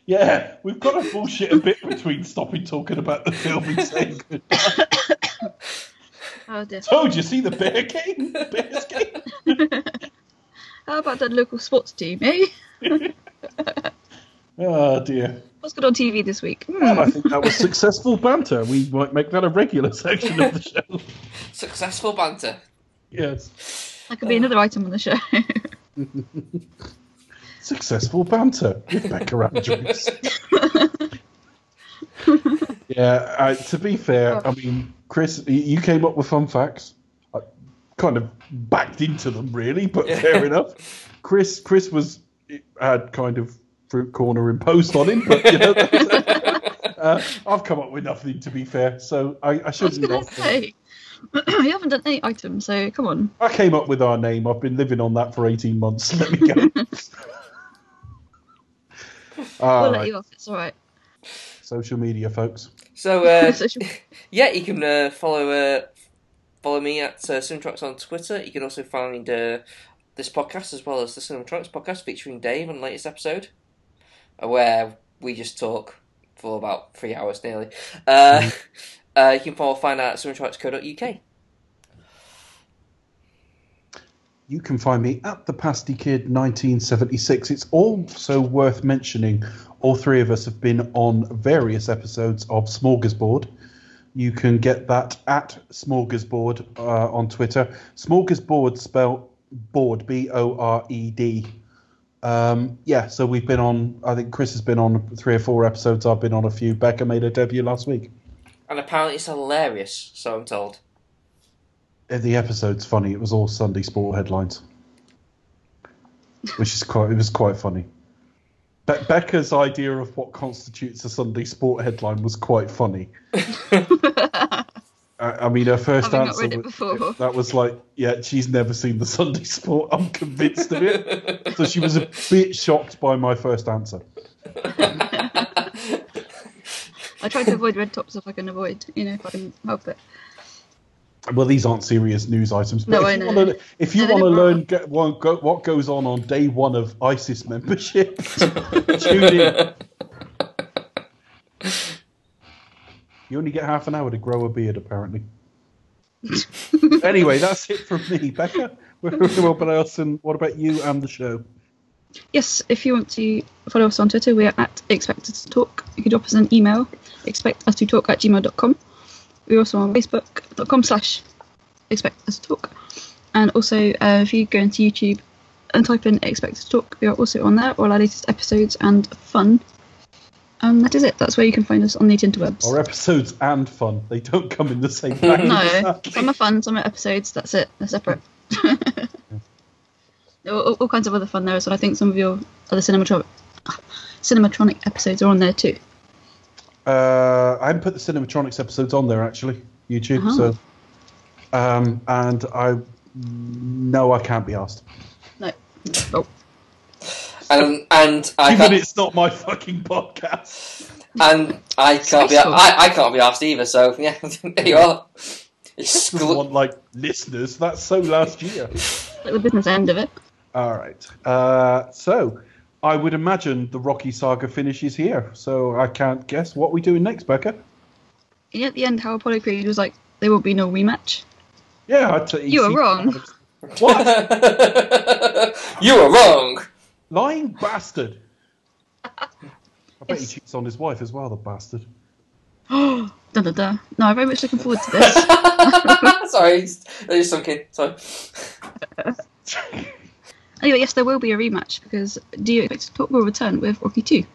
Yeah, we've got to bullshit a bit between stopping talking about the film and saying goodbye. Oh dear. Did you see the bear game? Bears game? How about that local sports team, eh? Oh dear. What's good on TV this week? Hmm. Well, I think that was successful banter. We might make that a regular section of the show. Successful banter. Yes. That could be another item on the show. Successful banter with Becca Andrews. yeah, uh, to be fair, I mean, Chris, you came up with fun facts. I kind of backed into them, really, but fair enough. Chris, Chris was had kind of fruit corner imposed on him, but you know, uh, I've come up with nothing to be fair, so I, I I shouldn't. going not- to say. you haven't done any items, so come on. I came up with our name. I've been living on that for eighteen months. Let me go. All we'll let right, you off. It's all right. social media, folks. So uh, Social- yeah, you can uh, follow uh, follow me at uh, Cinematronics on Twitter. You can also find uh, this podcast as well as the Cinematronics podcast featuring Dave on the latest episode, where we just talk for about three hours nearly. Uh, uh, you can follow find out at cinematronics.co.uk. You can find me at the Pasty Kid 1976. It's also worth mentioning all three of us have been on various episodes of Smorgasbored. You can get that at Smorgasbored uh, on Twitter. Smorgasbored spelled bored, B O R E D. Um, yeah, so we've been on, I think Chris has been on three or four episodes. I've been on a few. Becca made her debut last week. And apparently it's hilarious, so I'm told. Uh, The episode's funny. It was all Sunday sport headlines, which is quite. It was quite funny. Be- Becca's idea of what constitutes a Sunday sport headline was quite funny. I, I mean, her first Having not answer read it was- before. that was like, "Yeah, she's never seen the Sunday sport. I'm convinced of it." so she was a bit shocked by my first answer. I try to avoid red tops if I can avoid, you know, if I can help it. Well, these aren't serious news items. But No, if I you know. Wanna, if you want to learn go, what goes on on day one of ISIS membership, tune in. You only get half an hour to grow a beard, apparently. anyway, that's it from me, Becca. About else? And what about you and the show? Yes, if you want to follow us on Twitter, we are at expected to talk. You can drop us an email, expect us to talk at gmail.com. We're also on facebook.com slash expect us to talk. And also, uh, if you go into YouTube and type in expect us to talk, we are also on there, all our latest episodes and fun. And that is it. That's where you can find us on the interwebs. Our episodes and fun. They don't come in the same package. No, some are fun, some are episodes. That's it. They're separate. there were all, all kinds of other fun there as well. I think some of your other cinematron- cinematronic episodes are on there too. Uh, I haven't put the Cinematronics episodes on there actually, YouTube. Oh. So, um, and I no, I can't be asked. No. Oh, and and I Even can't, it's not my fucking podcast. and I can't be I, I can't be asked either. So yeah, there you are. It's Doesn't gl- want like listeners. That's so last year. like the business end of it. All right. Uh, so I would imagine the Rocky Saga finishes here. So I can't guess what we doing next, Becca. And at the end, how Apollo Creed was like, there will be no rematch. Yeah, I'd say You were wrong. What you were wrong. Lying bastard? I bet he cheats on his wife as well, the bastard. da da da. No, I'm very much looking forward to this. Sorry, there's some kid. Sorry. anyway, yes, there will be a rematch because Do You Expect to Talk will return with Rocky 2.